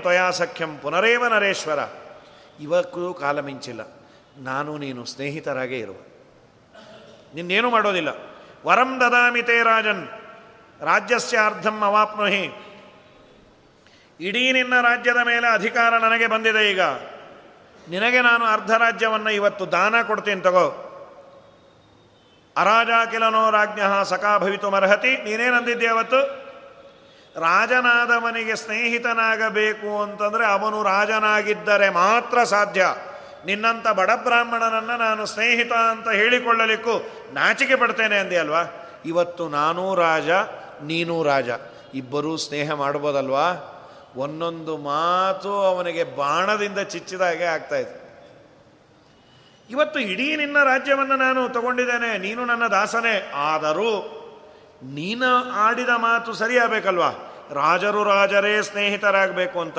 ತ್ವಯಾ ಸಖ್ಯಂ ಪುನರೇವ ನರೇಶ್ವರ. ಇವಕ್ಕೂ ಕಾಲ ಮಿಂಚಿಲ್ಲ. ನಾನು ನೀನು ಸ್ನೇಹಿತರಾಗೇ ಇರುವ. ನಿನ್ನೇನು ಮಾಡೋದಿಲ್ಲ. ವರಂ ದದಾಮಿತೇ ರಾಜನ್. ರಾಜ್ಯಸ್ಯ ಅರ್ಧಂ ಅವಾಪ್ನುಹಿ. ಇಡೀ ನಿನ್ನ ರಾಜ್ಯದ ಮೇಲೆ ಅಧಿಕಾರ ನನಗೆ ಬಂದಿದೆ ಈಗ. ನಿನಗೆ ನಾನು ಅರ್ಧ ರಾಜ್ಯವನ್ನು ಇವತ್ತು ದಾನ ಕೊಡ್ತೀನಿ, ತಗೋ. ಅರಾಜಾಕಿಲನೋ ರಾಜ್ಞ ಸಖಾ ಭವಿತು ಮರ್ಹತಿ ನೀನೇನಂದಿದ್ದೆ ಅವತ್ತು? ರಾಜನಾದವನಿಗೆ ಸ್ನೇಹಿತನಾಗಬೇಕು ಅಂತಂದರೆ ಅವನು ರಾಜನಾಗಿದ್ದರೆ ಮಾತ್ರ ಸಾಧ್ಯ. ನಿನ್ನಂಥ ಬಡಬ್ರಾಹ್ಮಣನನ್ನು ನಾನು ಸ್ನೇಹಿತ ಅಂತ ಹೇಳಿಕೊಳ್ಳಲಿಕ್ಕೂ ನಾಚಿಕೆ ಪಡ್ತೇನೆ ಅಂದೆ ಅಲ್ವಾ ಇವತ್ತು ನಾನೂ ರಾಜ, ನೀನೂ ರಾಜ. ಇಬ್ಬರೂ ಸ್ನೇಹ ಮಾಡ್ಬೋದಲ್ವಾ? ಒಂದೊಂದು ಮಾತು ಅವನಿಗೆ ಬಾಣದಿಂದ ಚಿಚ್ಚಿದ ಚಿಚ್ಚಿದಾಗೆ ಆಗ್ತಾಯಿತ್ತು ಇವತ್ತು ಇಡೀ ನಿನ್ನ ರಾಜ್ಯವನ್ನು ನಾನು ತಗೊಂಡಿದ್ದೇನೆ, ನೀನು ನನ್ನ ದಾಸನೇ. ಆದರೂ ನೀನು ಆಡಿದ ಮಾತು ಸರಿಯಾಗಬೇಕಲ್ವಾ? ರಾಜರು ರಾಜರೇ ಸ್ನೇಹಿತರಾಗಬೇಕು ಅಂತ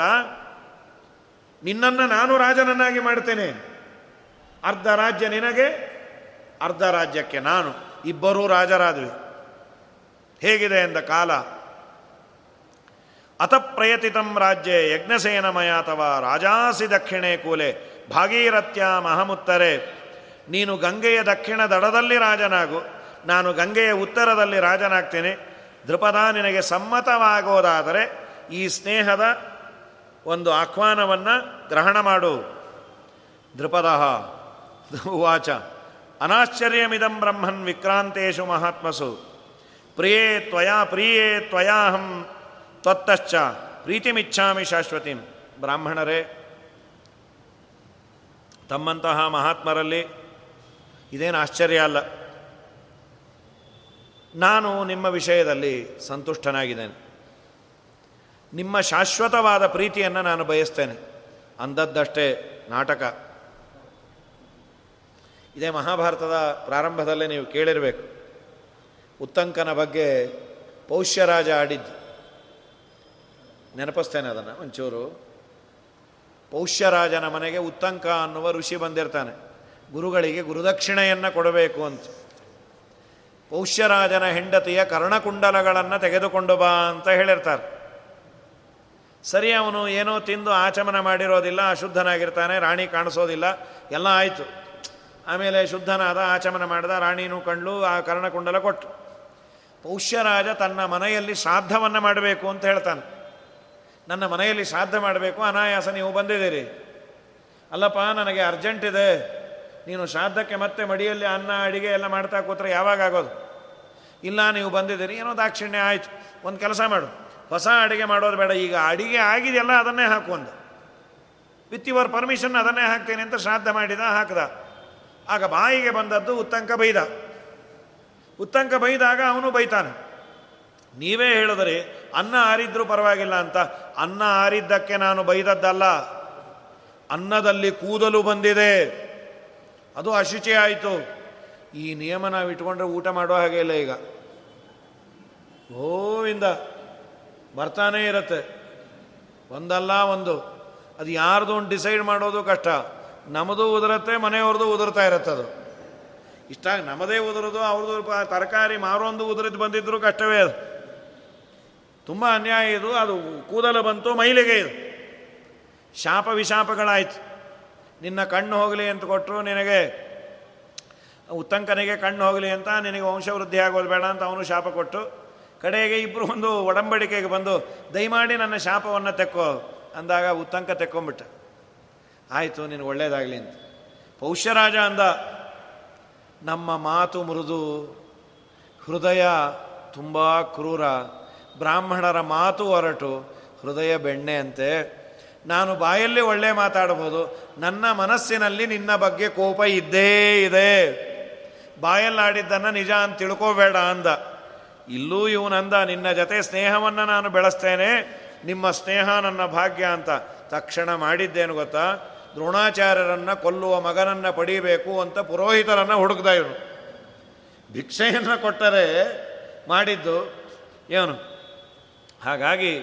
ನಿನ್ನನ್ನು ನಾನು ರಾಜನನ್ನಾಗಿ ಮಾಡ್ತೇನೆ. ಅರ್ಧ ರಾಜ್ಯ ನಿನಗೆ, ಅರ್ಧ ರಾಜ್ಯಕ್ಕೆ ನಾನು. ಇಬ್ಬರೂ ರಾಜರಾದ್ವಿ. ಹೇಗಿದೆ ಎಂದ ಕಾಲ ಅತಪ್ರಯತಿತಂ ರಾಜ್ಯೆ ಯಜ್ಞಸೇನಮಯ ಅಥವಾ ರಾಜಾಸಿ ದಕ್ಷಿಣೆ ಕೂಲೆ ಭಾಗೀರಥ್ಯ ಮಹಮುತ್ತರೆ. ನೀನು ಗಂಗೆಯ ದಕ್ಷಿಣ ದಡದಲ್ಲಿ ರಾಜನಾಗು, ನಾನು ಗಂಗೆಯ ಉತ್ತರದಲ್ಲಿ ರಾಜನಾಗ್ತೇನೆ. ದೃಪದ ನಿನಗೆ ಸಮ್ಮತವಾಗೋದಾದರೆ ಈ ಸ್ನೇಹದ ಒಂದು ಆಹ್ವಾನವನ್ನು ಗ್ರಹಣ ಮಾಡು. ದೃಪದ ಉವಾಚ, ಅನಾಶ್ಚರ್ಯಮಿದಂ ಬ್ರಹ್ಮನ್ ವಿಕ್ರಾಂತೇಶು ಮಹಾತ್ಮಸು. ಪ್ರಿಯೇ ತ್ವಯಾ, ಪ್ರಿಯೇ ತ್ವಯಾಹಂ ತ್ವತ್ತಶ್ಚ, ಪ್ರೀತಿಮಿಚ್ಛಾಮಿ ಶಾಶ್ವತಿಂ. ಬ್ರಾಹ್ಮಣರೇ, ತಮ್ಮಂತಹ ಮಹಾತ್ಮರಲ್ಲಿ ಇದೇನು ಆಶ್ಚರ್ಯ ಅಲ್ಲ. ನಾನು ನಿಮ್ಮ ವಿಷಯದಲ್ಲಿ ಸಂತುಷ್ಟನಾಗಿದ್ದೇನೆ. ನಿಮ್ಮ ಶಾಶ್ವತವಾದ ಪ್ರೀತಿಯನ್ನು ನಾನು ಬಯಸ್ತೇನೆ. ಅಂದದ್ದಷ್ಟೇ ನಾಟಕ. ಇದೇ ಮಹಾಭಾರತದ ಪ್ರಾರಂಭದಲ್ಲೇ ನೀವು ಕೇಳಿರಬೇಕು. ಉತ್ತಂಕನ ಬಗ್ಗೆ ಪೌಷ್ಯರಾಜ ಆಡಿದ್ದು. ನೆನಪಿಸ್ತೇನೆ ಅದನ್ನು ಒಂಚೂರು. ಪೌಷ್ಯರಾಜನ ಮನೆಗೆ ಉತ್ತಂಕ ಅನ್ನುವ ಋಷಿ ಬಂದಿರ್ತಾನೆ. ಗುರುಗಳಿಗೆ ಗುರುದಕ್ಷಿಣೆಯನ್ನು ಕೊಡಬೇಕು ಅಂತ. ಪೌಷ್ಯರಾಜನ ಹೆಂಡತಿಯ ಕರ್ಣಕುಂಡಲಗಳನ್ನು ತೆಗೆದುಕೊಂಡು ಬಾ ಅಂತ ಹೇಳಿರ್ತಾರೆ. ಸರಿ, ಅವನು ಏನೋ ತಿಂದು ಆಚಮನ ಮಾಡಿರೋದಿಲ್ಲ, ಅಶುದ್ಧನಾಗಿರ್ತಾನೆ, ರಾಣಿ ಕಾಣಿಸೋದಿಲ್ಲ, ಎಲ್ಲ ಆಯಿತು. ಆಮೇಲೆ ಶುದ್ಧನಾದ ಆಚಮನ ಮಾಡಿದ, ರಾಣಿನೂ ಕಂಡು ಆ ಕರ್ಣಕುಂಡಲ ಕೊಟ್ಟು ಪೌಷ್ಯರಾಜ ತನ್ನ ಮನೆಯಲ್ಲಿ ಶ್ರಾದ್ದವನ್ನು ಮಾಡಬೇಕು ಅಂತ ಹೇಳ್ತಾನೆ. ನನ್ನ ಮನೆಯಲ್ಲಿ ಶ್ರಾದ್ದ ಮಾಡಬೇಕು, ಅನಾಯಾಸ ನೀವು ಬಂದಿದ್ದೀರಿ. ಅಲ್ಲಪ್ಪ, ನನಗೆ ಅರ್ಜೆಂಟ್ ಇದೆ. ನೀನು ಶ್ರಾದ್ದಕ್ಕೆ ಮತ್ತೆ ಮಡಿಯಲ್ಲಿ ಅನ್ನ, ಅಡಿಗೆ ಎಲ್ಲ ಮಾಡ್ತಾ ಕೂತ್ರೆ ಯಾವಾಗ ಆಗೋದು? ಇಲ್ಲ, ನೀವು ಬಂದಿದ್ದೀರಿ, ಏನೋ ದಾಕ್ಷಿಣ್ಯ ಆಯಿತು. ಒಂದು ಕೆಲಸ ಮಾಡು. ಹೊಸ ಅಡಿಗೆ ಮಾಡೋದು ಬೇಡ. ಈಗ ಅಡಿಗೆ ಆಗಿದೆಯಲ್ಲ, ಅದನ್ನೇ ಹಾಕು ಒಂದು. ವಿತ್ ಯುವರ್ ಪರ್ಮಿಷನ್ ಅದನ್ನೇ ಹಾಕ್ತೇನೆ ಅಂತ ಶ್ರಾದ್ದ ಮಾಡಿದ, ಹಾಕ್ದ. ಆಗ ಬಾಯಿಗೆ ಬಂದದ್ದು ಉತ್ತಂಕ ಬೈದ. ಉತ್ತಂಕ ಬೈದಾಗ ಅವನು ಬೈತಾನೆ. ನೀವೇ ಹೇಳಿದ್ರಿ, ಅನ್ನ ಆರಿದ್ರೂ ಪರವಾಗಿಲ್ಲ ಅಂತ. ಅನ್ನ ಆರಿದ್ದಕ್ಕೆ ನಾನು ಬೈದದ್ದಲ್ಲ. ಅನ್ನದಲ್ಲಿ ಕೂದಲು ಬಂದಿದೆ. ಅದು ಅಶುಚಿ ಆಯಿತು. ಈ ನಿಯಮ ನಾವು ಇಟ್ಕೊಂಡ್ರೆ ಊಟ ಮಾಡೋ ಹಾಗೆ ಇಲ್ಲ ಈಗ. ಗೋವಿಂದ, ಬರ್ತಾನೇ ಇರುತ್ತೆ. ಒಂದಲ್ಲ ಒಂದು. ಅದು ಯಾರ್ದು ಒಂದು ಡಿಸೈಡ್ ಮಾಡೋದು ಕಷ್ಟ. ನಮ್ಮದು ಉದುರತ್ತೆ ಮನೆಯವ್ರದ್ದು ಉದುರ್ತಾ ಇರುತ್ತೆ ಅದು. ಇಷ್ಟಾಗಿ ನಮ್ಮದೇ ಉದುರೋದು ಅವ್ರದ್ದು ತರಕಾರಿ ಮಾರೋಂದು ಉದುರಿದ್ದು ಬಂದಿದ್ರು ಕಷ್ಟವೇ ಅದು. ತುಂಬ ಅನ್ಯಾಯ ಇದು, ಅದು ಕೂದಲು ಬಂತು ಮೈಲಿಗೆ ಇದು. ಶಾಪ ವಿಶಾಪಗಳಾಯಿತು. ನಿನ್ನ ಕಣ್ಣು ಹೋಗಲಿ ಅಂತ ಕೊಟ್ಟರು ನಿನಗೆ, ಉತ್ತಂಕನಿಗೆ ಕಣ್ಣು ಹೋಗಲಿ ಅಂತ ನಿನಗೆ ವಂಶವೃದ್ಧಿ ಆಗೋದು ಬೇಡ ಅಂತ ಅವನು ಶಾಪ ಕೊಟ್ಟು, ಕಡೆಗೆ ಇಬ್ಬರು ಒಂದು ಒಡಂಬಡಿಕೆಗೆ ಬಂದು, ದಯಮಾಡಿ ನನ್ನ ಶಾಪವನ್ನು ತೆಕ್ಕೋ ಅಂದಾಗ ಉತ್ತಂಕ ತೆಕ್ಕೊಂಬಿಟ್ಟ. ಆಯಿತು, ನಿನಗೆ ಒಳ್ಳೇದಾಗಲಿ ಅಂತ. ಪೌಷ್ಯರಾಜ ಅಂದ, ನಮ್ಮ ಮಾತು ಮೃದು, ಹೃದಯ ತುಂಬ ಕ್ರೂರ ಬ್ರಾಹ್ಮಣರ ಮಾತು ಹೊರಟು, ಹೃದಯ ಬೆಣ್ಣೆ ಅಂತೆ ನಾನು ಬಾಯಲ್ಲಿ ಒಳ್ಳೆ ಮಾತಾಡ್ಬೋದು ನನ್ನ ಮನಸ್ಸಿನಲ್ಲಿ ನಿನ್ನ ಬಗ್ಗೆ ಕೋಪ ಇದ್ದೇ ಇದೆ. ಬಾಯಲ್ಲಾಡಿದ್ದನ್ನು ನಿಜ ಅಂತ ತಿಳ್ಕೋಬೇಡ ಅಂದ. ಇಲ್ಲೂ ಇವನಂದ ನಿನ್ನ ಜೊತೆ ಸ್ನೇಹವನ್ನು ನಾನು ಬೆಳೆಸ್ತೇನೆ, ನಿಮ್ಮ ಸ್ನೇಹ ನನ್ನ ಭಾಗ್ಯ ಅಂತ. ತಕ್ಷಣ ಮಾಡಿದ್ದೇನು ಗೊತ್ತಾ? ದ್ರೋಣಾಚಾರ್ಯರನ್ನು ಕೊಲ್ಲುವ ಮಗನನ್ನು ಪಡೀಬೇಕು ಅಂತ ಪುರೋಹಿತರನ್ನು ಹುಡುಕ್ದ ಇವನು. ಭಿಕ್ಷೆಯನ್ನು ಕೊಟ್ಟರೆ ಮಾಡಿದ್ದು, ಏನು? ಹಾಗಾಗಿ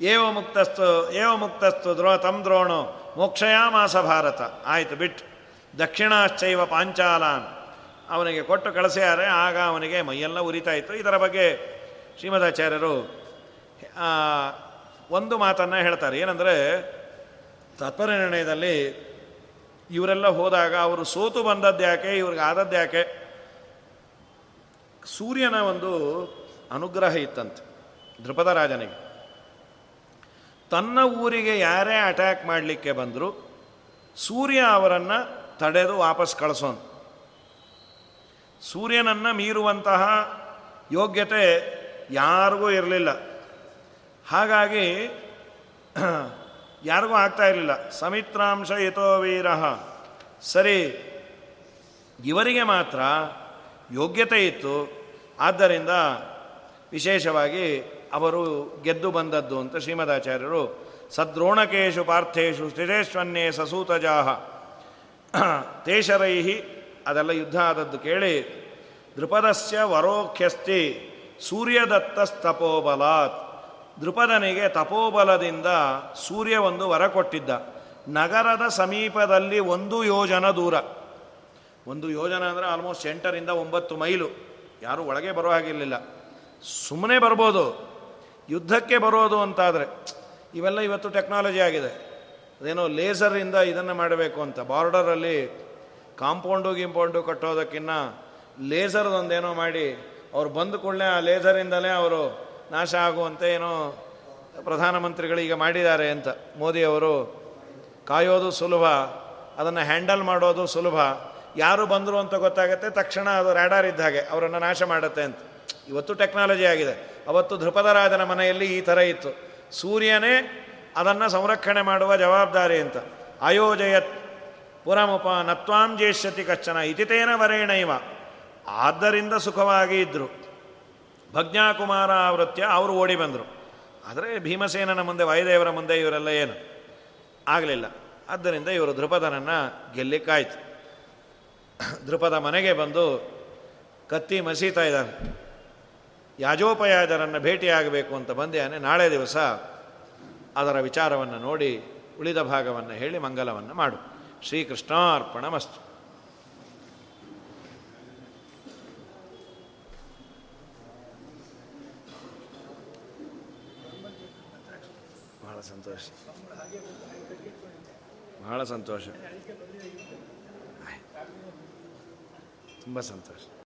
ಏವ ಮುಕ್ತಸ್ತು ಏವ ಮುಕ್ತಸ್ತು ದ್ರೋ ತಮ್ ದ್ರೋಣು, ಮೋಕ್ಷಯಾಮಾಸ ಭಾರತ. ಆಯಿತು, ಬಿಟ್ಟು. ದಕ್ಷಿಣಾಶ್ಚೈವ ಪಾಂಚಾಲಾನ್. ಅವನಿಗೆ ಕೊಟ್ಟು ಕಳಿಸ್ಯಾರೆ, ಆಗ ಅವನಿಗೆ ಮೈಯೆಲ್ಲ ಇತ್ತು. ಇದರ ಬಗ್ಗೆ ಶ್ರೀಮದಾಚಾರ್ಯರು ಒಂದು ಮಾತನ್ನು ಹೇಳ್ತಾರೆ. ಏನಂದರೆ ನಿರ್ಣಯದಲ್ಲಿ ಇವರೆಲ್ಲ ಹೋದಾಗ ಅವರು ಸೋತು ಬಂದದ್ದು ಯಾಕೆ, ಇವ್ರಿಗೆ ಆದದ್ದು ಯಾಕೆ? ಸೂರ್ಯನ ಒಂದು ಅನುಗ್ರಹ ಇತ್ತಂತೆ. ದೃಪದ ರಾಜನಿಗೆ. ತನ್ನ ಊರಿಗೆ ಯಾರೇ ಅಟ್ಯಾಕ್ ಮಾಡಲಿಕ್ಕೆ ಬಂದರೂ ಸೂರ್ಯ ಅವರನ್ನು ತಡೆದು ವಾಪಸ್ ಕಳಿಸೋನು. ಸೂರ್ಯನನ್ನು ಮೀರುವಂತಹ ಯೋಗ್ಯತೆ ಯಾರಿಗೂ ಇರಲಿಲ್ಲ. ಹಾಗಾಗಿ ಯಾರಿಗೂ ಆಗ್ತಾ ಇರಲಿಲ್ಲ. ಸಮಿತ್ರಾಂಶ ಯಥೋ ವೀರ. ಸರಿ, ಇವರಿಗೆ ಮಾತ್ರ ಯೋಗ್ಯತೆ ಇತ್ತು. ಆದ್ದರಿಂದ ವಿಶೇಷವಾಗಿ ಅವರು ಗೆದ್ದು ಬಂದದ್ದು ಅಂತ ಶ್ರೀಮದಾಚಾರ್ಯರು, ಸದ್ರೋಣಕೇಶು ಪಾರ್ಥೇಶು ಸ್ಥಿರೇಶ್ವನ್ಯೇ ಸಸೂತಜಾಹ ತೇಶರೈಹಿ ಅದೆಲ್ಲ ಯುದ್ಧ ಆದದ್ದು ಕೇಳಿ ದೃಪದಸ್ಯ ವರೋಖ್ಯಸ್ತಿ ಸೂರ್ಯದತ್ತಸ್ತಪೋಬಲಾತ್. ದೃಪದನಿಗೆ ತಪೋಬಲದಿಂದ ಸೂರ್ಯ ಒಂದು ವರ ಕೊಟ್ಟಿದ್ದ. ನಗರದ ಸಮೀಪದಲ್ಲಿ ಒಂದು ಯೋಜನ ದೂರ. ಒಂದು ಯೋಜನ ಅಂದರೆ ಆಲ್ಮೋಸ್ಟ್ ಎಂಟರಿಂದ ಒಂಬತ್ತು ಮೈಲು. ಯಾರೂ ಒಳಗೆ ಬರೋ ಹಾಗಿರಲಿಲ್ಲ. ಸುಮ್ಮನೆ ಬರ್ಬೋದು. ಯುದ್ಧಕ್ಕೆ ಬರೋದು ಅಂತಾದರೆ, ಇವೆಲ್ಲ ಇವತ್ತು ಟೆಕ್ನಾಲಜಿ ಆಗಿದೆ. ಅದೇನೋ ಲೇಸರಿಂದ ಇದನ್ನು ಮಾಡಬೇಕು ಅಂತ. ಬಾರ್ಡರಲ್ಲಿ ಕಾಂಪೌಂಡು ಗಿಂಪೌಂಡು ಕಟ್ಟೋದಕ್ಕಿನ್ನ ಲೇಸರ್ದೊಂದೇನೋ ಮಾಡಿ, ಅವ್ರು ಬಂದ ಕೂಡಲೇ ಆ ಲೇಸರಿಂದಲೇ ಅವರು ನಾಶ ಆಗುವಂತೆ ಏನೋ ಪ್ರಧಾನಮಂತ್ರಿಗಳು ಈಗ ಮಾಡಿದ್ದಾರೆ ಅಂತ. ಮೋದಿಯವರು ಕಾಯೋದು ಸುಲಭ, ಅದನ್ನು ಹ್ಯಾಂಡಲ್ ಮಾಡೋದು ಸುಲಭ. ಯಾರು ಬಂದರು ಅಂತ ಗೊತ್ತಾಗುತ್ತೆ, ತಕ್ಷಣ ಅದು ರ್ಯಾಡಾರ್ ಇದ್ದ ಹಾಗೆ, ಅವರನ್ನು ನಾಶ ಮಾಡುತ್ತೆ ಅಂತ. ಇವತ್ತು ಟೆಕ್ನಾಲಜಿ ಆಗಿದೆ. ಅವತ್ತು ಧೃಪದರಾಜನ ಮನೆಯಲ್ಲಿ ಈ ಥರ ಇತ್ತು. ಸೂರ್ಯನೇ ಅದನ್ನು ಸಂರಕ್ಷಣೆ ಮಾಡುವ ಜವಾಬ್ದಾರಿ ಅಂತ. ಅಯೋಜಯತ್ ಪುರಮುಪ ನತ್ವಾಂ ಜೇಷ್ಯತಿ ಕಚ್ಚನ ಇತಿತೇನ ವರೇಣೈವ. ಆದ್ದರಿಂದ ಸುಖವಾಗಿ ಇದ್ದರು ಭಜ್ಞಾಕುಮಾರ ವೃತ್ಯ ಅವರು ಓಡಿ ಬಂದರು. ಆದರೆ ಭೀಮಸೇನನ ಮುಂದೆ, ವಾಯುದೇವರ ಮುಂದೆ ಇವರೆಲ್ಲ ಏನು? ಆಗಲಿಲ್ಲ. ಆದ್ದರಿಂದ ಇವರು ದೃಪದನನ್ನು ಗೆಲ್ಲಿಕ್ಕಾಯ್ತು. ದೃಪದ ಮನೆಗೆ ಬಂದು ಕತ್ತಿ ಮಸೀತಾ ಇದ್ದಾನೆ. ಯಾಜೋಪಯಾಜರನ್ನು ಭೇಟಿಯಾಗಬೇಕು ಅಂತ ಬಂದೇನೆ ನಾಳೆ ದಿವಸ ಅದರ ವಿಚಾರವನ್ನು ನೋಡಿ ಉಳಿದ ಭಾಗವನ್ನು ಹೇಳಿ ಮಂಗಲವನ್ನು ಮಾಡು. ಶ್ರೀಕೃಷ್ಣಾರ್ಪಣ ಮಸ್ತು ಬಹಳ ಸಂತೋಷ. ಬಹಳ ಸಂತೋಷ. ತುಂಬ ಸಂತೋಷ.